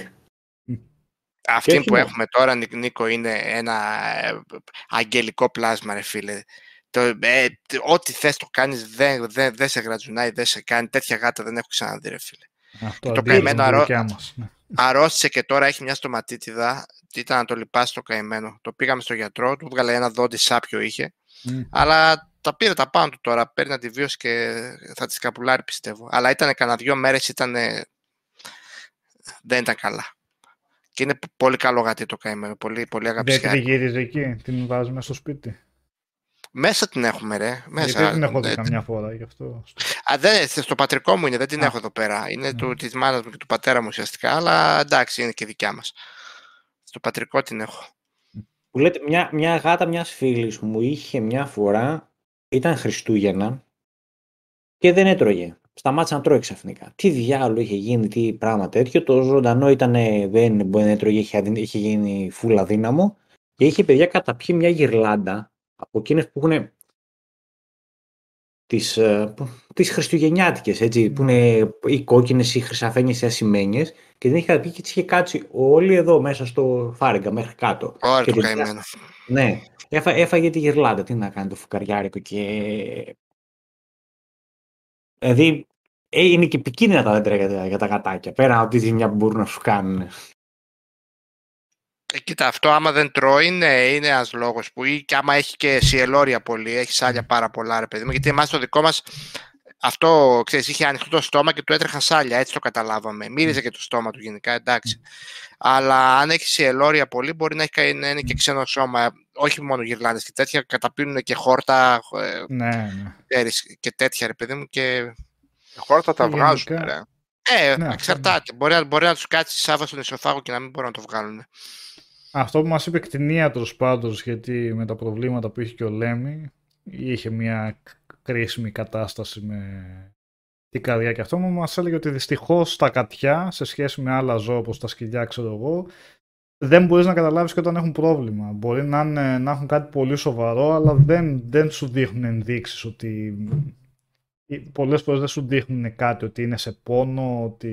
Αυτή Και όχι που μόνο. έχουμε τώρα, Νίκ- Νίκο, είναι ένα ε, αγγελικό πλάσμα, ρε φίλε. Το, ε, τ- ό,τι θες το κάνεις, δεν, δεν, δεν σε γρατζουνάει, δεν σε κάνει. Τέτοια γάτα δεν έχω ξαναδεί, ρε φίλε. Αυτό το αντίστοιχο καημένο με τη αρώ- δικιά μας. ναι. Αρρώστησε και τώρα έχει μια στοματίτιδα. Τι ήταν να το λυπάσει το καημένο. Το πήγαμε στο γιατρό, του βγάλε ένα δόντι σάπιο είχε. Μμ. Αλλά τα πήρε τα πάνω του τώρα. Παίρνει αντιβίωση και θα τη σκαπουλάρει, πιστεύω. Αλλά ήταν κανένα δύο μέρες, ήταν. Δεν ήταν καλά. Και είναι π- πολύ καλό γατί το καημένο. Πολύ, πολύ Δεν τη αγαπησιάρικο. γύριζε εκεί, την βάζουμε στο σπίτι. Μέσα την έχουμε, ρε. Μέσα. Γιατί δεν την έχω δει Ε, καμιά φορά γι' αυτό. Α, δεν, στο πατρικό μου είναι, δεν την Α. έχω εδώ πέρα. Είναι Ναι. του, της μάνας μου και του πατέρα μου ουσιαστικά, αλλά εντάξει, είναι και δικιά μας. Στο πατρικό την έχω. Που λέτε, μια, μια γάτα μιας φίλης μου είχε μια φορά, ήταν Χριστούγεννα και δεν έτρωγε. Σταμάτησε να τρώει ξαφνικά. Τι διάλογο είχε γίνει, τι πράγμα τέτοιο. Το ζωντανό ήταν, δεν μπορεί να έτρωγε, είχε, αδυ- είχε γίνει φούλα δύναμο. Και είχε παιδιά καταπιεί μια γυρλάντα από εκείνες που έχουν τις, ε, τις χριστουγεννιάτικες, έτσι, που είναι οι κόκκινες, οι χρυσαφένιες, οι ασημένιες και την είχε πει και τις είχε κάτσει όλοι εδώ μέσα στο φάριγγα μέχρι κάτω. Ωραία Και το την- καημένο. Ναι, έφα, έφαγε τη γυρλάντα, τι να κάνει το φουκαριάρικο και... Δηλαδή, ε, είναι και επικίνδυνα τα δέντρα για, τα- για τα γατάκια, πέρα από τη ζημιά που μπορούν να σου κάνουν. Ε, Κοίτα, αυτό άμα δεν τρώει, ναι, είναι ένας λόγος που ή και άμα έχει και σιελόρια πολύ, έχει σάλια πάρα πολλά, ρε παιδί μου. Γιατί εμάς το δικό μας αυτό, ξέρεις, είχε ανοιχτό το στόμα και του έτρεχαν σάλια, έτσι το καταλάβαμε. Μύριζε και το στόμα του γενικά, εντάξει. Αλλά αν έχει σιελόρια πολύ, μπορεί να, έχει, κα- να είναι και ξένο σώμα. Όχι μόνο γυρλάνδες και τέτοια, καταπίνουν και χόρτα ε, Ναι, ναι. ξέρεις, και τέτοια, ρε παιδί μου. Και... Χόρτα τα Γενικά- βγάζουν, ρε. Ε, Ναι, αυτό εξαρτάται. Μπορεί, να- μπορεί να τους κάτσεις Σάββα στον ισοφάγο και να μην μπορούν να το βγάλουν. Αυτό που μας είπε κτηνίατρος πάντως, γιατί με τα προβλήματα που είχε και ο Λέμι, είχε μια κρίσιμη κατάσταση με την καρδιά και αυτό μου μας έλεγε ότι δυστυχώς τα κατιά, σε σχέση με άλλα ζώα όπως τα σκυλιά ξέρω εγώ, δεν μπορείς να καταλάβεις και όταν έχουν πρόβλημα. Μπορεί να, είναι- να έχουν κάτι πολύ σοβαρό, αλλά δεν, δεν σου δείχνουν ενδείξεις ότι... Πολλές φορές δεν σου δείχνουν κάτι, ότι είναι σε πόνο, ότι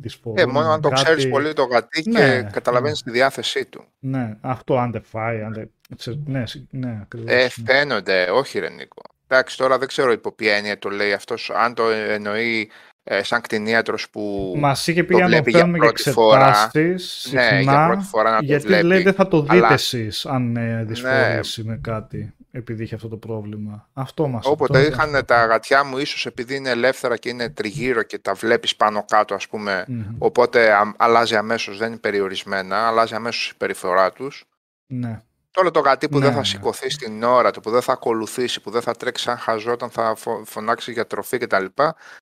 δυσφορούν. Ε, μόνο αν το κάτι... ξέρεις πολύ το γατί και Ναι, καταλαβαίνεις ναι. τη διάθεσή του. Ναι, αυτό αν δεν φάει, αν δεν... ξε- Ναι, συ- ναι, ακριβώς. Ε, ναι. φαίνονται, όχι ρε Νίκο. Εντάξει, τώρα δεν ξέρω υπό ποια έννοια το λέει αυτός, αν το εννοεί ε, σαν κτηνίατρος που Μας είχε πει το για να βλέπει το για φέρνουμε για πρώτη φορά. εξετάσεις ναι, για συχνά, πρώτη φορά να το γιατί βλέπει. λέει δεν θα το δείτε αλλά- Ναι. εσείς αν ε, δυσφορήσει με κάτι, επειδή είχε αυτό το πρόβλημα. Αυτό μας Όποτε αυτό- είχαν τα γατιά μου, ίσως επειδή είναι ελεύθερα και είναι τριγύρω και τα βλέπεις πάνω κάτω, ας πούμε, Μμμ. οπότε α, αλλάζει αμέσως, δεν είναι περιορισμένα, αλλάζει αμέσως η περιφορά τους. Ναι, Τώρα το γατί που Ναι, δεν θα ναι. σηκωθεί στην ώρα του, που δεν θα ακολουθήσει, που δεν θα τρέξει σαν χαζό όταν θα φω- φωνάξει για τροφή κτλ.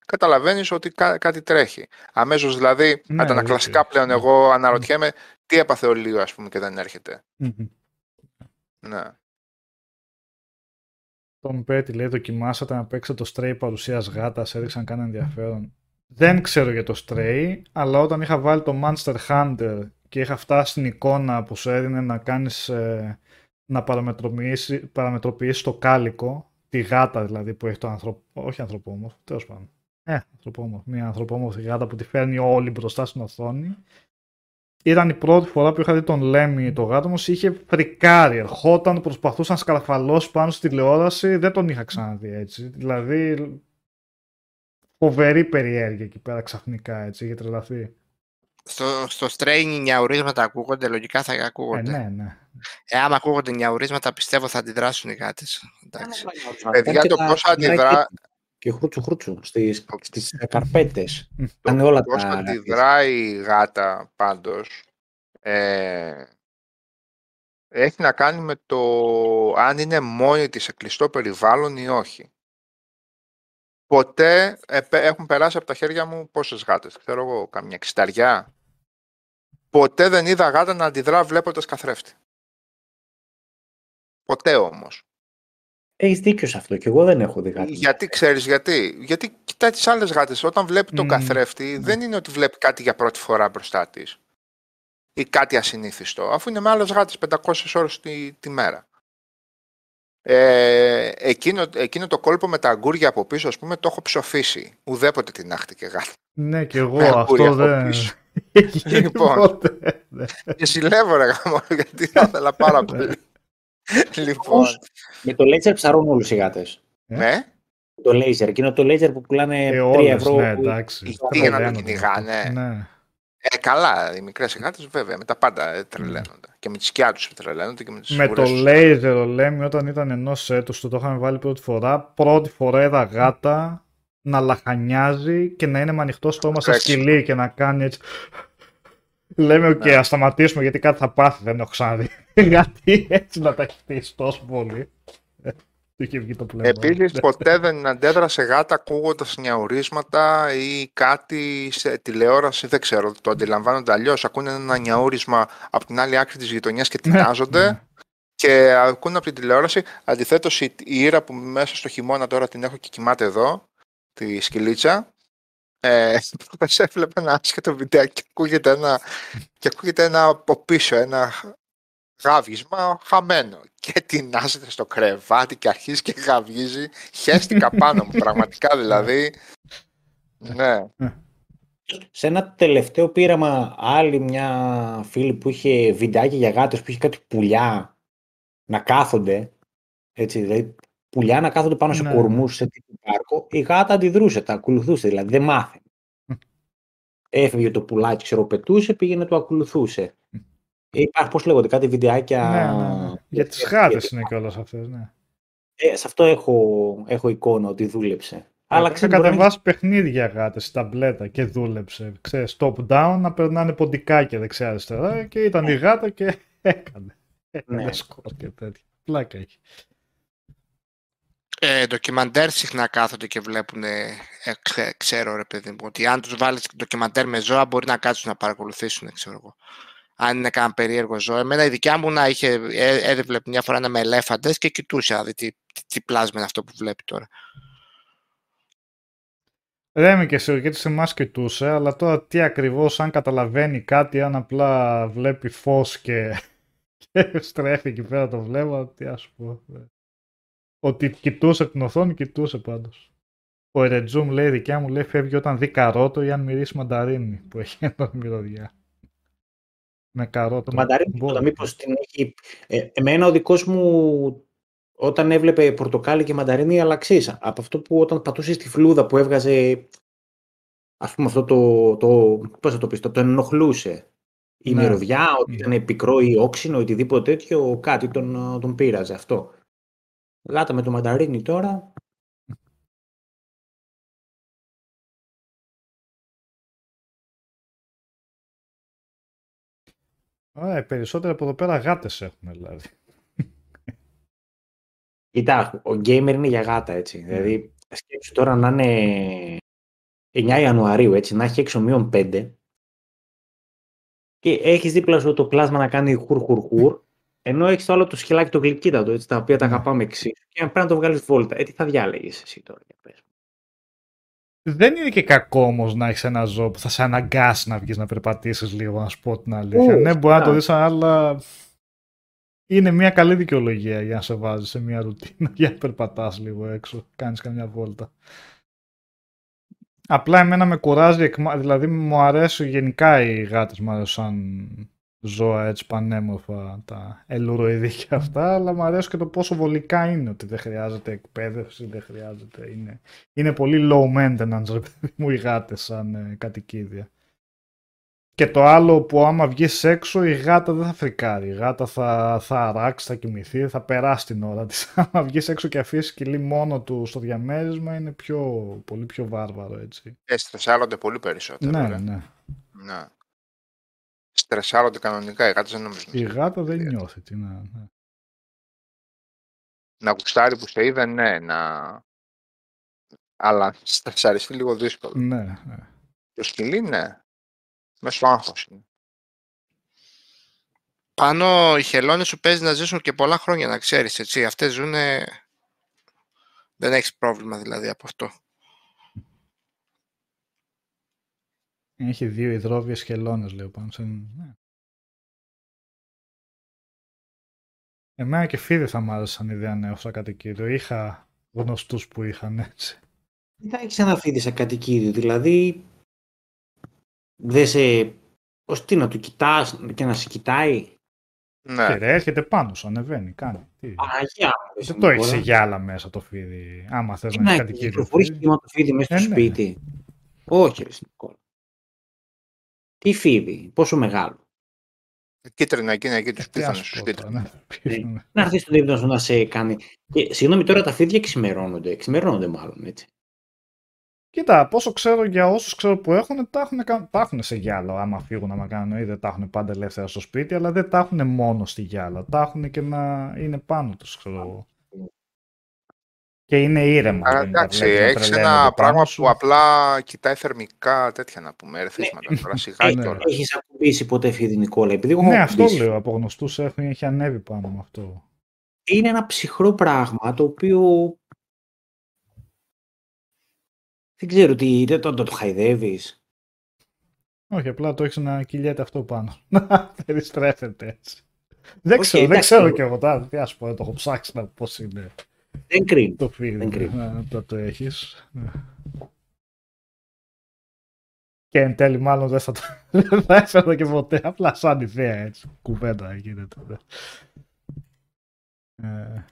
Καταλαβαίνεις ότι κά- κάτι τρέχει. Αμέσως δηλαδή, Ναι, αντανακλαστικά δίκαιο. πλέον εγώ αναρωτιέμαι τι έπαθε ο Λίο ας πούμε και δεν έρχεται. Μμμ. Ναι. Τον Πέτη λέει δοκιμάσατε να παίξετε το Stray παρουσίας γάτας, έδειξαν κανένα ενδιαφέρον. Δεν ξέρω για το Stray, αλλά όταν είχα βάλει το Monster Hunter και είχα φτάσει στην εικόνα που σου έδινε να κάνεις, ε, να παραμετροποιήσει, παραμετροποιήσεις το κάλικο, τη γάτα δηλαδή που έχει το ανθρωπ... όχι ανθρωπόμορφο, τέλος πάντων. Ε, ανθρωπόμορφο, μια ανθρωπόμορφη γάτα που τη φέρνει όλη μπροστά στην οθόνη. Ήταν η πρώτη φορά που είχα δει τον Λέμι το γάτο μου, είχε φρικάρει, ερχόταν, προσπαθούσε να σκαρφαλώσει πάνω στη τηλεόραση, δεν τον είχα ξαναδεί έτσι. Δηλαδή, φοβερή περιέργεια εκεί πέρα ξαφνικά έτσι, είχε τρελαθεί. Στο, στο strain οι νιαουρίσματα ακούγονται, λογικά θα Ε, ακούγονται. ναι, ναι. Ε, άμα ακούγονται νιαουρίσματα, πιστεύω θα αντιδράσουν οι γάτες. Εντάξει. Παιδιά, το πώς αντιδρά, Και χρούτσου χρούτσου στις, στις καρπέτες. Μμ. Κάνε όλα πώς τα... αντιδράει η γάτα πάντως ε, έχει να κάνει με το αν είναι μόνη της σε κλειστό περιβάλλον ή όχι. Ποτέ ε, πε- έχουν περάσει από τα χέρια μου πόσες γάτες, ξέρω εγώ, καμιά εξιταριά. Ποτέ δεν είδα γάτα να αντιδρά βλέποντας καθρέφτη. Ποτέ όμως. Έχεις δίκιο σε αυτό και εγώ δεν έχω δει κάτι. Γιατί ξέρεις γιατί; Γιατί κοιτάει τις άλλες γάτες. Όταν βλέπει τον Μμμ, καθρέφτη, δεν είναι ότι βλέπει κάτι για πρώτη φορά μπροστά της. Ή κάτι ασυνήθιστο. Αφού είναι με άλλες γάτες 500 ώρες τη, τη μέρα. Ε, εκείνο, εκείνο το κόλπο με τα αγκούρια από πίσω, ας πούμε, το έχω ψοφήσει. Ουδέποτε την άχτηκε γάτα. Ναι, και εγώ Με αγκούρια αυτό από δεν. πίσω. *laughs* Έχει Λοιπόν. ποτέ. Ναι. Και ζηλεύω ρε γάμο, γιατί θα ήθελα πάρα πολύ. *laughs* λοιπόν, Με το laser ψαρώνουν όλους οι γάτες. Ε; ναι, Το laser, εκείνο το laser που πουλάνε Ε, 3 όλες, ευρώ. ναι, εντάξει. Τι, για να το Τρελαίνονται. κυνηγάνε. Ναι. ε, καλά, οι μικρές γάτες βέβαια, με τα πάντα ε, τρελαίνονται. Και με τη σκιά τους τρελαίνονται και με τις Με το ουρές τους. λέιζερ, ο Λέμι, όταν ήταν ενός έτους του, το είχαμε βάλει πρώτη φορά. Πρώτη φορά είδα γάτα να λαχανιάζει και να είναι με ανοιχτό στόμα σαν Τρέξιμο. σκυλί και να κάνει έτσι. Λέμε, οκ, Ναι. ας σταματήσουμε γιατί κάτι θα πάθει, δεν έχω ξαναδεί. *laughs* Γιατί έτσι να τα έχει χτίσει τόσο πολύ. Ε, Του είχε βγει το πνεύμα. Επίσης Ναι. ποτέ δεν αντέδρασε γάτα ακούγοντας νιαουρίσματα ή κάτι σε τηλεόραση, δεν ξέρω, το αντιλαμβάνονται αλλιώς. Ακούνε ένα νιαούρισμα από την άλλη άκρη της γειτονιάς και Ναι, τινάζονται ναι. και ακούνε από την τηλεόραση. Αντιθέτως η, η Ήρα που μέσα στο χειμώνα τώρα την έχω και κοιμάται εδώ, τη σκυλίτσα, ε, *laughs* προχθές έβλεπε ένα άσχετο βιντεάκι και ακούγεται ένα, και ακούγεται ένα από πίσω, ένα γάβγισμα χαμένο. Και τεινάζεται στο κρεβάτι και αρχίζει και γαβγίζει. Χαίστηκα πάνω μου, πραγματικά δηλαδή. Ναι. Σε ένα τελευταίο πείραμα, άλλη μια φίλη που είχε βιντεάκι για γάτες, που είχε κάτι πουλιά να κάθονται, έτσι, δηλαδή πουλιά να κάθονται πάνω σε Ναι, κορμούς σε τύπου πάρκο, η γάτα αντιδρούσε, τα ακολουθούσε, δηλαδή δεν μάθαινε. Έφευγε το πουλάκι, ξέρω, πετούσε, πήγαινε το ακολουθούσε. Υπάρχει, πώς λέγονται, κάτι βιντεάκια... Ναι, ναι, ναι. Για τις γάτες είναι κιόλας αυτές, ναι. Ε, σε αυτό έχω, έχω εικόνα ότι δούλεψε. Αλλά Είχα ξέρεις, μπορεί να κατεβάσει παιχνίδια γάτες στην ταμπλέτα και δούλεψε. Ξέρεις, top-down να περνάνε ποντικάκια δεξιά-αριστερά και ήταν η γάτα και έκανε. *laughs* Έκανε Ναι. σκορ και τέτοια. Πλάκα έχει. Ε, ντοκιμαντέρ συχνά κάθονται και βλέπουν, ε, ξέ- ξέρω ρε παιδί μου, ότι αν τους βάλεις ντοκιμαντέρ με ζώα μπορεί να κάτσουν να παρακολουθήσουν, ξέρω εγώ. Αν είναι κανένα περίεργο ζώο. Εμένα η δικιά μου να είχε, ε, έδειπλε μια φορά ένα με ελέφαντες και κοιτούσε, να δει τι, τι, τι πλάσμα είναι αυτό που βλέπει τώρα. Λέμε και σε γιατί σε εμάς κοιτούσε, αλλά τώρα τι ακριβώς αν καταλαβαίνει κάτι, αν απλά βλέπει φως και, *laughs* και στρέφει εκεί πέρα το βλέμμα, τι ας πω. Ε. Ότι κοιτούσε την οθόνη, κοιτούσε πάντως. Ο Ερετζούμ λέει, δικιά μου λέει, φεύγει όταν δει καρότο ή αν μυρίσει μανταρίνι που έχει *laughs* ένα μυρωδιά. Με καρότο. Το μανταρίνι, Μπορεί. τίποτα, μήπως την έχει... Ε, εμένα ο δικός μου όταν έβλεπε πορτοκάλι και μανταρίνι αλλαξίσα. Από αυτό που όταν πατούσε στη φλούδα που έβγαζε ας πούμε αυτό το, το πώς θα το πεις, το, τον ενοχλούσε. Η Ναι. μυρωδιά, ότι Ναι. ήταν πικρό ή όξινο, οτιδήποτε τέτοιο, κάτι τον, τον πείραζε αυτό. Γάτα με το μανταρίνι τώρα, Ωραία, οι περισσότεροι από εδώ πέρα γάτες έχουμε δηλαδή. Κοίτα, ο gamer είναι για γάτα, έτσι. Ναι. Δηλαδή, σκέψου τώρα να είναι 9 Ιανουαρίου, έτσι, να έχει έξω μείον 5 και έχεις δίπλα σου το πλάσμα να κάνει χουρ χουρ χουρ, ενώ έχεις το άλλο το σκυλάκι το γλυκύτατο, έτσι, τα οποία τα Ναι. αγαπάμε εξίσου και αν πρέπει να το βγάλεις βόλτα. Ε, τι θα διάλεγες εσύ τώρα, για πες. μου. Δεν είναι και κακό όμως να έχεις ένα ζώο που θα σε αναγκάσει να βγεις να περπατήσεις λίγο, να σου πω την αλήθεια. Ου, ναι, μπορεί να το φυσικά. δεις, αλλά είναι μια καλή δικαιολογία για να σε βάζεις σε μια ρουτίνα *laughs* για να περπατάς λίγο έξω, κάνεις καμιά βόλτα. Απλά εμένα με κουράζει, εκμα- δηλαδή μου αρέσει γενικά οι γάτες μου αρέσουν σαν ζώα έτσι πανέμορφα, τα ελουροειδή και αυτά, αλλά μου αρέσει και το πόσο βολικά είναι, ότι δεν χρειάζεται εκπαίδευση, δεν χρειάζεται, είναι, είναι πολύ low maintenance ρε παιδί μου οι γάτες σαν ε, κατοικίδια. Και το άλλο που άμα βγεις έξω η γάτα δεν θα φρικάρει. Η γάτα θα, θα αράξει, θα κοιμηθεί, θα περάσει την ώρα της. *laughs* Άμα βγεις έξω και αφήσεις σκυλί μόνο του στο διαμέρισμα είναι πιο, πολύ πιο βάρβαρο έτσι. Ε, στρεσάρονται πολύ περισσότερο. Ναι, ρε. ναι. ναι. Στρεσάρονται κανονικά. Οι γάτες δεν νομίζουν. Η γάτα δεν ιδιαίτερα. νιώθει. Τι να, ναι. Να γουστάρει που σε είδε, ναι, να... Αλλά στρεσαριστεί λίγο δύσκολο. ναι, ναι. Το σκυλί, ναι. Μες στο άγχος είναι. Πάνω οι χελώνες σου παίζει να ζήσουν και πολλά χρόνια, να ξέρεις, έτσι. Αυτές ζουνε... Δεν έχεις πρόβλημα δηλαδή από αυτό. Έχει δύο υδρόβιες χελώνες λέω πάνω σε... ναι. Εμένα και φίλοι θα μ' άρεσαν ιδέα νέο σαν κατοικίδιο. Είχα γνωστούς που είχαν έτσι. Τι θα έχεις ένα φίδι σε κατοικίδιο, δηλαδή δεν σε... Ως τι να του κοιτάς και να σε κοιτάει; Ναι. Και ρε, έρχεται πάνω σου, ανεβαίνει, κάνει. Τι. Παναγία μου, ρε, Δεν το έχεις σε Νικόλα. γυάλα μέσα το φίδι. Άμα θες Τι να να έχεις έχει, κατοικίδιο. κυκλοφορείς φίδι. κύμα το φίδι μέσα στο Ε, ναι. σπίτι. Όχι, ρε Νικόλα. Τι φίδι, πόσο μεγάλο. Κίτρινα εκείνα εκεί τους Τι ας πίθανε σου στους πω τώρα, κίτρινους. ναι. Πίθανε. Να έρθεις στον δείπνο σου να σε κάνει. Και, συγγνώμη, τώρα τα φίδια ξημερώνονται. Ξημερώνονται μάλλον, έτσι. Κοίτα, πόσο ξέρω για όσους ξέρω που έχουν, τα έχουν, κα- τα έχουν σε γυάλα. Άμα φύγουν άμα κάνουν ή δεν τα έχουν πάντα ελεύθερα στο σπίτι, αλλά δεν τα έχουν μόνο στη γυάλα. Τα έχουν και να είναι πάνω τους, ξέρω εγώ. Και είναι ήρεμα. Αλλά δεν τα εντάξει, βλέπεις να έχεις τρελαίνονται ένα πάνω πράγμα σου. που απλά κοιτάει θερμικά τέτοια να πούμε, ερεθίσματα τώρα, σιγά ναι. κιόλας. Έχεις ακουμπήσει ποτέ φίδι, Νικόλα. Επειδή εγώ Ναι, έχω αυτό ακουμπήσει. λέω. Από γνωστούς έχουν έχει ανέβει πάνω με αυτό. Είναι ένα ψυχρό πράγμα το οποίο. Δεν ξέρω τι. Δεν το, το, το χαϊδεύεις. Όχι, απλά το έχεις να κυλιέται αυτό πάνω. *laughs* Να περιστρέφεται έτσι. Δεν Οκ, ξέρω, δεν εντάξει, ξέρω εγώ- και εγώ τώρα. Τι ας πω, το έχω ψάξει να πώς είναι Δεν κρίνει. το feeling. Δεν κρίνω. να το, το έχεις. Ναι. Και εν τέλει μάλλον δεν θα το *laughs* δεν θα έφερα και ποτέ. Απλά σαν ιδέα έτσι. Κουβέντα γίνεται. ναι. Ε,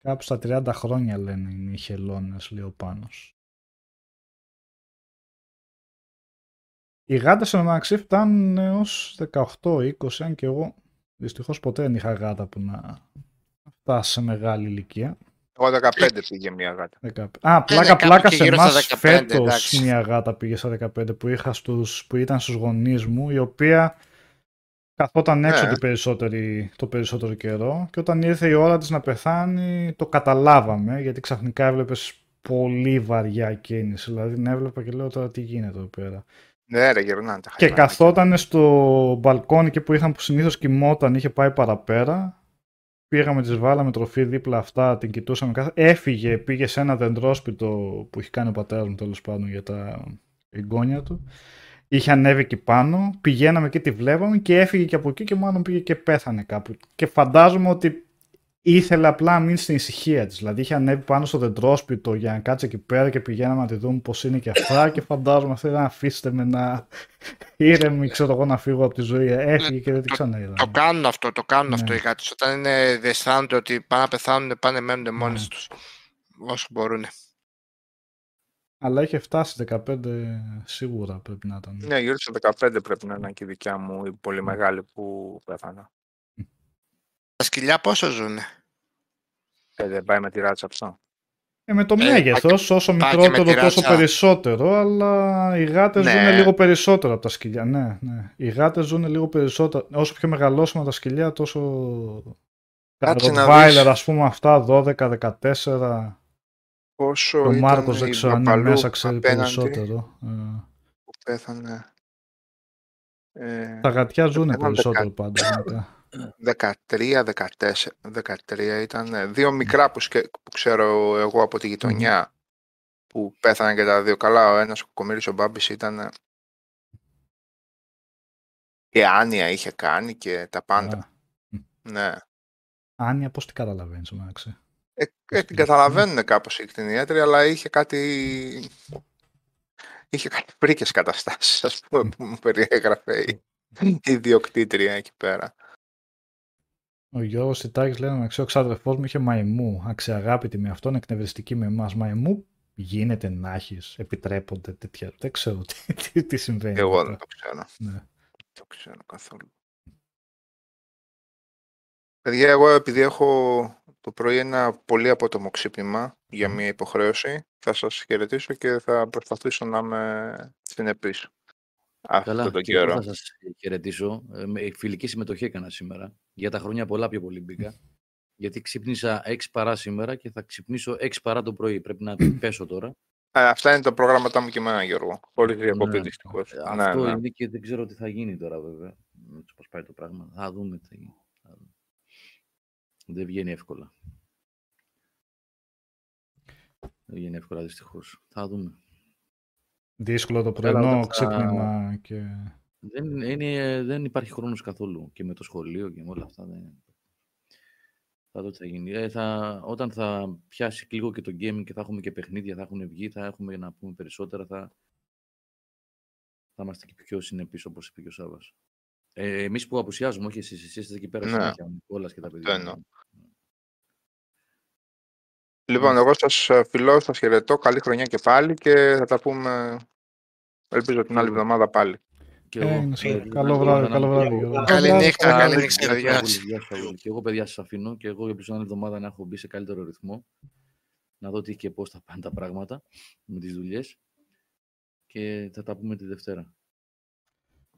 Κάπου στα 30 χρόνια λένε είναι οι χελώνες, λέει ο Πάνος. Οι γάτες εν μεταξύ φτάνουν έως 18-20, αν και εγώ δυστυχώς ποτέ δεν είχα γάτα που να φτάσει σε μεγάλη ηλικία. Εγώ 15 πήγε μια γάτα. 15. Α, πλάκα κάπου πλάκα και σε γύρω εμάς στα 15, φέτος εντάξει. μια γάτα πήγε στα 15 που, είχα στους, που ήταν στους γονείς μου, η οποία καθόταν έξω Ναι. το, περισσότερο, το περισσότερο καιρό και όταν ήρθε η ώρα της να πεθάνει το καταλάβαμε γιατί ξαφνικά έβλεπες πολύ βαριά κίνηση. Δηλαδή την έβλεπα και λέω τώρα τι γίνεται εδώ πέρα; Ναι, ρε, γυρνάνε τα Και χαϊμάτια. καθόταν στο μπαλκόνι και που είχαν που συνήθως κοιμόταν, είχε πάει παραπέρα. Πήγαμε, τις βάλαμε τροφή δίπλα αυτά, την κοιτούσαμε κάθε... Έφυγε, πήγε σε ένα δεντρόσπιτο που είχε κάνει ο πατέρας μου τέλος πάντων για τα εγγόνια του. Είχε ανέβει εκεί πάνω, πηγαίναμε και τη βλέπαμε και έφυγε και από εκεί και μάλλον πήγε και πέθανε κάπου. Και φαντάζομαι ότι ήθελε απλά να μείνει στην ησυχία της. Δηλαδή είχε ανέβει πάνω στο δεντρόσπιτο για να κάτσει εκεί πέρα και πηγαίναμε να τη δούμε πώς είναι και αυτά και φαντάζομαι αυτή να αφήστε με να ήρεμη, ξέρω εγώ, να φύγω από τη ζωή. Έφυγε και δεν την ξαναείδα. Το κάνουν αυτό, το κάνουν Ναι. αυτό οι γάτες. Όταν είναι, αισθάνονται ότι πάνε να πεθάνουν, πάνε μένουν μόνες Ναι. τους. Όσο μπορούν. Αλλά είχε φτάσει 15 σίγουρα πρέπει να ήταν. Ναι, γύρω στα 15 πρέπει να είναι και η δικιά μου η πολύ μεγάλη που πέθανα. Τα σκυλιά πόσο ζουνε. Ε, δεν πάει με τη ράτσα αυτό. Ε, με το Ε, μέγεθος, όσο πάει και με μικρότερο τη τόσο ράτσα. περισσότερο, αλλά οι γάτες Ναι. ζουν λίγο περισσότερο από τα σκυλιά. Ναι, ναι. Οι γάτες ζουν λίγο περισσότερο. Όσο πιο μεγαλώσουμε τα σκυλιά, τόσο... Τα Κάτσε να Rottweiler, δεις. ας πούμε, αυτά 12-14. Πόσο Ο ήταν Μάρκος η δεν ξέρω αν είναι Μπαπαλού μέσα, ξέρει απέναντι περισσότερο. Ε, που πέθανε. Ε, τα γατιά ζουν ένα περισσότερο πάντα. Γενικά. 13, 14, 13 ήταν ε, δύο μικρά που, σκε- που ξέρω εγώ από τη γειτονιά που πέθαναν και τα δύο καλά. Ο ένας ο Κομύρης ο Μπάμπης ήταν ε, και άνοια είχε κάνει και τα πάντα. Α, Ναι. Άνια, πώς την καταλαβαίνεις, μεταξύ. Ε, ε, την καταλαβαίνουν κάπως οι κτηνίατροι, αλλά είχε κάτι... Είχε κάτι πρίκες καταστάσεις, ας πούμε, που μου περιέγραφε η, η ιδιοκτήτρια εκεί πέρα. Ο Γιώργος Τιτάκης λέει να ξέρω, ο ξάδερφός μου είχε μαϊμού. Αξιαγάπητη με αυτόν, εκνευριστική με εμάς. Μαϊμού γίνεται να έχεις, επιτρέπονται τέτοια. Δεν ξέρω τι, τι, τι συμβαίνει. Εγώ εδώ. δεν το ξέρω. Ναι. Δεν το ξέρω καθόλου. Παιδιά, εγώ επειδή έχω το πρωί ένα πολύ απότομο ξύπνημα για μια υποχρέωση, θα σας χαιρετήσω και θα προσπαθήσω να είμαι συνεπής Καλά, αυτόν τον και εγώ καιρό. θα σας χαιρετήσω. Ε, με φιλική συμμετοχή έκανα σήμερα. Για τα χρόνια πολλά πιο πολύ μπήκα. Γιατί ξύπνησα 6 παρά σήμερα και θα ξυπνήσω 6 παρά το πρωί. Πρέπει να πέσω τώρα. Ε, αυτά είναι τα προγράμματά μου και εμένα, Γιώργο. Χωρίς διακοπή, Ναι. δυστυχώς. Ε, Ναι, Αυτό ναι. είναι και δεν ξέρω τι θα γίνει τώρα βέβαια. Έτσι πώς πάει το πράγμα. Θα δούμε τι θα γίνει. Θα δούμε. Δεν βγαίνει εύκολα. Δεν βγαίνει εύκολα δυστυχώς. Θα δούμε. Δύσκολο το Καλά, πρωινό όταν θα- ξύπνημα και... Δεν, είναι, δεν υπάρχει χρόνος καθόλου και με το σχολείο και με όλα αυτά. Δεν... Θα δω τι θα γίνει. Ε, θα, όταν θα πιάσει λίγο και το gaming και θα έχουμε και παιχνίδια, θα έχουν βγει, θα έχουμε να πούμε περισσότερα, θα, θα είμαστε και πιο συνεπείς όπως είπε και ο Σάββας. Ε, εμείς που απουσιάζουμε, όχι εσείς, εσείς είστε εκεί πέρα Ναι. συνέχεια, ο Νικόλας και τα παιδιά. εννοώ. Λοιπόν, εγώ σας ε, φιλώ, σας χαιρετώ. Καλή χρονιά και πάλι και θα τα πούμε, ελπίζω την άλλη Εγώ. εβδομάδα πάλι. Και Ε, εγώ, είναι σε- ε, καλό να- βράδυ, να- καλό να- βράδυ, να- Γιώργο. Καλή Καλό νύχτα, βράδυ. καλή Καλό νύχτα, βράδυ. γεια Γεια σας. σας. Γεια σας, Αγούλη. Και εγώ, παιδιά, σας αφήνω και εγώ ελπίζω να είναι εβδομάδα να έχω μπει σε καλύτερο ρυθμό. Να δω τι και πώς θα πάνε τα πράγματα με τις δουλειές. Και θα τα πούμε τη Δευτέρα.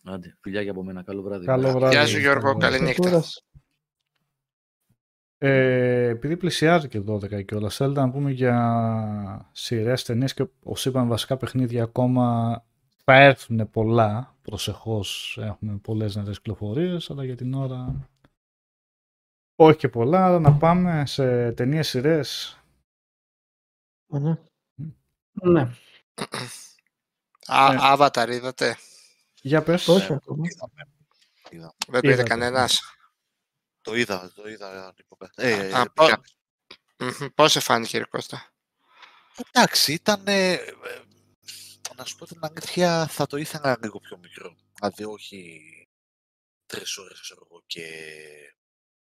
Άντε, φιλιά και από μένα. Καλό βράδυ. Καλό βράδυ. Γεια σου Γιώργο, καλό βράδυ. καλή νύχτα. Ξεκούρασε. Ε, επειδή πλησιάζει και 12 και όλα, θέλετε να πούμε για σειρές, ταινίες και όσοι είπαν βασικά παιχνίδια ακόμα θα έρθουν πολλά, προσεχώς έχουμε πολλές νέες κυκλοφορίες, αλλά για την ώρα όχι και πολλά, αλλά να πάμε σε ταινίες σειρές. Ναι. ναι. Α, Ε. Avatar είδατε; Για πες. Όχι Ε, ακόμα. είδαμε. Είδα. Δεν το είδε Είδατε, κανένας. Το είδα, το είδα. Νίκο. Ε, Α, ε, πο- πια. Μμμ. Πώς σε φάνηκε, ρε Κώστα; Εντάξει, ήταν. Να σου πω την αλήθεια, θα το ήθελα λίγο πιο μικρό. Δηλαδή, όχι τρεις ώρες, ξέρω εγώ, και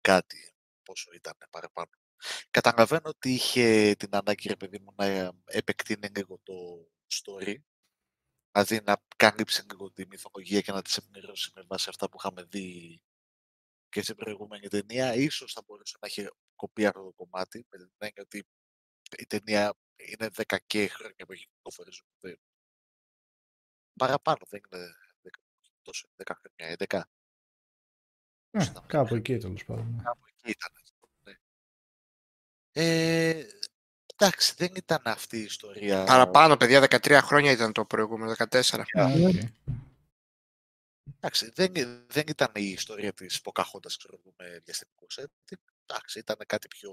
κάτι πόσο ήταν παραπάνω. Καταλαβαίνω ότι είχε την ανάγκη, ρε παιδί μου, να επεκτείνει λίγο το story. Δηλαδή να καλύψει λίγο τη μυθολογία και να τη εμπνευρώσει με βάση αυτά που είχαμε δει και στην προηγούμενη ταινία. Ίσως θα μπορούσε να έχει κοπεί αυτό το κομμάτι, με την έννοια ότι η ταινία είναι 10 και χρόνια που έχει κυκλοφορήσει. Οπότε Παραπάνω, δεν είναι 10, τόσο, 10 χρόνια, 11. Ε, κάπου εκεί τέλος πάντων. ναι. Κάπου εκεί ήταν. Ναι. Ε, εντάξει, δεν ήταν αυτή η ιστορία. Παραπάνω, παιδιά, 13 χρόνια ήταν το προηγούμενο, 14. Α, οκ. Εντάξει, δεν, δεν ήταν η ιστορία της Ποκαχόντας, ξέρω εγώ, με διαστημικό σετ. Εντάξει, ήταν κάτι πιο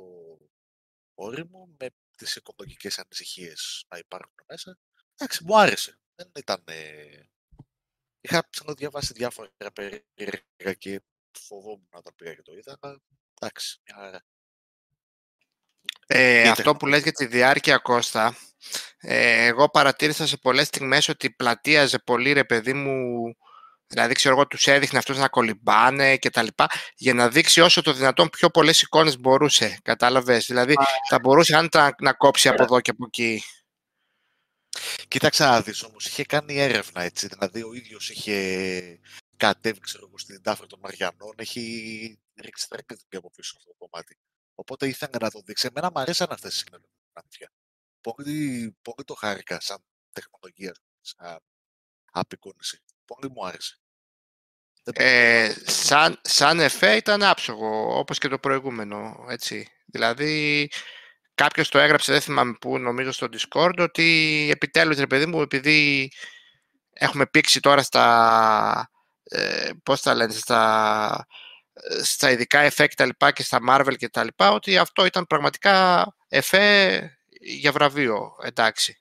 ώριμο, με τις οικολογικές ανησυχίες να υπάρχουν μέσα. Εντάξει, μου άρεσε. Δεν ήταν... ε, Είχα ξαναδιαβάσει διάφορα περίεργα και φοβόμουν όταν πήγα και το είδα, αλλά εντάξει, μια χαρά. Ε, Είτε. αυτό που λες για τη διάρκεια, Κώστα, ε, εγώ παρατήρησα σε πολλές στιγμές ότι πλατείαζε πολύ, ρε παιδί μου, δηλαδή ξέρω εγώ τους έδειχνε αυτούς να κολυμπάνε και τα λοιπά, για να δείξει όσο το δυνατόν πιο πολλές εικόνες μπορούσε, κατάλαβες, δηλαδή θα μπορούσε αν ήταν να κόψει από εδώ και από εκεί. Κοίταξε να δεις όμως, είχε κάνει έρευνα έτσι, δηλαδή ο ίδιος είχε κατέβει ξέρω εγώ στην τάφρα των Μαριανών, έχει ρίξει τεράστια δουλειά από πίσω αυτό το κομμάτι. Οπότε ήθελα να το δείξει. Εμένα μου αρέσαν αυτές οι συγκεκριμένες Πολύ, πολύ το χάρηκα σαν τεχνολογία, σαν απεικόνηση. Πολύ μου άρεσε. Δεν μπορώ να Ε, το- σαν, σαν εφέ ήταν άψογο, όπως και το προηγούμενο, έτσι. Δηλαδή, κάποιος το έγραψε, δεν θυμάμαι πού, νομίζω στο Discord, ότι επιτέλους, ρε παιδί μου, επειδή έχουμε πήξει τώρα στα, ε, πώς τα λένε, στα, ε, στα ειδικά εφέ και τα λοιπά και στα Marvel και τα λοιπά, ότι αυτό ήταν πραγματικά εφέ για βραβείο, εντάξει.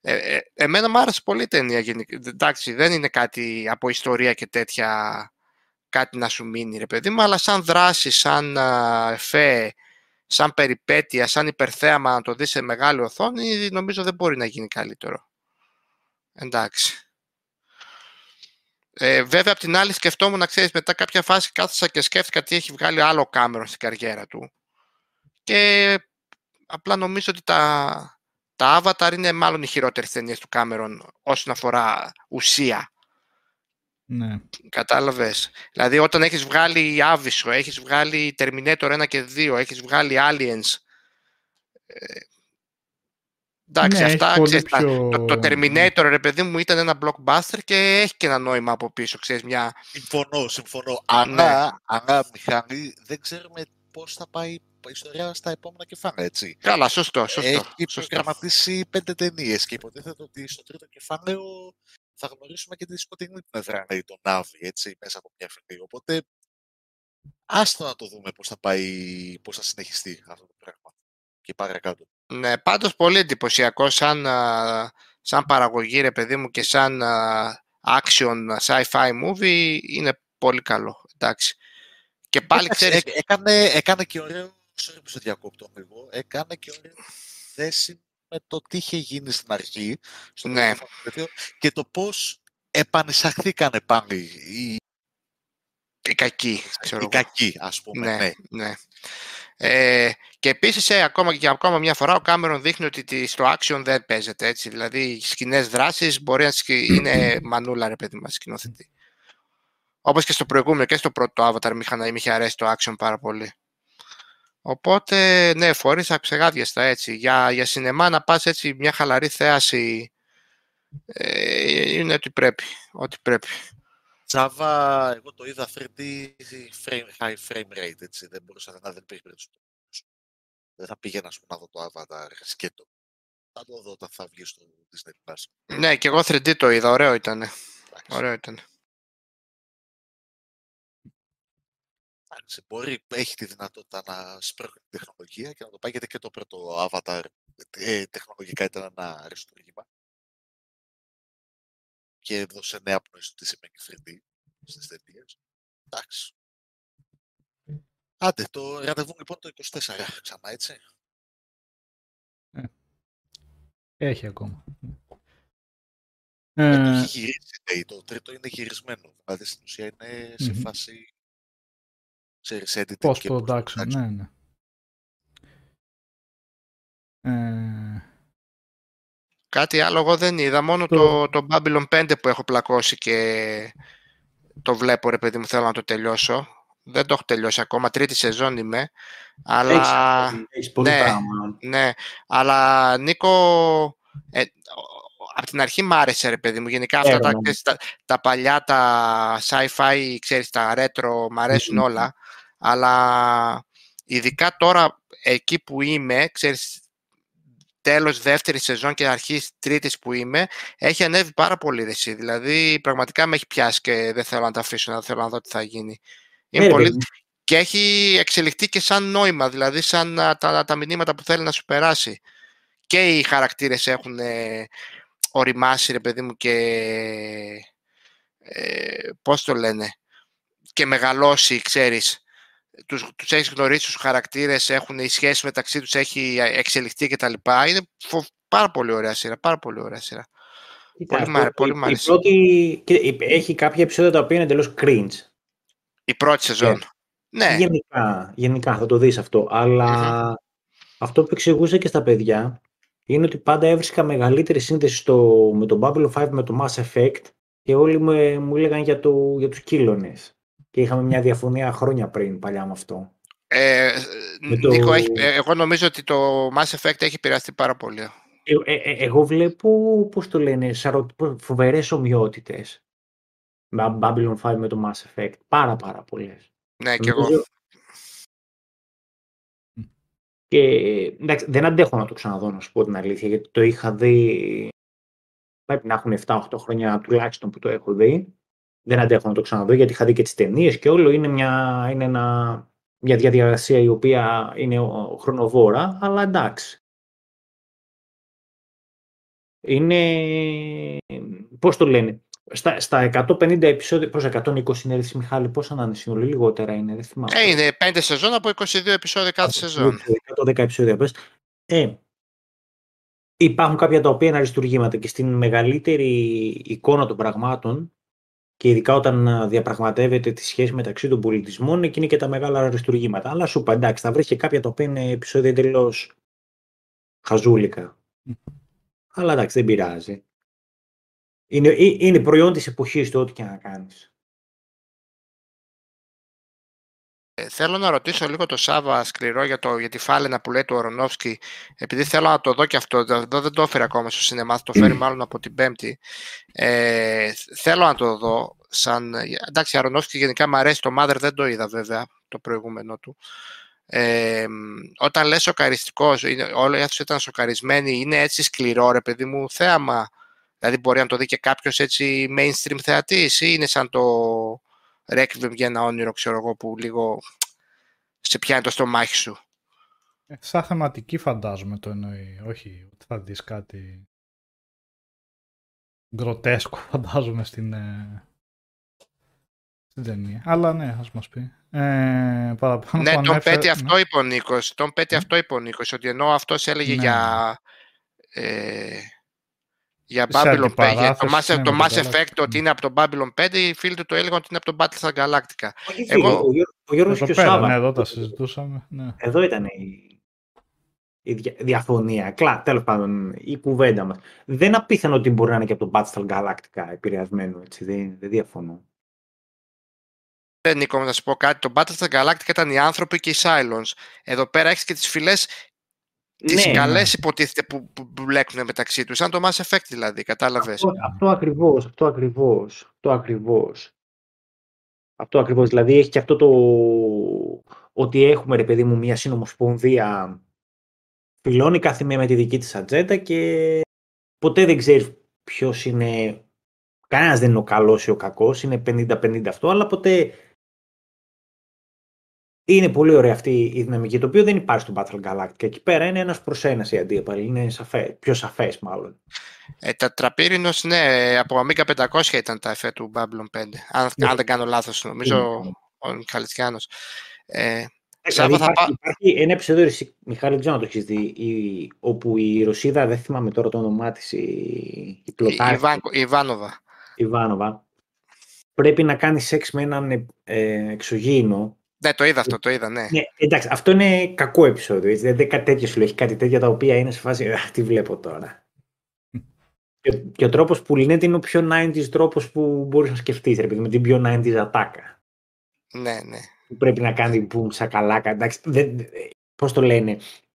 Ε, ε, εμένα μου άρεσε πολύ η ταινία. γενικ- Εντάξει, δεν είναι κάτι από ιστορία και τέτοια, κάτι να σου μείνει, ρε παιδί μου, αλλά σαν δράση, σαν α, εφέ, σαν περιπέτεια, σαν υπερθέαμα να το δεις σε μεγάλη οθόνη, νομίζω δεν μπορεί να γίνει καλύτερο. Εντάξει. Ε, βέβαια, απ' την άλλη σκεφτόμουν, να ξέρεις, μετά κάποια φάση κάθισα και σκέφτηκα τι έχει βγάλει άλλο Κάμερον στην καριέρα του. Και απλά νομίζω ότι τα, τα Avatar είναι μάλλον οι χειρότερες ταινίες του Κάμερον όσον αφορά ουσία. Ναι. Κατάλαβες. Δηλαδή όταν έχεις βγάλει Άβυσσο, έχεις βγάλει Terminator 1 και 2, έχεις βγάλει Aliens. Ε, εντάξει, Ναι, έχει αυτά, πολύ ξέρεις, τα- πιο- το, το Terminator, ρε παιδί μου, ήταν ένα blockbuster και έχει και ένα νόημα από πίσω, ξέρεις, μια... Συμφωνώ, συμφωνώ. Ναι. Αλλά, αλλά Μιχάλη, δεν ξέρουμε πώς θα πάει η ιστορία στα επόμενα κεφάλαια, έτσι. Καλά, σωστό, σωστό. Έχει σωστό. προγραμματίσει πέντε ταινίες και υποτίθεται ότι στο τρίτο κεφάλαιο θα γνωρίσουμε και τη σκοτεινή πλευρά, δηλαδή τον Νάβη, έτσι, μέσα από μια φυλή. Οπότε, άστο να το δούμε πώς θα πάει, πώς θα συνεχιστεί αυτό το πράγμα. Και παρακάτω. Ναι, πάντως πολύ εντυπωσιακό σαν, α, σαν παραγωγή, ρε παιδί μου, και σαν α, action sci-fi movie είναι πολύ καλό, εντάξει. Και πάλι Εντάξει, ξέρεις, έ- έκανε, έκανε και ωραίο, sorry που σε διακόπτω λίγο, έκανε και ωραίο *laughs* θέση με το τι είχε γίνει στην αρχή, στο Ναι. προηγούμενο πεδίο, και το πώς επανεισαχθήκανε πάλι οι, η κακή, ξέρω οι εγώ. κακοί, ας πούμε. Ναι, ναι. ναι. Ε, και επίσης, ε, ακόμα και ακόμα μια φορά, ο Κάμερον δείχνει ότι τι- στο action δεν παίζεται έτσι. Δηλαδή, οι σκηνές δράσεις μπορεί να σκη- είναι *clears throat* μανούλα, ρε παιδί μας, σκηνοθετή. Όπως και στο προηγούμενο και στο πρώτο Avatar μ' είχα- μ' είχε αρέσει το action πάρα πολύ. Οπότε, ναι, φορείς αξεγάδιαστα έτσι. Για, για σινεμά να πας έτσι μια χαλαρή θέαση ε, είναι ό,τι πρέπει. Ό,τι πρέπει. Java, εγώ το είδα 3D frame, high frame rate, έτσι, δεν μπορούσα να δεν υπήρχε περίπτωση. να το δώσω. Δεν θα πήγαινα ας πούμε, να δω το Avatar σκέτο. Θα το δω όταν θα βγει στο Disney Plus. Ναι, και εγώ 3D το είδα. Ωραίο ήταν. Εντάξει. Ωραίο ήταν. Εντάξει, μπορεί, έχει τη δυνατότητα να σπρώχνει την τεχνολογία και να το πάει γιατί και το πρώτο Avatar ε, τεχνολογικά ήταν ένα αριστούργημα. και έδωσε νέα πνοή στο τι σημαίνει 3D στις ταινίες. Εντάξει. Άντε, το ραντεβού λοιπόν το 24 ξανά, έτσι. Έχει ακόμα. Ε, το Ε, έχει γυρίσει, λέει, το τρίτο είναι γυρισμένο. Δηλαδή στην ουσία είναι σε Μμμ. φάση ξέρεις, editing post και production, ναι, ναι. Ε, Κάτι άλλο εγώ δεν είδα, μόνο Το- το, το Babylon 5 που έχω πλακώσει και το βλέπω ρε παιδί μου, θέλω να το τελειώσω. Δεν το έχω τελειώσει ακόμα, τρίτη σεζόν είμαι, αλλά... Έχεις, έχεις πολύ ναι. πράγμα. Ναι, αλλά Νίκο, ε, από την αρχή μ' άρεσε ρε παιδί μου. Γενικά αυτά τα, Ξέρω, ναι. ξέρεις, τα, τα παλιά, τα sci-fi, ξέρεις, τα retro, μ' αρέσουν Μμμ. όλα. Αλλά ειδικά τώρα εκεί που είμαι, ξέρεις, τέλος δεύτερης σεζόν και αρχής τρίτης που είμαι, έχει ανέβει πάρα πολύ ρε εσύ. Δηλαδή πραγματικά με έχει πιάσει και δεν θέλω να τα αφήσω, να θέλω να δω τι θα γίνει. Είναι Ναι, ρε πολύ, παιδί μου. και έχει εξελιχθεί και σαν νόημα, δηλαδή σαν α, τα, τα μηνύματα που θέλει να σου περάσει. Και οι χαρακτήρες έχουν ε, οριμάσει, ρε παιδί μου, και ε, πώς το λένε, και μεγαλώσει, ξέρεις. Τους, τους έχεις γνωρίσει τους χαρακτήρες, έχουν η σχέση μεταξύ τους έχει εξελιχθεί κτλ. Είναι φο- πάρα πολύ ωραία σειρά, πάρα πολύ ωραία σειρά. Κοίτα, Πολύ μ' αυτό- άρε- πολύ η- μ' η άρεσε. πρώτη- κοίτα, η- Έχει κάποια επεισόδια τα οποία είναι εντελώς cringe. Η πρώτη σεζόν. Ναι, Γενικά, γενικά θα το δεις αυτό. Αλλά αυτό που εξηγούσα και στα παιδιά είναι ότι πάντα έβρισκα μεγαλύτερη σύνδεση στο, με το Babylon 5 με το Mass Effect και όλοι μου, μου έλεγαν για, το, για τους κύλωνες. Και είχαμε μια διαφωνία χρόνια πριν παλιά με αυτό. ε, Με το- Νίκο, έχει- ε, εγώ νομίζω ότι το Mass Effect έχει επηρεαστεί πάρα πολύ. Ε, ε, ε, εγώ βλέπω, πώς το λένε, σαρο, φοβερές ομοιότητες με Babylon 5 με το Mass Effect. Πάρα πάρα πολλές. Ναι, και εγώ. Νομίζω- Και εντάξει, δεν αντέχω να το ξαναδώ, να σου πω την αλήθεια, γιατί το είχα δει. Πρέπει να έχουν 7-8 χρόνια τουλάχιστον που το έχω δει. Δεν αντέχω να το ξαναδώ, γιατί είχα δει και τις ταινίες και όλο είναι μια, είναι ένα, μια διαδικασία η οποία είναι ο- χρονοβόρα, αλλά εντάξει. Είναι. Πώς το λένε. Στα, στα 150 επεισόδια, πώς 120 είναι ρε Μιχάλη, πόσα να είναι συνολή, λιγότερα είναι, δεν θυμάμαι. Ε, είναι πέντε σεζόν από 22 επεισόδια κάθε σεζόν. 110 επεισόδια πες. Ε, υπάρχουν κάποια τα οποία είναι αριστουργήματα και στην μεγαλύτερη εικόνα των πραγμάτων και ειδικά όταν α, διαπραγματεύεται τη σχέση μεταξύ των πολιτισμών, εκεί είναι και τα μεγάλα αριστουργήματα. Αλλά σου είπα, εντάξει, θα βρεις και κάποια τα οποία είναι επεισόδια εντελώς χαζούλικα. Αλλά εντάξει, δεν πειράζει. Είναι, ε- είναι προϊόν της εποχής του ό,τι και να κάνεις. Θέλω να ρωτήσω λίγο το Σάβα σκληρό για, το, για τη φάλαινα που λέει του Ορονόφσκι, επειδή θέλω να το δω και αυτό, εδώ δεν το έφερε ακόμα στο σινεμά, θα το φέρει μάλλον από την Πέμπτη. Ε, θέλω να το δω. Σαν, εντάξει, Αρονόφσκι γενικά μου αρέσει, το Mother δεν το είδα βέβαια, το προηγούμενο του. Ε, όταν λες σοκαριστικός, είναι, όλοι οι άνθρωποι ήταν σοκαρισμένοι, είναι έτσι σκληρό ρε παιδί μου θέαμα. Δηλαδή μπορεί να το δει και κάποιος έτσι mainstream θεατής ή είναι σαν το Requiem για ένα όνειρο, ξέρω εγώ, που λίγο σε πιάνει το στομάχι σου. Ε, Σαν θεματική φαντάζομαι το εννοεί, όχι ότι θα δεις κάτι γκροτέσκο *laughs* φαντάζομαι στην, ε, στην ταινία. Αλλά ναι, ας μας πει. Ε, παραπάνω ναι, που τον ανέφερε- πέτει αυτό είπε ο Νίκος. Τον πέτει αυτό είπε ο Νίκος, ότι ενώ αυτός έλεγε Ναι. για... Ε, για Σε Babylon 5, για το αντιπαράθεση, Mass, ναι, το με Mass τον Effect Galactica. ότι είναι από τον Babylon 5, οι φίλοι του το έλεγαν ότι είναι από τον Battlestar Galactica. Όχι, Εγώ- φίλε, ο, Γιώργος- ο Γιώργος Εδώ και ο πέρα, Σάββας. ναι, εδώ τα συζητούσαμε. Ναι. Εδώ ήταν η, η δια- διαφωνία. Κλά, τέλος πάντων, η κουβέντα μας. Δεν απίθανο ότι μπορεί να είναι και από τον Battlestar Galactica επηρεασμένο, έτσι. Δεν, δεν διαφωνώ. Ε, Νίκο, να σου πω κάτι. Το Battlestar Galactica ήταν οι άνθρωποι και οι Cylons. Εδώ πέρα έχεις και τις φυλές, τις Ναι, καλές υποτίθεται που, που, που μπλέκουν μεταξύ τους. Σαν το Mass Effect δηλαδή, κατάλαβες. Αυτό, αυτό ακριβώς, αυτό ακριβώς, αυτό ακριβώς. Αυτό ακριβώς, δηλαδή έχει και αυτό το ότι έχουμε ρε παιδί μου μια συνομοσπονδία φυλών, η κάθε μία με τη δική της ατζέντα και ποτέ δεν ξέρεις ποιος είναι, κανένας δεν είναι ο καλός ή ο κακός, είναι 50-50 αυτό, αλλά ποτέ είναι πολύ ωραία αυτή η δυναμική, το οποίο δεν υπάρχει στο Battle Galactica. Εκεί πέρα είναι ένας προς ένας οι αντίπαλοι, είναι σαφέ, πιο σαφές μάλλον. Ε, τα τραπύρινος, ναι, από Amiga 500 ήταν τα εφέ του Babylon 5. Αν, Ναι. αν δεν κάνω λάθος, νομίζω Ναι. ο Μιχαλητσιάνος. Ε, Δηλαδή Σάβα, θα υπάρχει, πά- υπάρχει ένα επεισόδιο, εσύ, Μιχάλη, δεν ξέρω αν το έχεις δει, η- όπου η Ρωσίδα, δεν θυμάμαι τώρα το όνομά της, η, η η, πλωτάρχη, Ιβάν- η Ιβάνοβα. η Ιβάνοβα, πρέπει να κάνει σεξ με έναν ε, ε, εξωγήινο. Ναι, το είδα αυτό, το είδα, ναι. Ναι, εντάξει, αυτό είναι κακό επεισόδιο. Έτσι, δεν κάτι τέτοιο σου λέει. Έχει κάτι τέτοια τα οποία είναι σε φάση. «Αχ, τι βλέπω τώρα. *laughs* και, ο- και ο τρόπος που λύνεται είναι ο πιο 90s τρόπος που μπορείς να σκεφτείς, ρε παιδί, με την πιο 90s ατάκα. Ναι, ναι. Που πρέπει να κάνει boom σακαλάκα. Εντάξει, δεν, Πώς το λένε,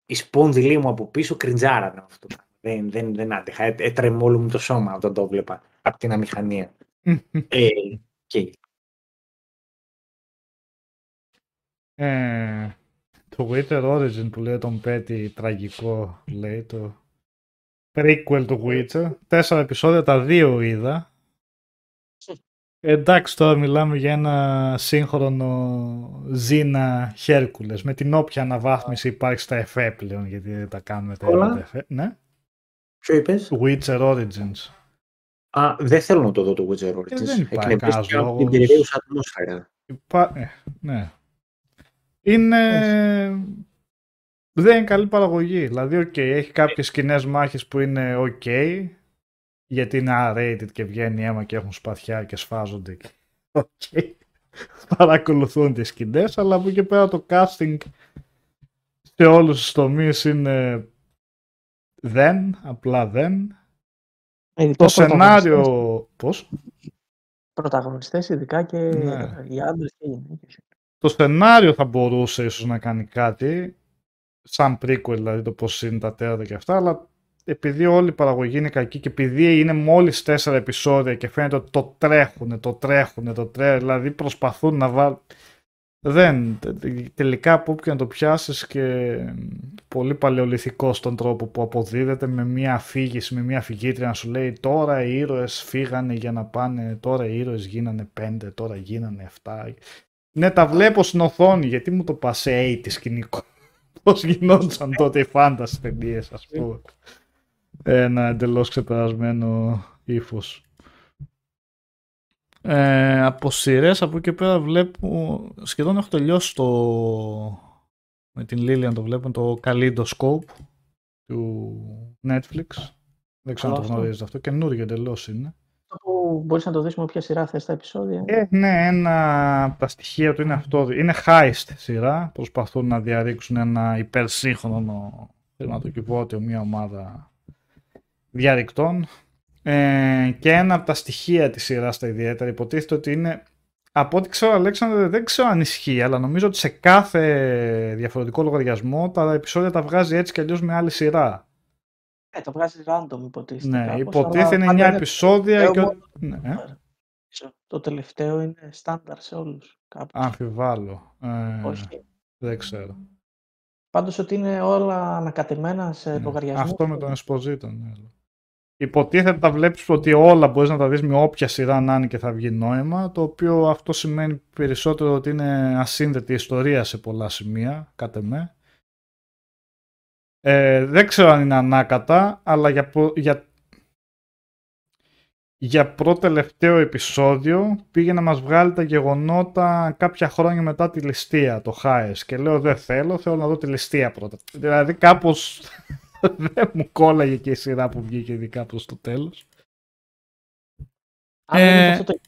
η σπόνδυλή μου από πίσω κριντζάρανε αυτό. Δεν, δεν, δεν άντεχα. Έ- Έτρεμε όλο μου το σώμα όταν το βλέπα από την αμηχανία. *laughs* ε, και Ε, το Witcher Origin που λέει τον Πέτη τραγικό λέει το prequel του Witcher τέσσερα επεισόδια τα δύο είδα εντάξει τώρα μιλάμε για ένα σύγχρονο Ζήνα Χέρκουλες με την όποια αναβάθμιση υπάρχει στα εφέ πλέον γιατί δεν τα κάνουμε τα Όλα. τα εφέ ναι ποιο είπες; Witcher Origins Α, δεν θέλω να το δω το Witcher Origins. Ε, δεν υπάρχει Εκνευρίστηκα κανένας από την λόγος. περιραίουσα ατμόσφαιρας. Υπά... ε, ναι. Είναι... Δεν είναι καλή παραγωγή. Δηλαδή, οκ, έχει κάποιες κοινέ μάχες που είναι οκ, γιατί είναι R-rated και βγαίνει αίμα και έχουν σπαθιά και σφάζονται. και- Οκ. *laughs* Παρακολουθούν τις σκηνές, αλλά από εκεί πέρα το casting σε όλους τους τομείς είναι δεν, απλά δεν. Ειδικά Το σενάριο... Πώς; Πρωταγωνιστές, ειδικά και Ναι. οι άντρες και οι γυναίκες. Το σενάριο θα μπορούσε ίσως να κάνει κάτι, σαν prequel δηλαδή το πώς είναι τα τέρατα και αυτά, αλλά επειδή όλη η παραγωγή είναι κακή και επειδή είναι μόλις τέσσερα επεισόδια και φαίνεται ότι το τρέχουνε, το τρέχουνε, το τρέχουνε, δηλαδή προσπαθούν να βάλουν... Δεν, τε- τελικά από όποιο να το πιάσεις και πολύ παλαιοληθικό στον τρόπο που αποδίδεται με μια αφήγηση, με μια αφηγήτρια να σου λέει τώρα οι ήρωες φύγανε για να πάνε, τώρα οι ήρωες γίνανε πέντε, τώρα γίνανε εφτά. Ναι, τα βλέπω στην οθόνη, γιατί μου το πας σε 80 σκηνικό. *laughs* Πώς γινόντουσαν τότε οι φάνταση ταινίες, ας πούμε. Ένα εντελώς ξεπερασμένο ύφος. Ε, από σειρές από εκεί και πέρα βλέπω, σχεδόν έχω τελειώσει το, με την Lilian το βλέπω, το Kaleidoscope του Netflix. Δεν ξέρω αν το αυτό. γνωρίζετε αυτό, καινούργιο εντελώς είναι. Αυτό που μπορείς να το δεις με όποια σειρά θες τα επεισόδια. Ε, ναι, ένα από τα στοιχεία του είναι αυτό. Είναι heist σειρά. Προσπαθούν να διαρρήξουν ένα υπερσύγχρονο χρηματοκιβώτιο, μια ομάδα διαρρηκτών. Ε, και ένα από τα στοιχεία της σειράς τα ιδιαίτερα υποτίθεται ότι είναι από ό,τι ξέρω Αλέξανδρε δεν ξέρω αν ισχύει αλλά νομίζω ότι σε κάθε διαφορετικό λογαριασμό τα επεισόδια τα βγάζει έτσι και αλλιώς με άλλη σειρά. Ε, το βγάζεις random υποτίθεται. Ναι, κάπως, υποτίθεται αλλά είναι 9 πάντα επεισόδια και... τελευταίο ο- Ναι, ε, μόνο. Το τελευταίο είναι στάνταρ σε όλους. Κάπως. αμφιβάλλω. Ε, Όχι. Δεν ξέρω. Πάντως ότι είναι όλα ανακατεμένα σε Ναι. λογαριασμό. Αυτό με τον Esposito, ναι. Υποτίθεται τα βλέπεις ότι όλα μπορείς να τα δεις με όποια σειρά να είναι και θα βγει νόημα, το οποίο αυτό σημαίνει περισσότερο ότι είναι ασύνδετη ιστορία σε πολλά σημεία, κάτε με. Ε, δεν ξέρω αν είναι ανάκατα, αλλά για, προ- για, για πρώτο-τελευταίο επεισόδιο πήγε να μας βγάλει τα γεγονότα κάποια χρόνια μετά τη ληστεία, το Χάες. Και λέω δεν θέλω, θέλω να δω τη ληστεία πρώτα. Δηλαδή κάπως *laughs* δεν μου κόλλαγε και η σειρά που βγήκε ειδικά προς το τέλος. Αν δεν Ε, είναι αυτό το...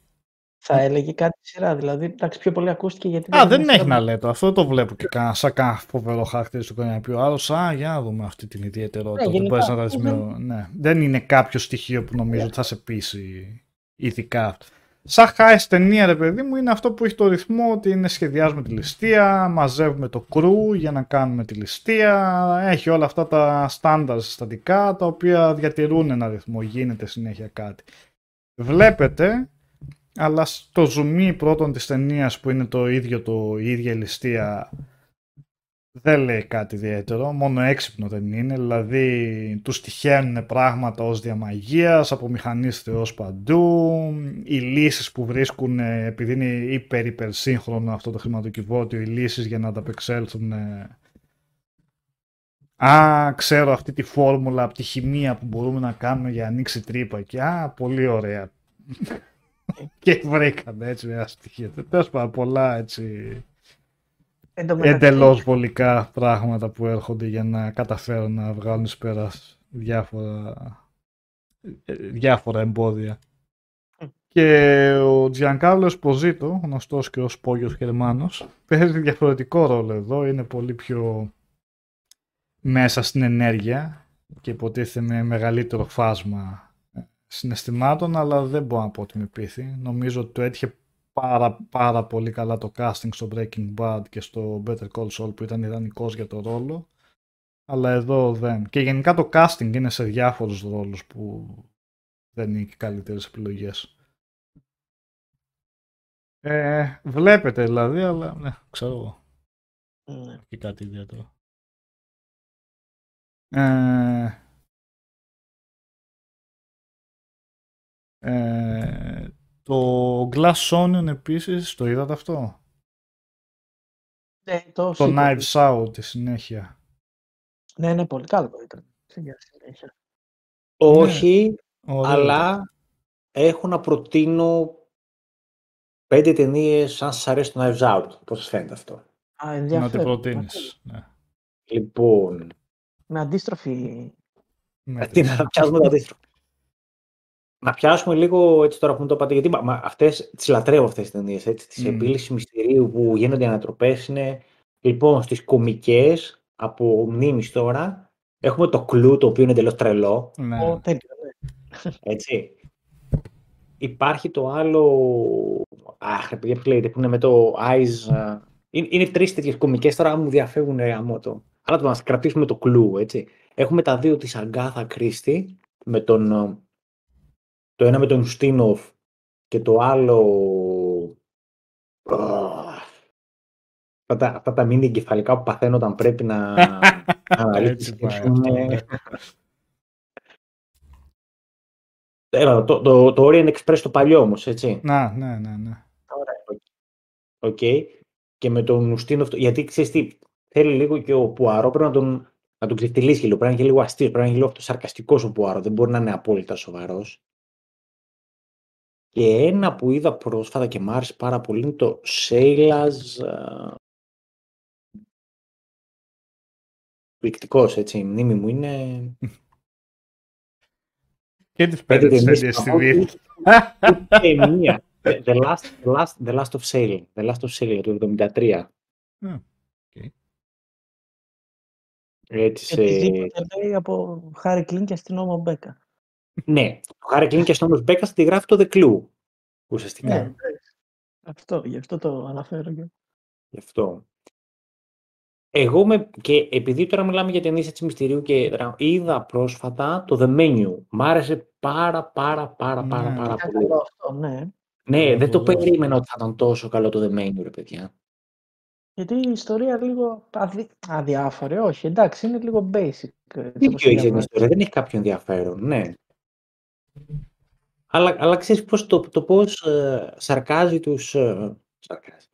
Θα έλεγε κάτι σειρά. Δηλαδή, εντάξει, πιο πολύ ακούστηκε γιατί. Α, δεν είναι έχει σειρά να λέει το. Αυτό το βλέπω και κάνα, σαν κάνα φοβερό χαρακτηριστικό για να πει ο άλλος. Α, για να δούμε αυτή την ιδιαιτερότητα. Ναι, ότι γενικά, μπορείς να τα αυτό δεις με- ναι. Δεν είναι κάποιο στοιχείο που νομίζω ότι θα σε πείσει ειδικά. Σαν χάες ταινία, ρε παιδί μου, είναι αυτό που έχει το ρυθμό ότι είναι σχεδιάζουμε τη ληστεία, μαζεύουμε το κρού για να κάνουμε τη ληστεία. Έχει όλα αυτά τα στάνταρ συστατικά τα οποία διατηρούν ένα ρυθμό, γίνεται συνέχεια κάτι. Βλέπετε αλλά στο ζουμί πρώτον της ταινίας που είναι το ίδιο το η ίδια η ληστεία δεν λέει κάτι ιδιαίτερο, μόνο έξυπνο δεν είναι, δηλαδή τους τυχαίνουν πράγματα ως διαμαγείας, από μηχανής θεός παντού, οι λύσεις που βρίσκουν, ε, επειδή είναι υπερ υπερσύγχρονο αυτό το χρηματοκιβώτιο, οι λύσεις για να ανταπεξέλθουν ε, Α, ξέρω αυτή τη φόρμουλα από τη χημεία που μπορούμε να κάνουμε για να ανοίξει τρύπα και α, πολύ ωραία. *laughs* και βρήκαμε έτσι ένα στοιχείο. Τέλος πάντων, πολλά έτσι Εν τω μεταξύ, εντελώς βολικά πράγματα που έρχονται για να καταφέρουν να βγάλουν εις πέρας διάφορα, ε, διάφορα εμπόδια. Μμ. Και ο Τζιανκάρλος Εσποζίτο, γνωστός και ως Πόγιος Γερμάνος, παίζει διαφορετικό ρόλο εδώ, είναι πολύ πιο μέσα στην ενέργεια και υποτίθεται με μεγαλύτερο φάσμα ε, συναισθημάτων, αλλά δεν μπορώ να πω ότι με πείθει. Νομίζω ότι το έτυχε πάρα, πάρα πολύ καλά το casting στο Breaking Bad και στο Better Call Saul που ήταν ιδανικός για το ρόλο. Αλλά εδώ δεν. Και γενικά το casting είναι σε διάφορους ρόλους που δεν είναι και καλύτερες επιλογές. Ε, βλέπετε δηλαδή, αλλά ναι, ξέρω εγώ. ναι. Και κάτι ιδιαίτερο. Ε, ε, το Glass Onion επίσης, το είδατε αυτό; Ναι, το Το sequel. Knives Out τη συνέχεια. Ναι, ναι, πολύ καλό ήταν. Για συνέχεια. Όχι, Ωραίο. αλλά έχω να προτείνω πέντε ταινίες αν σας αρέσει το Knives Out. Πώς σας φαίνεται αυτό; Α, Να την ενδιαφέρον. προτείνεις. Ναι. Λοιπόν, Με αντίστροφη. Με *laughs* τι τις- να πιάσουμε το αντίστοιχο. Να πιάσουμε λίγο έτσι τώρα που μου το είπατε, γιατί μα- μα, αυτές, τις λατρεύω αυτές τις ταινίες, έτσι, της Μμμ. επίλυσης μυστηρίου που γίνονται ανατροπές είναι, λοιπόν, στις κομικές, από μνήμης τώρα, έχουμε το κλου, το οποίο είναι εντελώς τρελό, Ναι. Ο, τέλειο, ναι. έτσι. Υπάρχει το άλλο, αχ, ρε παιδιά, πώς λέγεται, που είναι με το Eyes, α, είναι, είναι τρεις τέτοιες κομικές, τώρα μου διαφεύγουν ρε το. Αλλά το να κρατήσουμε το κλου, έτσι. Έχουμε τα δύο της Αγκάθα Κρίστη, με τον, ε, το ένα με τον Ουστίνοφ και το άλλο... Αχ, Αυτά τα, αυτά τα μήνυ εγκεφαλικά που παθαίνω όταν πρέπει να, *laughs* να αναλύσω Έτσι τη πάει σκέψη μου αυτό, είναι- ναι. Έλα, το, το, το Orient Express το παλιό όμως, έτσι. Να, ναι, ναι, ναι. Ωραία. Οκ. Και με τον Ουστίνοφ, γιατί ξέρεις τι, θέλει λίγο και ο Πουαρό πρέπει να τον, να τον ξεφτυλίσει λίγο. Πρέπει να είναι και λίγο αστείο, πρέπει να είναι λίγο αυτοσαρκαστικός ο Πουαρό. Δεν μπορεί να είναι απόλυτα σοβαρός. Και ένα που είδα πρόσφατα και μ' άρεσε πάρα πολύ είναι το Sheila. Πληκτικός, έτσι. Η μνήμη μου είναι. Και τις Πέντε πέντε ταινίες ταινίες στη από βίντεο. Ούτε μία. The last, the, last, the last of Sailing. The Last of Sailing το 73. Α, οκ. Έτσι σε... Οτιδήποτε λέει από Χάρη Κλίν και αστυνόμο Μπέκα. Ναι, ο Χάρη Κλίν και στον Μπέκα τη γράφει το The Clue. Ουσιαστικά. Ναι. Ναι, εντάξει. αυτό, γι' αυτό το αναφέρω. και- Γι' αυτό. Εγώ με, και επειδή τώρα μιλάμε για ταινίες έτσι μυστηρίου και δρα- είδα πρόσφατα το The Menu. Μ' άρεσε πάρα πάρα πάρα πάρα Ναι. πάρα Ήταν πολύ. καλό αυτό, ναι. Ναι, Να δεν το το δω. περίμενα ότι θα ήταν τόσο καλό το The Menu, ρε παιδιά. Γιατί η ιστορία λίγο αδι... αδιάφορη, όχι, εντάξει, είναι λίγο basic. έτσι Τι όπως πιο τη έχεις την διαβάζεις. ιστορία, δεν έχει κάποιο ενδιαφέρον, ναι. Αλλά, αλλά ξέρεις πώς, το, το πώς ε, σαρκάζει τους... ε, σαρκάζει.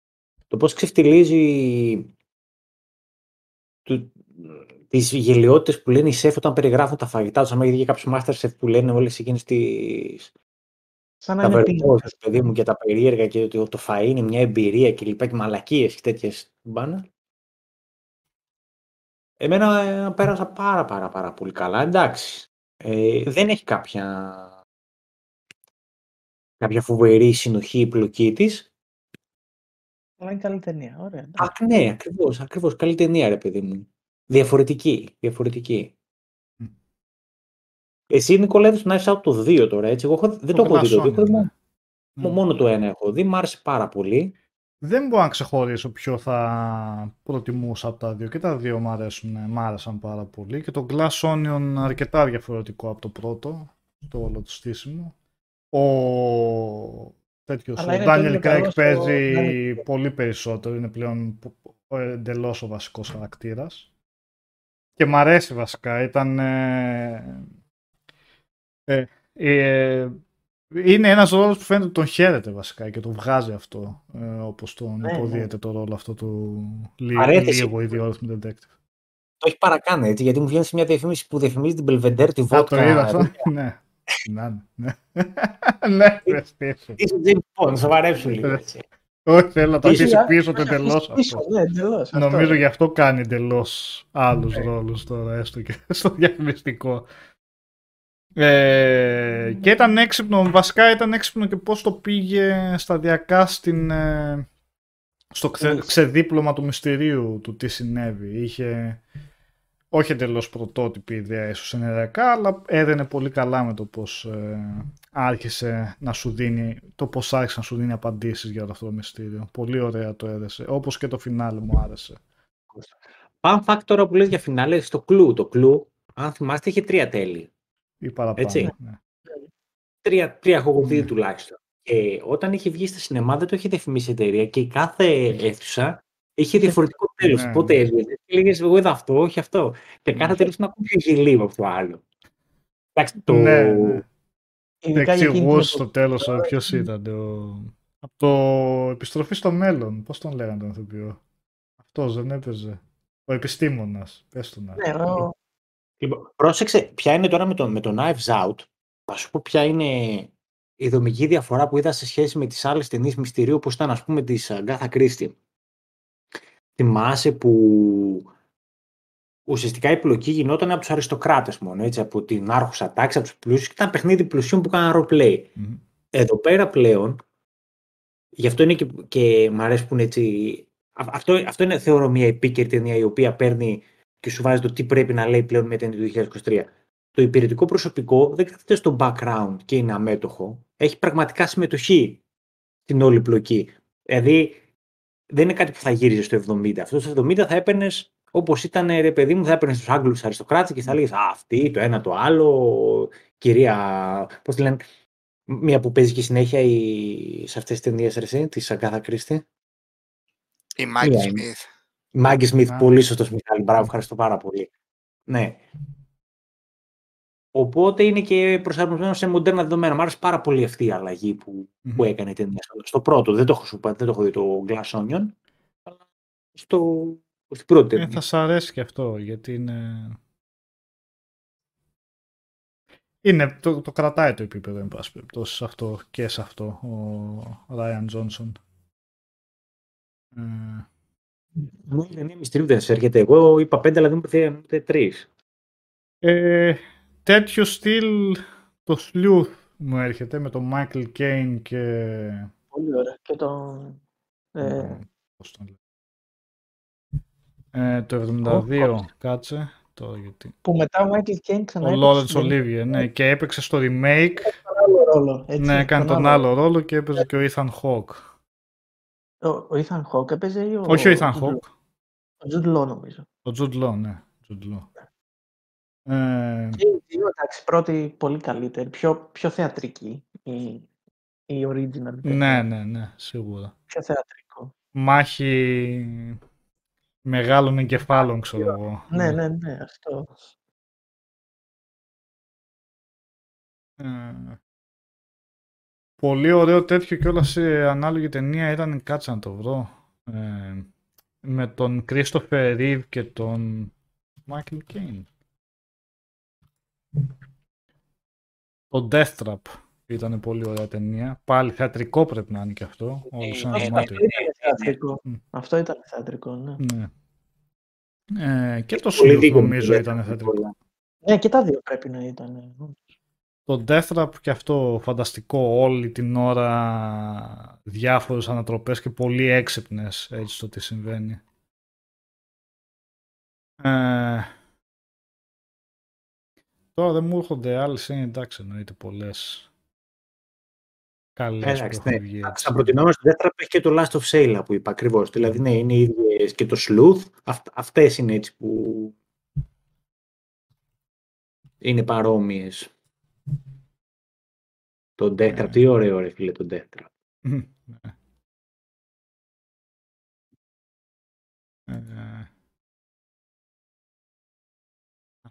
Το πώς ξεφτιλίζει του, τις γελιότητες που λένε οι σεφ όταν περιγράφουν τα φαγητά τους. Αν είδε κάποιος master chef που λένε όλες εκείνες τις Σαν να είναι ταβερνιώσεις, πίνακα. παιδί μου, και τα περίεργα και ότι το φαΐ είναι μια εμπειρία και λοιπά και μαλακίες και τέτοιες μπάνα. Εμένα ε, πέρασα πάρα πάρα πάρα πολύ καλά. Εντάξει. Ε, δεν έχει κάποια, κάποια φοβερή συνοχή η πλοκή της. Αλλά είναι καλή ταινία. Ωραία. εντάξει. Αχ, ναι, ακριβώς, ακριβώς. Καλή ταινία, ρε παιδί μου. Διαφορετική, διαφορετική. Μμ. Εσύ, Νικόλα, είδες το Knives Out το 2 τώρα, έτσι; Εγώ έχω- δεν το, έχω δει το 2, Glass Onion, μόνο, ναι. μόνο το ένα έχω δει. Μ' άρεσε πάρα πολύ. Δεν μπορώ να ξεχωρίσω ποιο θα προτιμούσα από τα δύο. Και τα δύο μου αρέσουν, μ' άρεσαν πάρα πολύ. Και το Glass Onion αρκετά διαφορετικό από το πρώτο, το όλο το στήσιμο. Ο τέτοιος. Αλλά Ο είναι Daniel τέλειο Craig καλό στο παίζει Daniel Craig. πολύ περισσότερο. Είναι πλέον εντελώς ο βασικός χαρακτήρας. Και μ' αρέσει βασικά. Ήταν... ε, ε, ε, είναι ένας ρόλος που φαίνεται ότι τον χαίρεται βασικά και τον βγάζει αυτό, ε, όπως τον Ναι, ναι. υποδίεται το ρόλο αυτό του λί- Παρένθεση. λίγο ιδιόρυθμου detective. Το έχει παρακάνει έτσι, γιατί μου βγαίνει σε μια διαφήμιση που διαφημίζει την Belvedere, τη Α, το βότκα. είδα αυτό. ναι. Ναι, ναι. ναι, ρε, Στέφη. Είσαι James Bond, σοβαρέψου λίγο. έτσι. Όχι, θέλω να το Είσαι αφήσει για- πίσω το να σε εντελώς αφήσει πίσω, αυτό. Ναι, εντελώς. αυτό. Νομίζω γι' αυτό κάνει εντελώς άλλους Ναι. ρόλους τώρα, έστω και *laughs* στο διαφημιστικό. Ε, και ήταν έξυπνο, βασικά ήταν έξυπνο και πώς το πήγε σταδιακά στην, ε, στο ξε, Ναι. ξεδίπλωμα του μυστηρίου του τι συνέβη. Είχε όχι εντελώς πρωτότυπη ιδέα ίσως ενεργειακά, αλλά έδαινε πολύ καλά με το πώς ε, άρχισε να σου δίνει, το πώς άρχισε να σου δίνει απαντήσεις για όλο αυτό το μυστήριο. Πολύ ωραία το έδεσε, όπως και το φινάλε μου άρεσε. Fun fact τώρα που λες για φινάλε, στο κλου. Το κλου, αν θυμάστε, είχε τρία τέλη. Ή παραπάνω. Έτσι. Ναι. Τρία, τρία έχω δει Ναι. τουλάχιστον. Και όταν είχε βγει στα σινεμά δεν το είχε διαφημίσει η εταιρεία και η κάθε αίθουσα είχε διαφορετικό τέλος. Ναι, Οπότε ναι. έβγαινε και λέγε Εγώ είδα αυτό, όχι αυτό. Και κάθε Ναι. τέλος ήταν ακόμη πιο γελίο από το άλλο. Εντάξει, το... Ναι, ναι. Ειδικά για εκείνη την Εξηγούσε στο εποχή. τέλος ε, ποιος ήταν. Ο... Από το επιστροφή στο μέλλον. Πώς τον λέγανε τον ηθοποιό; Αυτός δεν έπαιζε. Ο επιστήμονας. Πες του να. Ναι, ο- Λοιπόν, πρόσεξε, ποια είναι τώρα με το, με το Knives Out. Θα σου πω ποια είναι η δομική διαφορά που είδα σε σχέση με τις άλλες ταινίες μυστηρίου, όπως ήταν ας πούμε της Αγκάθα Κρίστη. Θυμάσαι που ουσιαστικά η πλοκή γινόταν από τους αριστοκράτες μόνο, έτσι, από την άρχουσα τάξη, από τους πλούσιους, και ήταν παιχνίδι πλουσίων που κάναν roleplay. Μμμ. Εδώ πέρα πλέον, γι' αυτό είναι και, και μ' αρέσει που είναι έτσι. α- Αυτό, αυτό είναι θεωρώ μια επίκαιρη ταινία η οποία παίρνει και σου βάζει το τι πρέπει να λέει πλέον μια ταινία του 2023. Το υπηρετικό προσωπικό δεν κάθεται στο background και είναι αμέτωχο. Έχει πραγματικά συμμετοχή στην όλη πλοκή. Δηλαδή δεν είναι κάτι που θα γύριζε στο 70. Αυτό στο 70 θα έπαιρνες όπως ήταν ρε παιδί μου, θα έπαιρνες τους Άγγλους αριστοκράτες και θα έλεγες Α, αυτή, το ένα, το άλλο, κυρία. Πώς τη λένε, μία που παίζει και συνέχεια η... σε αυτές τις ταινίες Ρεσί, της Αγκάθα Κρίστη. Η Μάγκη Μία είναι. Σμιθ. Η Μάγκη Σμιθ, Α. πολύ σωστός Μιχάλη. Μπράβο, ευχαριστώ πάρα πολύ. Ναι. Οπότε είναι και προσαρμοσμένο σε μοντέρνα δεδομένα. Μ' άρεσε πάρα πολύ αυτή η αλλαγή που, Μμμ. που έκανε η ταινία. Στο- Στο πρώτο, δεν το έχω, σου, δεν το έχω δει το Glass Onion, αλλά στο, στην πρώτη Ε, ταινία. θα σ' αρέσει και αυτό γιατί είναι. Είναι, το, το κρατάει το επίπεδο, εν πάση περιπτώσει, σε αυτό και σε αυτό ο Ράιαν Τζόνσον. Ε, Μου η ταινία μυστηρίου δεν σε έρχεται. Εγώ είπα πέντε, αλλά δεν μου ήρθε ούτε τρεις. Ε, τέτοιο στυλ το Sleuth μου έρχεται με τον Michael Caine και... Πολύ ωραία. Και τον... Ε, πώς τον λέω. Ε, το 72, κάτσε. Τώρα γιατί. που μετά ο Michael Caine ξανά Ο έπαιξε Lawrence στην ταινία Olivier, ναι, και έπαιξε στο remake. τον άλλο ρόλο. Έτσι, ναι, έκανε τον άλλο ρόλο και έπαιζε και ο Ethan Hawke. Ο, ο Ethan Hawke έπαιζε ή ο... Όχι ο Ethan Jude Law? Hawke, Ο Jude Law νομίζω. ο Jude Law, ναι. Jude Law. Ε, Και οι δύο, εντάξει, πρώτη πολύ καλύτερη, πιο, πιο θεατρική η, η original. ναι, ναι, ναι, σίγουρα. Πιο θεατρικό. Μάχη μεγάλων εγκεφάλων, ξέρω εγώ. Ναι, ναι, ναι, αυτό. Ε, πολύ ωραίο τέτοιο και όλα σε ανάλογη ταινία ήταν, κάτσε να το βρω, ε, με τον Christopher Reeve και τον Michael Caine. Το Death Trap ήταν πολύ ωραία ταινία. Πάλι θεατρικό πρέπει να είναι και αυτό. Όλο σε ένα Ε, δωμάτιο. Αυτό ήταν θεατρικό. Μμ. Αυτό ήταν θεατρικό, ναι. Ναι. Ε, και το Πολύ Sleuth δίκιο νομίζω με ήταν το θεατρικό. πολλά. Ναι, και τα δύο πρέπει να ήταν. Το Death Trap και αυτό φανταστικό όλη την ώρα διάφορες ανατροπές και πολύ έξυπνες έτσι το τι συμβαίνει. Ε, τώρα δεν μου έρχονται άλλες, είναι εντάξει εννοείται πολλές καλές Εντάξει, που έχουν ναι. βγει. έτσι. Στα προτινόμενα στο δεύτερο έχει και το Last of Sailor που είπα ακριβώς. Δηλαδή, ναι, είναι οι ίδιες και το Sleuth. Αυτ, αυτές είναι έτσι που είναι παρόμοιες. Το Death Trap, τι ωραίο ρε φίλε το Death Trap. *laughs*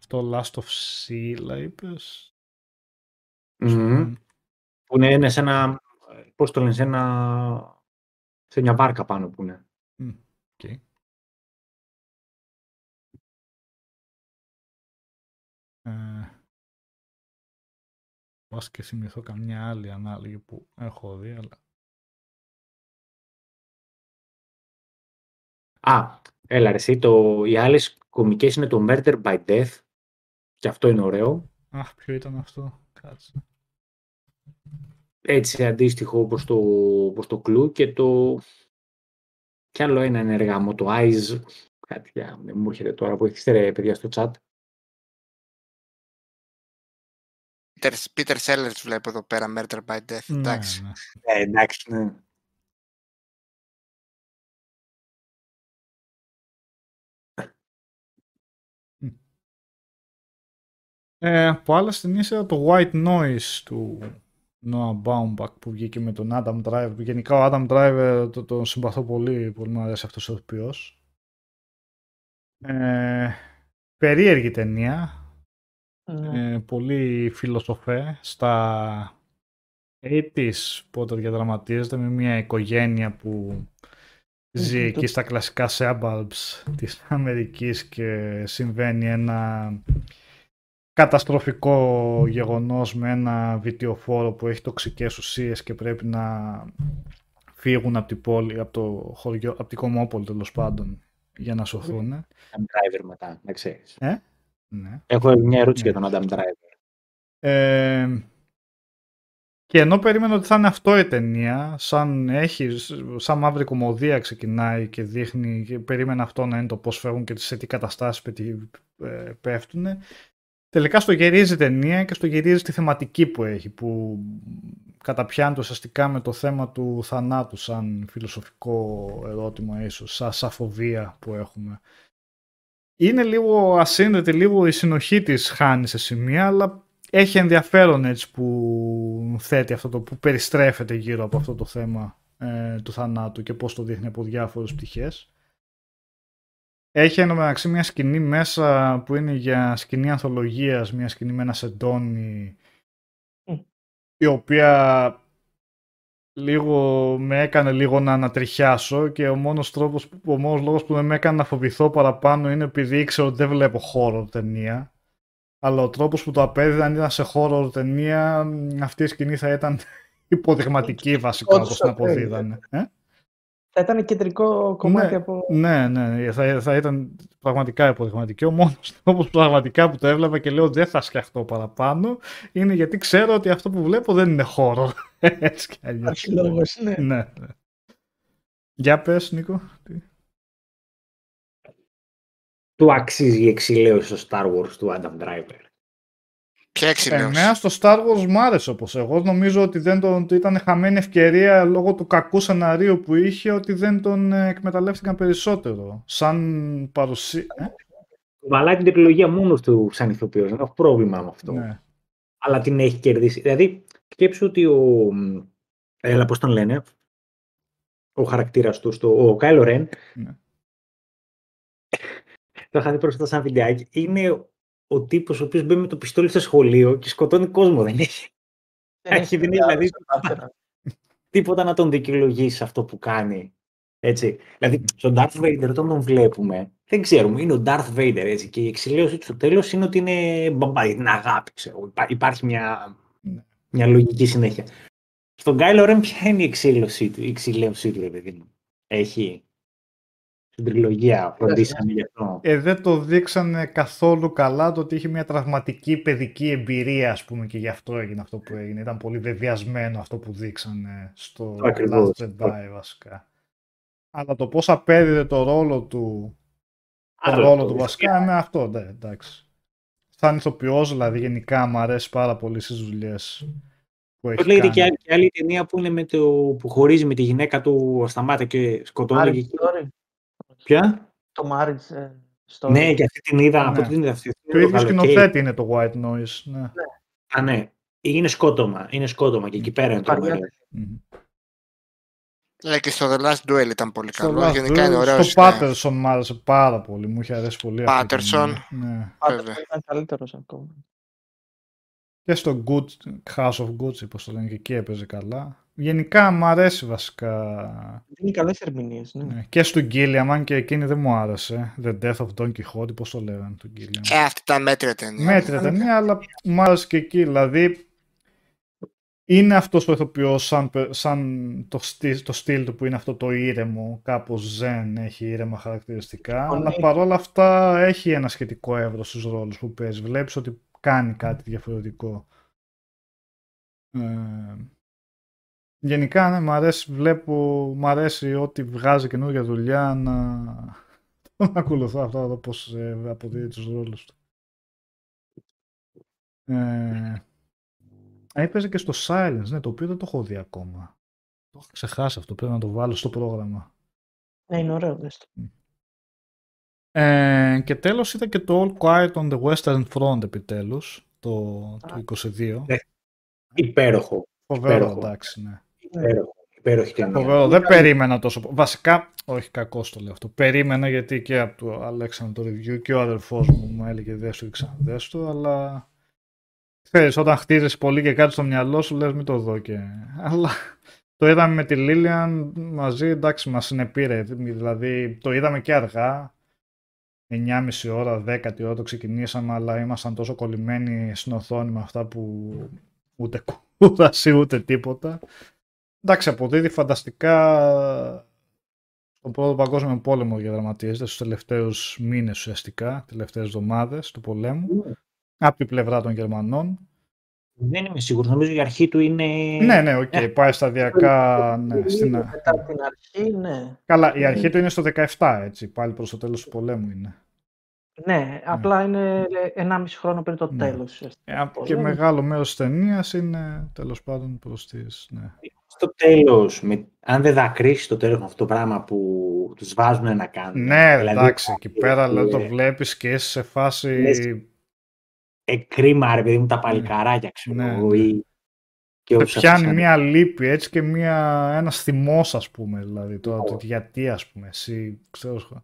αυτό Last of Sheila είπες. Μμμ. Που είναι, είναι σε ένα, πώς το λένε, σε, ένα, σε μια βάρκα πάνω που είναι. Μμ, οκ. Ε, Πας και θυμηθώ καμιά άλλη ανάλογη που έχω δει, αλλά... Α, έλα ρε εσύ, το, οι άλλες κομικές είναι το Murder by Death και αυτό είναι ωραίο. Αχ, ποιο ήταν αυτό. Κάτσε. Έτσι αντίστοιχο όπως το, όπως το Clue και το... Κι άλλο ένα είναι εργάμο, το Eyes, κάτι για, δεν μου έρχεται τώρα που έχετε ρε παιδιά στο chat. Peter, Peter Sellers βλέπω εδώ πέρα, Murder by Death. Ναι, Εντάξει. ναι. Ε, εντάξει, ναι. Ε, από άλλες ταινίες είδα το White Noise του Noah Baumbach που βγήκε με τον Adam Driver. Γενικά ο Adam Driver το, τον συμπαθώ πολύ, πολύ μου αρέσει αυτός ο ηθοποιός. Ε, περίεργη ταινία, Ναι. ε, πολύ φιλοσοφέ στα 80's πότε διαδραματίζεται με μια οικογένεια που ζει Μμμ, εκεί το- στα κλασικά suburbs της Αμερικής και συμβαίνει ένα καταστροφικό γεγονός με ένα βιτιοφόρο που έχει τοξικές ουσίες και πρέπει να φύγουν από την πόλη, από το χωριό, από την Κομμόπολη τέλος πάντων για να σωθούν. Adam Driver μετά, να ξέρεις. Ναι. Έχω μια ερώτηση Ναι. για τον Adam Driver. Ε, και ενώ περίμενα ότι θα είναι αυτό η ταινία, σαν, έχει, σαν μαύρη κομμωδία ξεκινάει και δείχνει, και περίμενα αυτό να είναι το πώς φεύγουν και σε τι καταστάσεις πέφτουν. Τελικά στο γυρίζει η ταινία και στο γυρίζει τη θεματική που έχει, που καταπιάνει ουσιαστικά με το θέμα του θανάτου σαν φιλοσοφικό ερώτημα ίσως, σαν, σαν φοβία που έχουμε. Είναι λίγο ασύνδετη, λίγο η συνοχή της χάνει σε σημεία, αλλά έχει ενδιαφέρον έτσι που θέτει αυτό το, που περιστρέφεται γύρω από αυτό το θέμα ε, του θανάτου και πώς το δείχνει από διάφορες πτυχές. Έχει εν τω μεταξύ μια σκηνή μέσα που είναι για σκηνή ανθολογίας, μια σκηνή με ένα σεντόνι, Μμ. η οποία λίγο με έκανε λίγο να ανατριχιάσω και ο μόνος τρόπος, ο μόνος λόγος που δεν με έκανε να φοβηθώ παραπάνω είναι επειδή ήξερα ότι δεν βλέπω χώρο ταινία. Αλλά ο τρόπος που το απέδιδε αν ήταν σε χώρο ταινία, μ, αυτή η σκηνή θα ήταν *laughs* υποδειγματική βασικά Όντως όπως την απέδιδε. αποδίδανε. Ε; Θα ήταν κεντρικό κομμάτι Ναι, από... Ναι, ναι, θα, θα ήταν πραγματικά υποδειγματική. Ο μόνος *laughs* τρόπος πραγματικά που το έβλεπα και λέω δεν θα σκεφτώ παραπάνω είναι γιατί ξέρω ότι αυτό που βλέπω δεν είναι χώρο. *laughs* Έτσι κι αλλιώς. Υπάρχει λόγος, ναι. Ναι, ναι. Για πες, Νίκο. Τι- Του αξίζει η εξηλαίωση στο Star Wars του Adam Driver. Ποια εξηλαίωση. Εμένα στο Star Wars μ' άρεσε όπως εγώ. Νομίζω ότι δεν τον, ότι ήταν χαμένη ευκαιρία λόγω του κακού σεναρίου που είχε ότι δεν τον ε, εκμεταλλεύτηκαν περισσότερο. Σαν παρουσία... Ε; Βαλάει την τριλογία μόνος του σαν ηθοποιός. Δεν έχω πρόβλημα με αυτό. Ναι. Αλλά την έχει κερδίσει. Δηλαδή, σκέψου ότι ο... μ, Έλα, πώς τον λένε. Ο χαρακτήρας του, στο, ο Κάιλο Ρεν. Ναι. το είχα δει πρόσφατα σαν βιντεάκι. Είναι ο τύπος ο οποίος μπαίνει με το πιστόλι στο σχολείο και σκοτώνει κόσμο. Δεν έχει Δεν έχει δει, μεγάλο δηλαδή, στο δεύτερο. *laughs* τίποτα να τον δικαιολογήσει αυτό που κάνει. Έτσι. Δηλαδή, στον Darth Vader όταν τον βλέπουμε, δεν ξέρουμε, είναι ο Darth Vader έτσι. Και η εξηλαίωση του στο τέλος είναι ότι είναι μπαμπά, είναι αγάπη. Ξέρω. Υπά- Υπάρχει μια, Ναι. μια λογική συνέχεια. Στον Kylo Ren ποια είναι η εξήλωσή του, η εξηλαίωσή του, ρε παιδί μου. Έχει. Στην τριλογία φροντίσαμε γι' αυτό. Ε, δεν το δείξανε καθόλου καλά το ότι είχε μια τραυματική παιδική εμπειρία, ας πούμε, και γι' αυτό έγινε αυτό που έγινε. Ήταν πολύ βεβαιασμένο αυτό που δείξανε στο Ακριβώς. Last Jedi, βασικά. Αλλά το πώς απέδιδε το ρόλο του, το Άλλο ρόλο αυτό, του βασικά, με αυτό, ναι, εντάξει. Σαν ηθοποιός, δηλαδή, γενικά μου αρέσει πάρα πολύ στις δουλειές που έχει Πώς λέγεται κάνει. και άλλη, και άλλη ταινία που είναι με το που χωρίζει με τη γυναίκα του σταμάτα και σκοτώνει. Marriage και- Story. Ποια; Το Marriage ε, Story. Ναι, και αυτή την είδα. Ναι. Από την είδα αυτή. Και ο το ίδιος καλοκαίρι. σκηνοθέτη είναι το White Noise, ναι. Α, ναι. Είναι σκότωμα. Είναι σκότωμα και εκεί πέρα είναι το Βαριά. ωραίο. Μμμ. Ε, και στο The Last Duel ήταν πολύ Στο καλό. Last Γενικά Duel, είναι ωραίος. Στο Patterson μου άρεσε πάρα πολύ. Μου είχε αρέσει πολύ αυτή η Patterson. ταινία. Ναι. Πάντα Βέβαια. ήταν καλύτερος ακόμα. Και στο Good, House of Gucci, πώς το λένε, και εκεί έπαιζε καλά. Γενικά μου αρέσει βασικά. Είναι καλές ερμηνείες, ναι. Ναι. Και στο Gilliam, αν και εκείνη δεν μου άρεσε. The Death of Don Quixote, πώς το λέγανε το Gilliam. Ε, αυτή ήταν μέτρια ταινία. Μέτρια ταινία, αλλά μου άρεσε και εκεί. Δηλαδή, είναι αυτός ο ηθοποιός σαν, πε- σαν το, στυλ, το στυλ του που είναι αυτό το ήρεμο, κάπως ζεν, έχει ήρεμα χαρακτηριστικά, Ο αλλά Nick. παρόλα αυτά έχει ένα σχετικό εύρος στους ρόλους που παίζει. Βλέπεις ότι κάνει κάτι διαφορετικό. Ε, γενικά, ναι, μ' αρέσει, βλέπω, μ' αρέσει ότι βγάζει καινούργια δουλειά να, *laughs* να ακολουθώ αυτό, να δω πώς ε, αποδίδει τους ρόλους του. Ε, έπαιζε και στο Silence, ναι, το οποίο δεν το έχω δει ακόμα. Το έχω ξεχάσει αυτό, πρέπει να το βάλω στο πρόγραμμα. Ναι, είναι ωραίο, δες το. Ε, και τέλος ήταν και το All Quiet on the Western Front επιτέλους, το, το 22. Ναι. Υπέροχο. Φοβερό, υπέροχο. εντάξει, ναι. Υπέροχο. Υπέροχη ταινία. Φοβερό, δεν περίμενα τόσο. πο- Βασικά, όχι κακός το λέω αυτό. Περίμενα γιατί και από το Αλέξανδρο το review και ο αδερφός μου μου έλεγε δες το και ξαναδες το, αλλά ξέρεις, όταν χτίζεις πολύ και κάτι στο μυαλό σου λες μην το δω και... *laughs* Αλλά το είδαμε με τη Λίλιαν μαζί, εντάξει μας συνεπήρε, δηλαδή το είδαμε και αργά, 9.30 ώρα, 10η ώρα το ξεκινήσαμε, αλλά ήμασταν τόσο κολλημένοι στην οθόνη με αυτά που ούτε κούραση ούτε τίποτα. Εντάξει, αποδίδει φανταστικά στον πρώτο παγκόσμιο πόλεμο διαδραματίζεται στους τελευταίους μήνες ουσιαστικά, τελευταίες εβδομάδες του πολέμου, από την πλευρά των Γερμανών. Δεν είμαι σίγουρος. Νομίζω η αρχή του είναι... Ναι, ναι, οκ, πάει σταδιακά, ναι, στην... Μετά την αρχή, ναι. Καλά, η αρχή του είναι στο 17, έτσι, πάλι προς το τέλος του πολέμου είναι. Ναι, απλά είναι 1,5 χρόνο πριν το Ναι. τέλος. ουσιαστικά. Ε, και Πολέμου. μεγάλο μέρος της ταινίας είναι τέλος πάντων προς τις... Ναι. Στο τέλος, με... αν δεν δακρύσεις το τέλος με αυτό το πράγμα που τους βάζουν να κάνουν. Ναι, Δηλαδή, εντάξει, εκεί πέρα ε, δηλαδή, το βλέπεις και είσαι σε φάση... λες, Ε, κρίμα, ρε παιδί μου, τα παλικαράκια, ξέρω Ναι, εγώ, ναι. ή... Και Σε όσους πιάνει αφήσανε. μια λύπη έτσι και μια, ένας θυμός ας πούμε δηλαδή τώρα Ναι. το γιατί ας πούμε εσύ ξέρω σχο-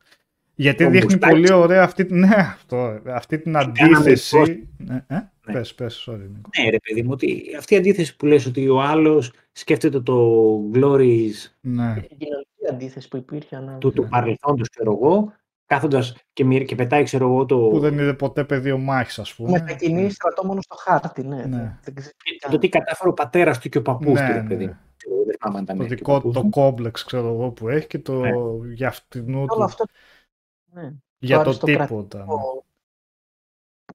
γιατί Το δείχνει μπουστάκι. πολύ ωραία αυτή, την- ναι, αυτό, αυτή την Κάναμε αντίθεση ναι, ε; Ναι. πες πες sorry Νίκο. Ναι, ρε παιδί μου, ότι αυτή η αντίθεση που λες ότι ο άλλος σκέφτεται το glories ναι, Η κοινωνική αντίθεση που υπήρχε ανάμεσα. του, του παρελθόντος, ξέρω εγώ, κάθοντας και, μοιρ- και πετάει, ξέρω εγώ, το, που δεν είδε ποτέ πεδίο μάχης ας πούμε Μετακινήσει στρατό μόνο στο χάρτη, ναι. Ναι. Δεν ξέρω το τι κατάφερε ο πατέρας του και ο παππούς του, ναι, ρε παιδί ναι. μου. Ξέρω, Δεν θυμάμαι αν ήταν το και ο δικό του παππούς το του. κόμπλεξ ξέρω εγώ που έχει και το Ναι. για αυτινού Όλο του αυτό ναι, για το αριστοκρατικό τίποτα ναι. που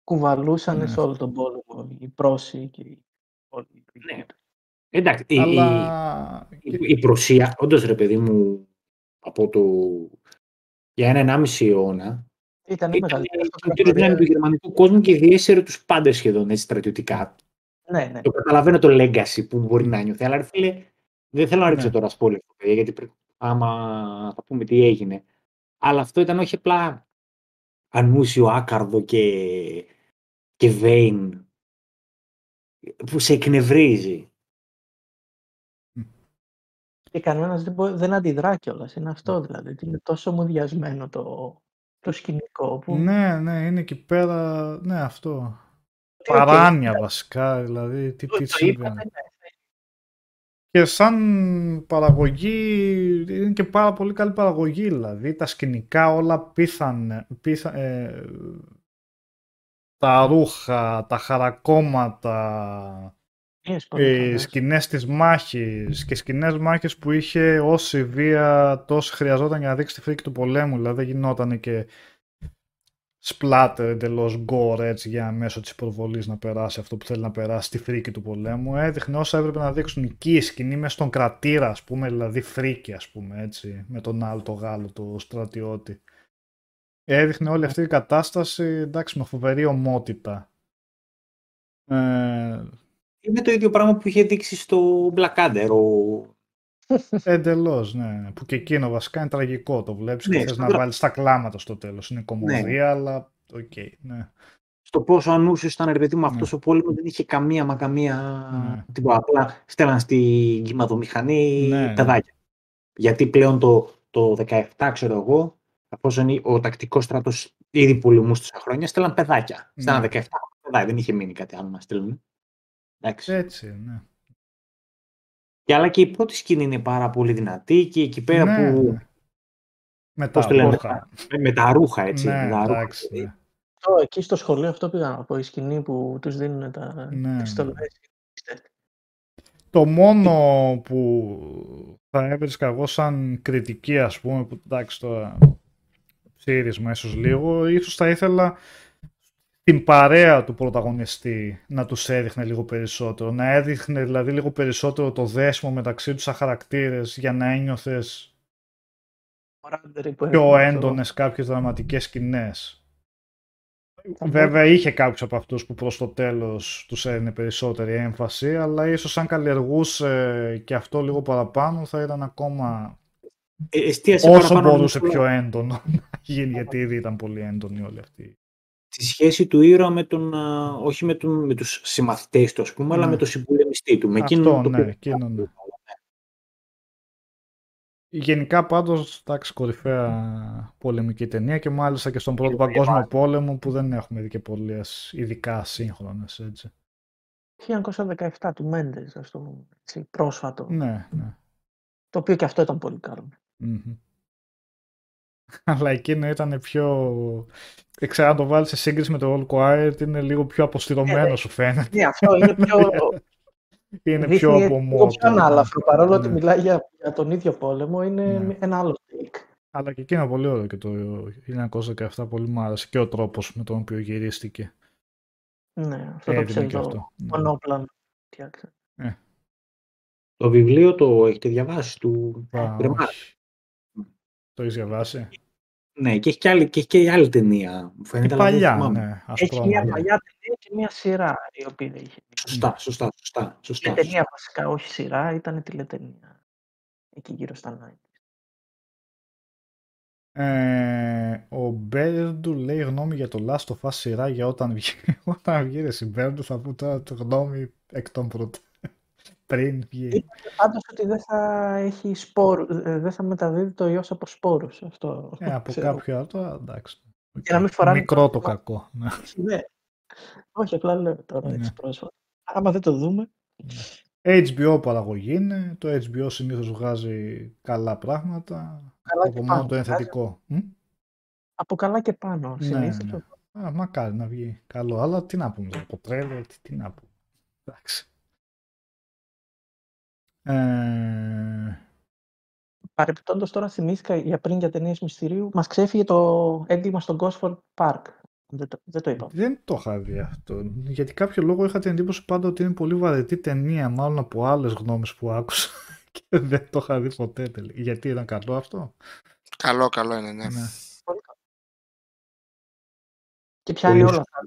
κουβαλούσαν Ναι. σε όλο τον πόλεμο οι πρόσοι και οι όλοι οι Ναι. Εντάξει, η, η, αλλά η, η προσία, όντως ρε παιδί μου, από το, για ένα ενάμιση αιώνα, Ήταν η ήταν μεγαλύτερη η αυτοκρατορία. κύριος δυνάμει του γερμανικού κόσμου και διέσαιρε τους πάντες σχεδόν έτσι στρατιωτικά. Ναι, ναι. Το καταλαβαίνω το legacy που μπορεί να νιώθει, αλλά ρε φίλε, δεν θέλω να ρίξω Ναι. τώρα σπόλαιο, παιδιά, γιατί πρέπει, άμα θα πούμε τι έγινε. Αλλά αυτό ήταν όχι απλά ανούσιο, άκαρδο και, και vain, που σε εκνευρίζει. Και κανένας δεν, μπο- δεν αντιδρά κιόλας. Είναι Ναι. αυτό δηλαδή. ότι Είναι τόσο μουδιασμένο το, το σκηνικό που... ναι ναι είναι εκεί πέρα ναι αυτό ότι, οκ, παράνοια βασικά, δηλαδή τι, το- τι το συμβαίνει. είπατε, ναι. Και σαν παραγωγή, είναι και πάρα πολύ καλή παραγωγή, δηλαδή τα σκηνικά όλα απίθανα, απίθα, ε, τα ρούχα, τα χαρακόμματα, Είναι πολύ οι καλές. σκηνές της μάχης και σκηνές μάχης που είχε όση βία τόσο χρειαζόταν για να δείξει τη φρίκη του πολέμου, δηλαδή δεν γινόταν και σπλάτερ εντελώς gore έτσι για μέσω της προβολής να περάσει αυτό που θέλει να περάσει στη φρίκη του πολέμου. Έδειχνε όσα έπρεπε να δείξουν εκεί η σκηνή μέσα στον κρατήρα ας πούμε, δηλαδή φρίκη ας πούμε έτσι, με τον άλλο το Γάλλο, το στρατιώτη. Έδειχνε όλη αυτή η κατάσταση, εντάξει, με φοβερή ωμότητα. Ε, Είναι το ίδιο πράγμα που είχε δείξει στο Blackadder. Ο... Εντελώς, ναι. Που και εκείνο βασικά είναι τραγικό. Το βλέπεις Ναι, και θες στο να δρα- βάλεις τα κλάματα στο τέλος. Είναι κωμωδία, αλλά οκ. ναι. Στο πόσο ανούσιος ήταν, ρε παιδί μου, Ναι. αυτός ο πόλεμος δεν είχε καμία μα καμία. Ναι. Τίποτα. Απλά στέλναν στην κυματομηχανή Ναι, ναι. παιδάκια. Γιατί πλέον το, το 17, ξέρω εγώ, αφόσον ο τακτικός στρατός ήδη πολεμούσε τόσα χρόνια, στέλναν παιδάκια. Ναι. Στέλναν 17 παιδάκια, δεν είχε μείνει κάτι άλλο να στείλουν. Εντάξει. Έτσι, ναι. Και αλλά και η πρώτη σκηνή είναι πάρα πολύ δυνατή και εκεί πέρα ναι, που. ναι. Με τα Πώς το λένε, ρούχα. με, με τα ρούχα, έτσι. Ναι, με τα ρούχα. εντάξει, ναι. Αυτό, εκεί στο σχολείο αυτό πήγα να πω, η σκηνή που τους δίνουν τα Ναι, πιστολές. Το μόνο που θα έβρισκα εγώ σαν κριτική, ας πούμε, που εντάξει τώρα ψήρισμα ίσως λίγο, ίσως θα ήθελα την παρέα του πρωταγωνιστή να τους έδειχνε λίγο περισσότερο. Να έδειχνε δηλαδή λίγο περισσότερο το δέσιμο μεταξύ τους σαν χαρακτήρες για να ένιωθες πιο έντονες κάποιες δραματικές σκηνές. Θα Βέβαια είχε κάποιους από αυτούς που προς το τέλος τους έδινε περισσότερη έμφαση, αλλά ίσως αν καλλιεργούσε και αυτό λίγο παραπάνω θα ήταν ακόμα Ε, εστίασε όσο παραπάνω μπορούσε νομίζω, πιο έντονο *laughs* να γίνει, γιατί ήδη ήταν πολύ έντονη όλη αυτή. Τη σχέση του ήρωα με τον, α, όχι με, τον, με τους συμμαθητές του, ας πούμε, αλλά Ναι. με τον συμπολεμιστή του. Με Αυτό, εκείνον το ναι, οποίο- εκείνον, ναι. Γενικά πάντως, εντάξει, κορυφαία πολεμική ταινία και μάλιστα και στον Πρώτο Παγκόσμιο Πόλεμο που δεν έχουμε δει και πολλές ειδικά σύγχρονες, έτσι. 1917 του Μέντες, ας το πούμε, έτσι, πρόσφατο. Ναι, ναι. Το οποίο και αυτό ήταν πολύ καλό. Μμμ. *laughs* Αλλά εκείνο ήταν πιο... Δεν ξέρω αν το βάλεις σε σύγκριση με το All Quiet, είναι λίγο πιο αποστηρωμένο σου φαίνεται. Ναι, αυτό είναι πιο... *laughs* Είναι δείχνει πιο από λίγο μότο. πιο ανάλαφρο. Παρόλο ότι Ναι. μιλάει για, για τον ίδιο πόλεμο, είναι Ναι. ένα άλλο take. Αλλά και εκείνο πολύ ωραίο και το 1917 πολύ μου άρεσε και ο τρόπος με τον οποίο γυρίστηκε. Ναι, αυτό το Έδινε και ψεύδο αυτό. Ναι. μονόπλανο. φτιάξε. Το βιβλίο το έχετε διαβάσει του Α, Γκρεμάρ. Όχι. Το έχεις διαβάσει; Ναι, και έχει και άλλη, και έχει και άλλη ταινία. Μου Και φαίνεται, αλλά δεν παλιά, θυμάμαι. ναι. Έχει μια Αστρόνομο. παλιά ταινία και μια σειρά η οποία είχε. Σωστά, σωστά, σωστά. Η σωστά, ταινία βασικά, όχι σειρά, ήταν τηλεταινία. Εκεί γύρω στα 90. Ε, ο Μπέρντου λέει γνώμη για το Last of Us σειρά για όταν βγει. *laughs* όταν βγει ρε Μπέρντου θα πω τώρα το γνώμη εκ των πρώτων. Πριν βγει. Πάντως ότι δεν θα έχει σπόρους, ε, δεν θα μεταδίδει το ιός από σπόρους. Αυτό Ε, από ξέρω. κάποιο άλλο τώρα εντάξει. Για να μην φοράνε Μικρό το το- κακό. Ναι. Ναι. Όχι, απλά λέω τώρα Ναι. έτσι πρόσφατα. Άμα δεν το δούμε, HBO παραγωγή είναι. Το HBO συνήθως βγάζει καλά πράγματα. Καλά και από μόνο πάνω το βγάζει. ενθετικό. Μ; από καλά και πάνω. Ναι, Συνήθως ναι. το- Α, μακάρι να βγει καλό. Αλλά τι να πούμε, από τρέλερ, τι, τι να πούμε. Εντάξει. Ε, Παρεπιπτόντως τώρα θυμήθηκα για πριν για ταινίες μυστηρίου, μας ξέφυγε το έγκλημα στο Gosford Park. Δεν το, δεν το είπαμε. δεν το είχα δει αυτό. Γιατί κάποιο λόγο είχα την εντύπωση πάντα ότι είναι πολύ βαρετή ταινία, μάλλον από άλλες γνώμες που άκουσα. *laughs* Και δεν το είχα δει ποτέ τελικά. Γιατί ήταν καλό αυτό; Καλό, καλό είναι, ναι. Ναι. Και πιάνει Πολύ όλα αυτά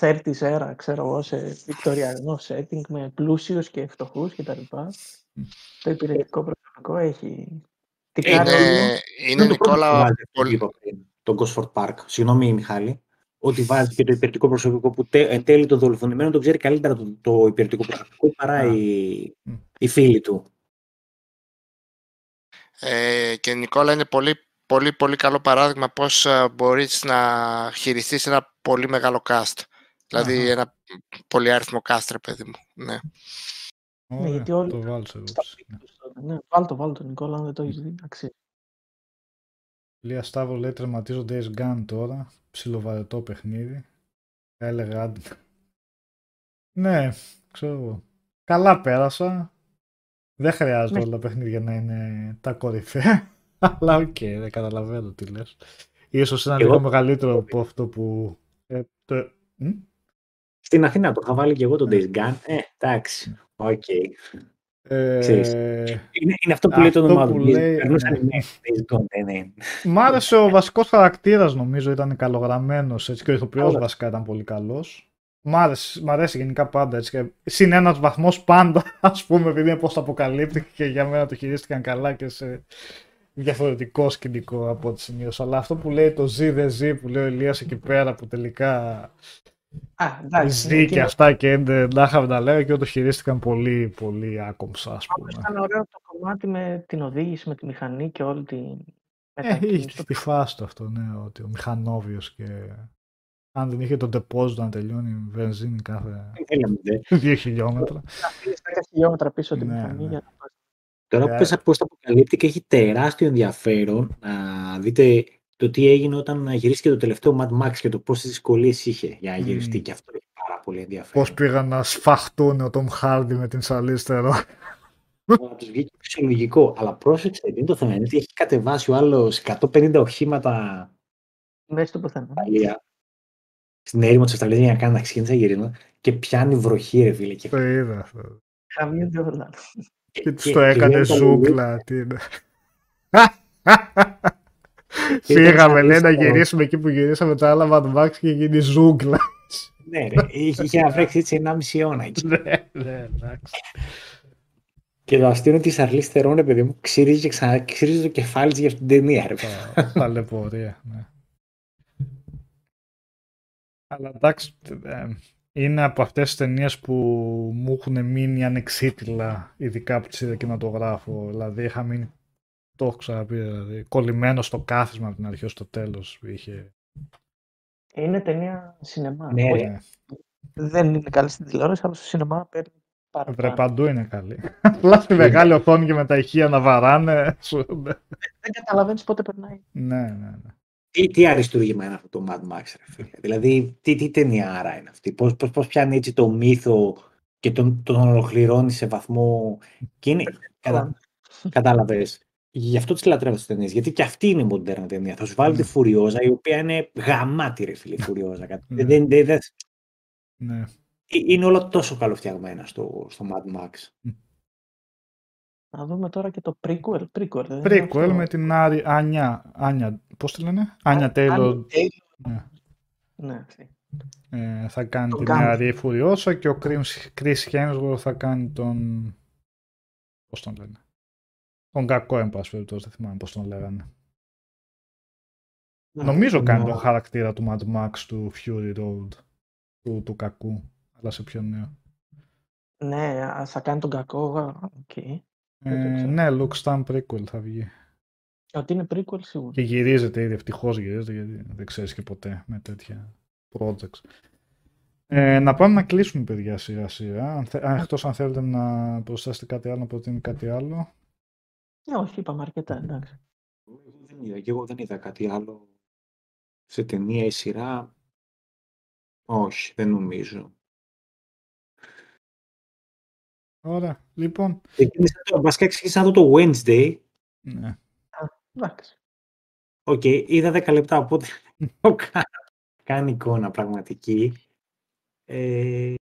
τα 30's era, ξέρω εγώ, σε βικτωριανό setting με πλούσιους και φτωχούς κτλ. Το υπηρετικό προσωπικό έχει... Τι κάνει Είναι, λίγο. είναι το πρώτο που Νικόλα, βάζει αυτό που πολύ... είπα πριν, το Gosford Park. Συγγνώμη, Μιχάλη. Ότι βάζει και το υπηρετικό προσωπικό που τε, εν τέλει το δολοφονημένο το ξέρει καλύτερα το, το υπηρετικό προσωπικό παρά Α. οι, Μμ. οι φίλοι του. Ε, και Νικόλα είναι πολύ, πολύ, πολύ καλό παράδειγμα πώς ε, μπορείς να χειριστείς ένα πολύ μεγάλο cast. Δηλαδή Αχα. ένα πολύ αριθμό cast, ρε παιδί μου. Ναι. Ωραία, γιατί όλοι το βάλω σε Στα υπόψη. πίκ τους τότε. Ναι, βάλ το, βάλ το, Νικόλα, αν δεν το έχεις δει. Αξίζει. Λία Σταύρο λέει τερματίζω Days Gone τώρα. Ψιλοβαρετό παιχνίδι. Θα έλεγα άντε. Ναι, ξέρω εγώ. Καλά πέρασα. Δεν χρειάζεται Ναι. όλα τα παιχνίδια να είναι τα κορυφαία. Αλλά οκ, δεν καταλαβαίνω τι λες. Ίσως είναι Εγώ- λίγο μεγαλύτερο από αυτό που... Ε, το... Μ; Στην Αθήνα το είχα βάλει και εγώ το Days Gone. Ε, εντάξει. Οκ. Ξέρεις. Ε, Είναι, είναι αυτό που λέει το Αυτό όνομά που του. λέει, Περνούσαν ναι. οι μέρες, Days Gone, ναι, ναι. Μ' άρεσε ο βασικός χαρακτήρας νομίζω, ήταν καλογραμμένος έτσι και ο ηθοποιός Καλά. βασικά ήταν πολύ καλός. Μ' άρεσε, μ' αρέσει γενικά πάντα έτσι και συν ένας βαθμός πάντα *laughs* ας πούμε επειδή είναι πώς αποκαλύπτει και για μένα το χειρίστηκαν καλά και σε διαφορετικό σκηνικό από ό,τι σημείωσα. Αλλά αυτό που λέει το ζει δεν ζει που λέει ο Ηλίας εκεί πέρα που τελικά Α, εντάξει. ζει και εκείνο- αυτά και δεν να είχαμε να λέγαμε και το χειρίστηκαν πολύ πολύ άκομψα ας Πάντως πούμε. Ήταν ωραίο το κομμάτι με την οδήγηση, με τη μηχανή και όλη την Ε, μετακίνηση. είχε τη φάση του αυτό, ναι, ότι ο μηχανόβιος και αν δεν είχε το deposit να τελειώνει η βενζίνη κάθε Δεν θέλαμε, δε. δύο χιλιόμετρα. Να φύγεις 10 χιλιόμετρα πίσω τη Ναι, μηχανή ναι. για να πας. Τώρα Ε, που πες πώς τα αποκαλύπτει και έχει τεράστιο ενδιαφέρον να δείτε το τι έγινε όταν γυρίστηκε το τελευταίο Mad Max και το πόσες δυσκολίες είχε για να γυριστεί. Μμμ. Και αυτό έχει πάρα πολύ ενδιαφέρον. Πώς πήγαν να σφαχτούν ο Tom Hardy με την Σαλίστερο. Να τους βγήκε φυσιολογικό. Αλλά πρόσεξε, δεν είναι το θέμα. Είναι ότι έχει κατεβάσει ο άλλος 150 οχήματα Μέσα στο πουθενά. Ιταλία. Στην έρημο της Αυστραλίας για να κάνει να ξεκίνησε γυρίσμα και πιάνει βροχή ρε φίλε. Και, Το είδα αυτό. Χαμιούνται όλα. Και τους το έκανε λέει τα ζούγκλα. Τι είναι. *laughs* Και ήταν Φύγαμε, λέει, να Σαλίστερο. γυρίσουμε εκεί που γυρίσαμε τα άλλα Mad Max και γίνει ζούγκλα. Ναι, ρε, είχε είχε να βρέξει έτσι 1,5 αιώνα εκεί. Ναι, ναι, εντάξει. Και το αστείο είναι ότι η Σαρλή Στερών, παιδί μου, ξύριζε και ξαναξύριζε το κεφάλι της για αυτήν την ταινία. Ρε. Τα- Ταλαιπωρία, ναι. Αλλά εντάξει, ε, είναι από αυτές τις ταινίες που μου έχουν μείνει ανεξίτηλα, ειδικά που τις είδα κινηματογράφο. Δηλαδή είχα μείνει, το έχω ξαναπεί, δηλαδή, κολλημένο στο κάθισμα από την αρχή ως το τέλος. Είχε... Είναι ταινία σινεμά. Ναι, Όχι, ρε. Ναι. δεν είναι καλή στην τηλεόραση, αλλά στο σινεμά παίρνει Βρε, παραπάνω. παντού είναι καλή. Απλά στη μεγάλη οθόνη και με τα ηχεία να βαράνε. σου- Δεν καταλαβαίνεις πότε περνάει. ναι, ναι, ναι. Τι, τι αριστούργημα είναι αυτό το Mad Max, ρε φίλε; Δηλαδή, τι, τι ταινιάρα είναι αυτή; Πώς, πώς, πώς πιάνει έτσι το μύθο και τον, τον ολοκληρώνει σε βαθμό... Και είναι, κατα, κατάλαβες. Γι' αυτό τις λατρεύω τις ταινίες. Γιατί και αυτή είναι η μοντέρνα ταινία. Θα σου βάλει Ναι. τη Φουριόζα, η οποία είναι γαμάτη, ρε φίλε, η Φουριόζα. Κάτι- Ναι. δεν, δεν, δεν- ναι. είναι όλα τόσο καλοφτιαγμένα στο, στο Mad Max. Να δούμε τώρα και το prequel. Prequel, δεν είναι Prequel αυτό. με την Άρη, Άνια, Άνια, πώς τη λένε, Άνια Τέιλορ. Άννη Taylor. Ναι. Ναι, αυτή. Ε, θα κάνει Τον την Gambit. νεαρή Φουριόσα και ο Chris Chris Hemsworth θα κάνει τον... Πώς τον λένε; Τον κακό, εν πάση περιπτώσει, δεν θυμάμαι πώς τον λέγανε. Νομίζω κάνει τον χαρακτήρα του Mad Max του Fury Road, του, του κακού, αλλά σε πιο νέο. Ναι, α, θα κάνει τον κακό. α, οκ. Δεν το Ε, ξέρω. ναι, Luke Stan prequel θα βγει. Ότι είναι prequel σίγουρα. Και γυρίζεται ήδη, ευτυχώς γυρίζεται, γιατί δεν ξέρεις και ποτέ με τέτοια projects. Ε, να πάμε να κλείσουμε, παιδιά, σιγά σιγά. Αν, θε, αν, εκτός αν θέλετε να προσθέσετε κάτι άλλο, να προτείνετε κάτι άλλο. Ναι, όχι, είπαμε αρκετά, εντάξει. Εγώ δεν είδα, και εγώ δεν είδα κάτι άλλο σε ταινία ή σειρά. Όχι, δεν νομίζω. Ωραία, λοιπόν. Ξεκίνησα το, βασικά ξεκίνησα να δω το Wednesday. Ναι. Εντάξει. Οκ, είδα 10 λεπτά, οπότε *laughs* έχω κα- κάνει εικόνα πραγματική. Ε,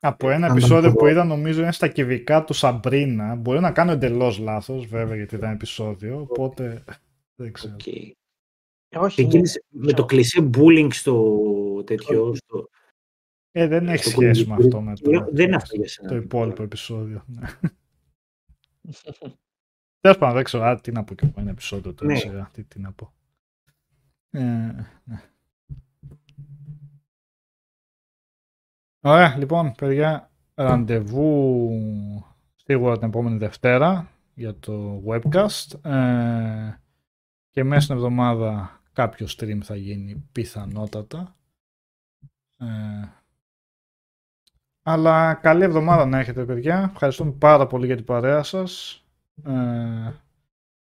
Από ένα αν τον επεισόδιο πω. που είδα, νομίζω είναι στα κυβικά του Σαμπρίνα. Μπορεί να κάνω εντελώς λάθος, βέβαια, γιατί ήταν επεισόδιο. Οπότε δεν ξέρω. οκ. Ε, Όχι, Ξεκίνησε με το κλισέ bullying στο τέτοιο. Στο, Ε, δεν έχει στο σχέση με κολυμπητήριο. αυτό με το, Δεν είναι αυτό για σένα. το υπόλοιπο επεισόδιο. *laughs* Ναι. Τέλος πάντων, δεν ξέρω. Α, τι να πω και εγώ. Ένα επεισόδιο τώρα Ναι. σιγά. Τι, τι να πω. Ε, ναι. Ωραία, λοιπόν, παιδιά, ραντεβού σίγουρα την επόμενη Δευτέρα για το webcast ε, και μέσα στην εβδομάδα κάποιο stream θα γίνει πιθανότατα. Ε, αλλά καλή εβδομάδα να έχετε παιδιά. Ευχαριστούμε πάρα πολύ για την παρέα σας. Ε,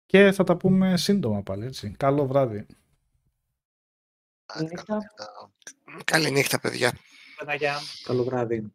και θα τα πούμε σύντομα πάλι έτσι. Καλό βράδυ. Άντε, Νύχτα. καλά. Καλή νύχτα, παιδιά. Καλό βράδυ.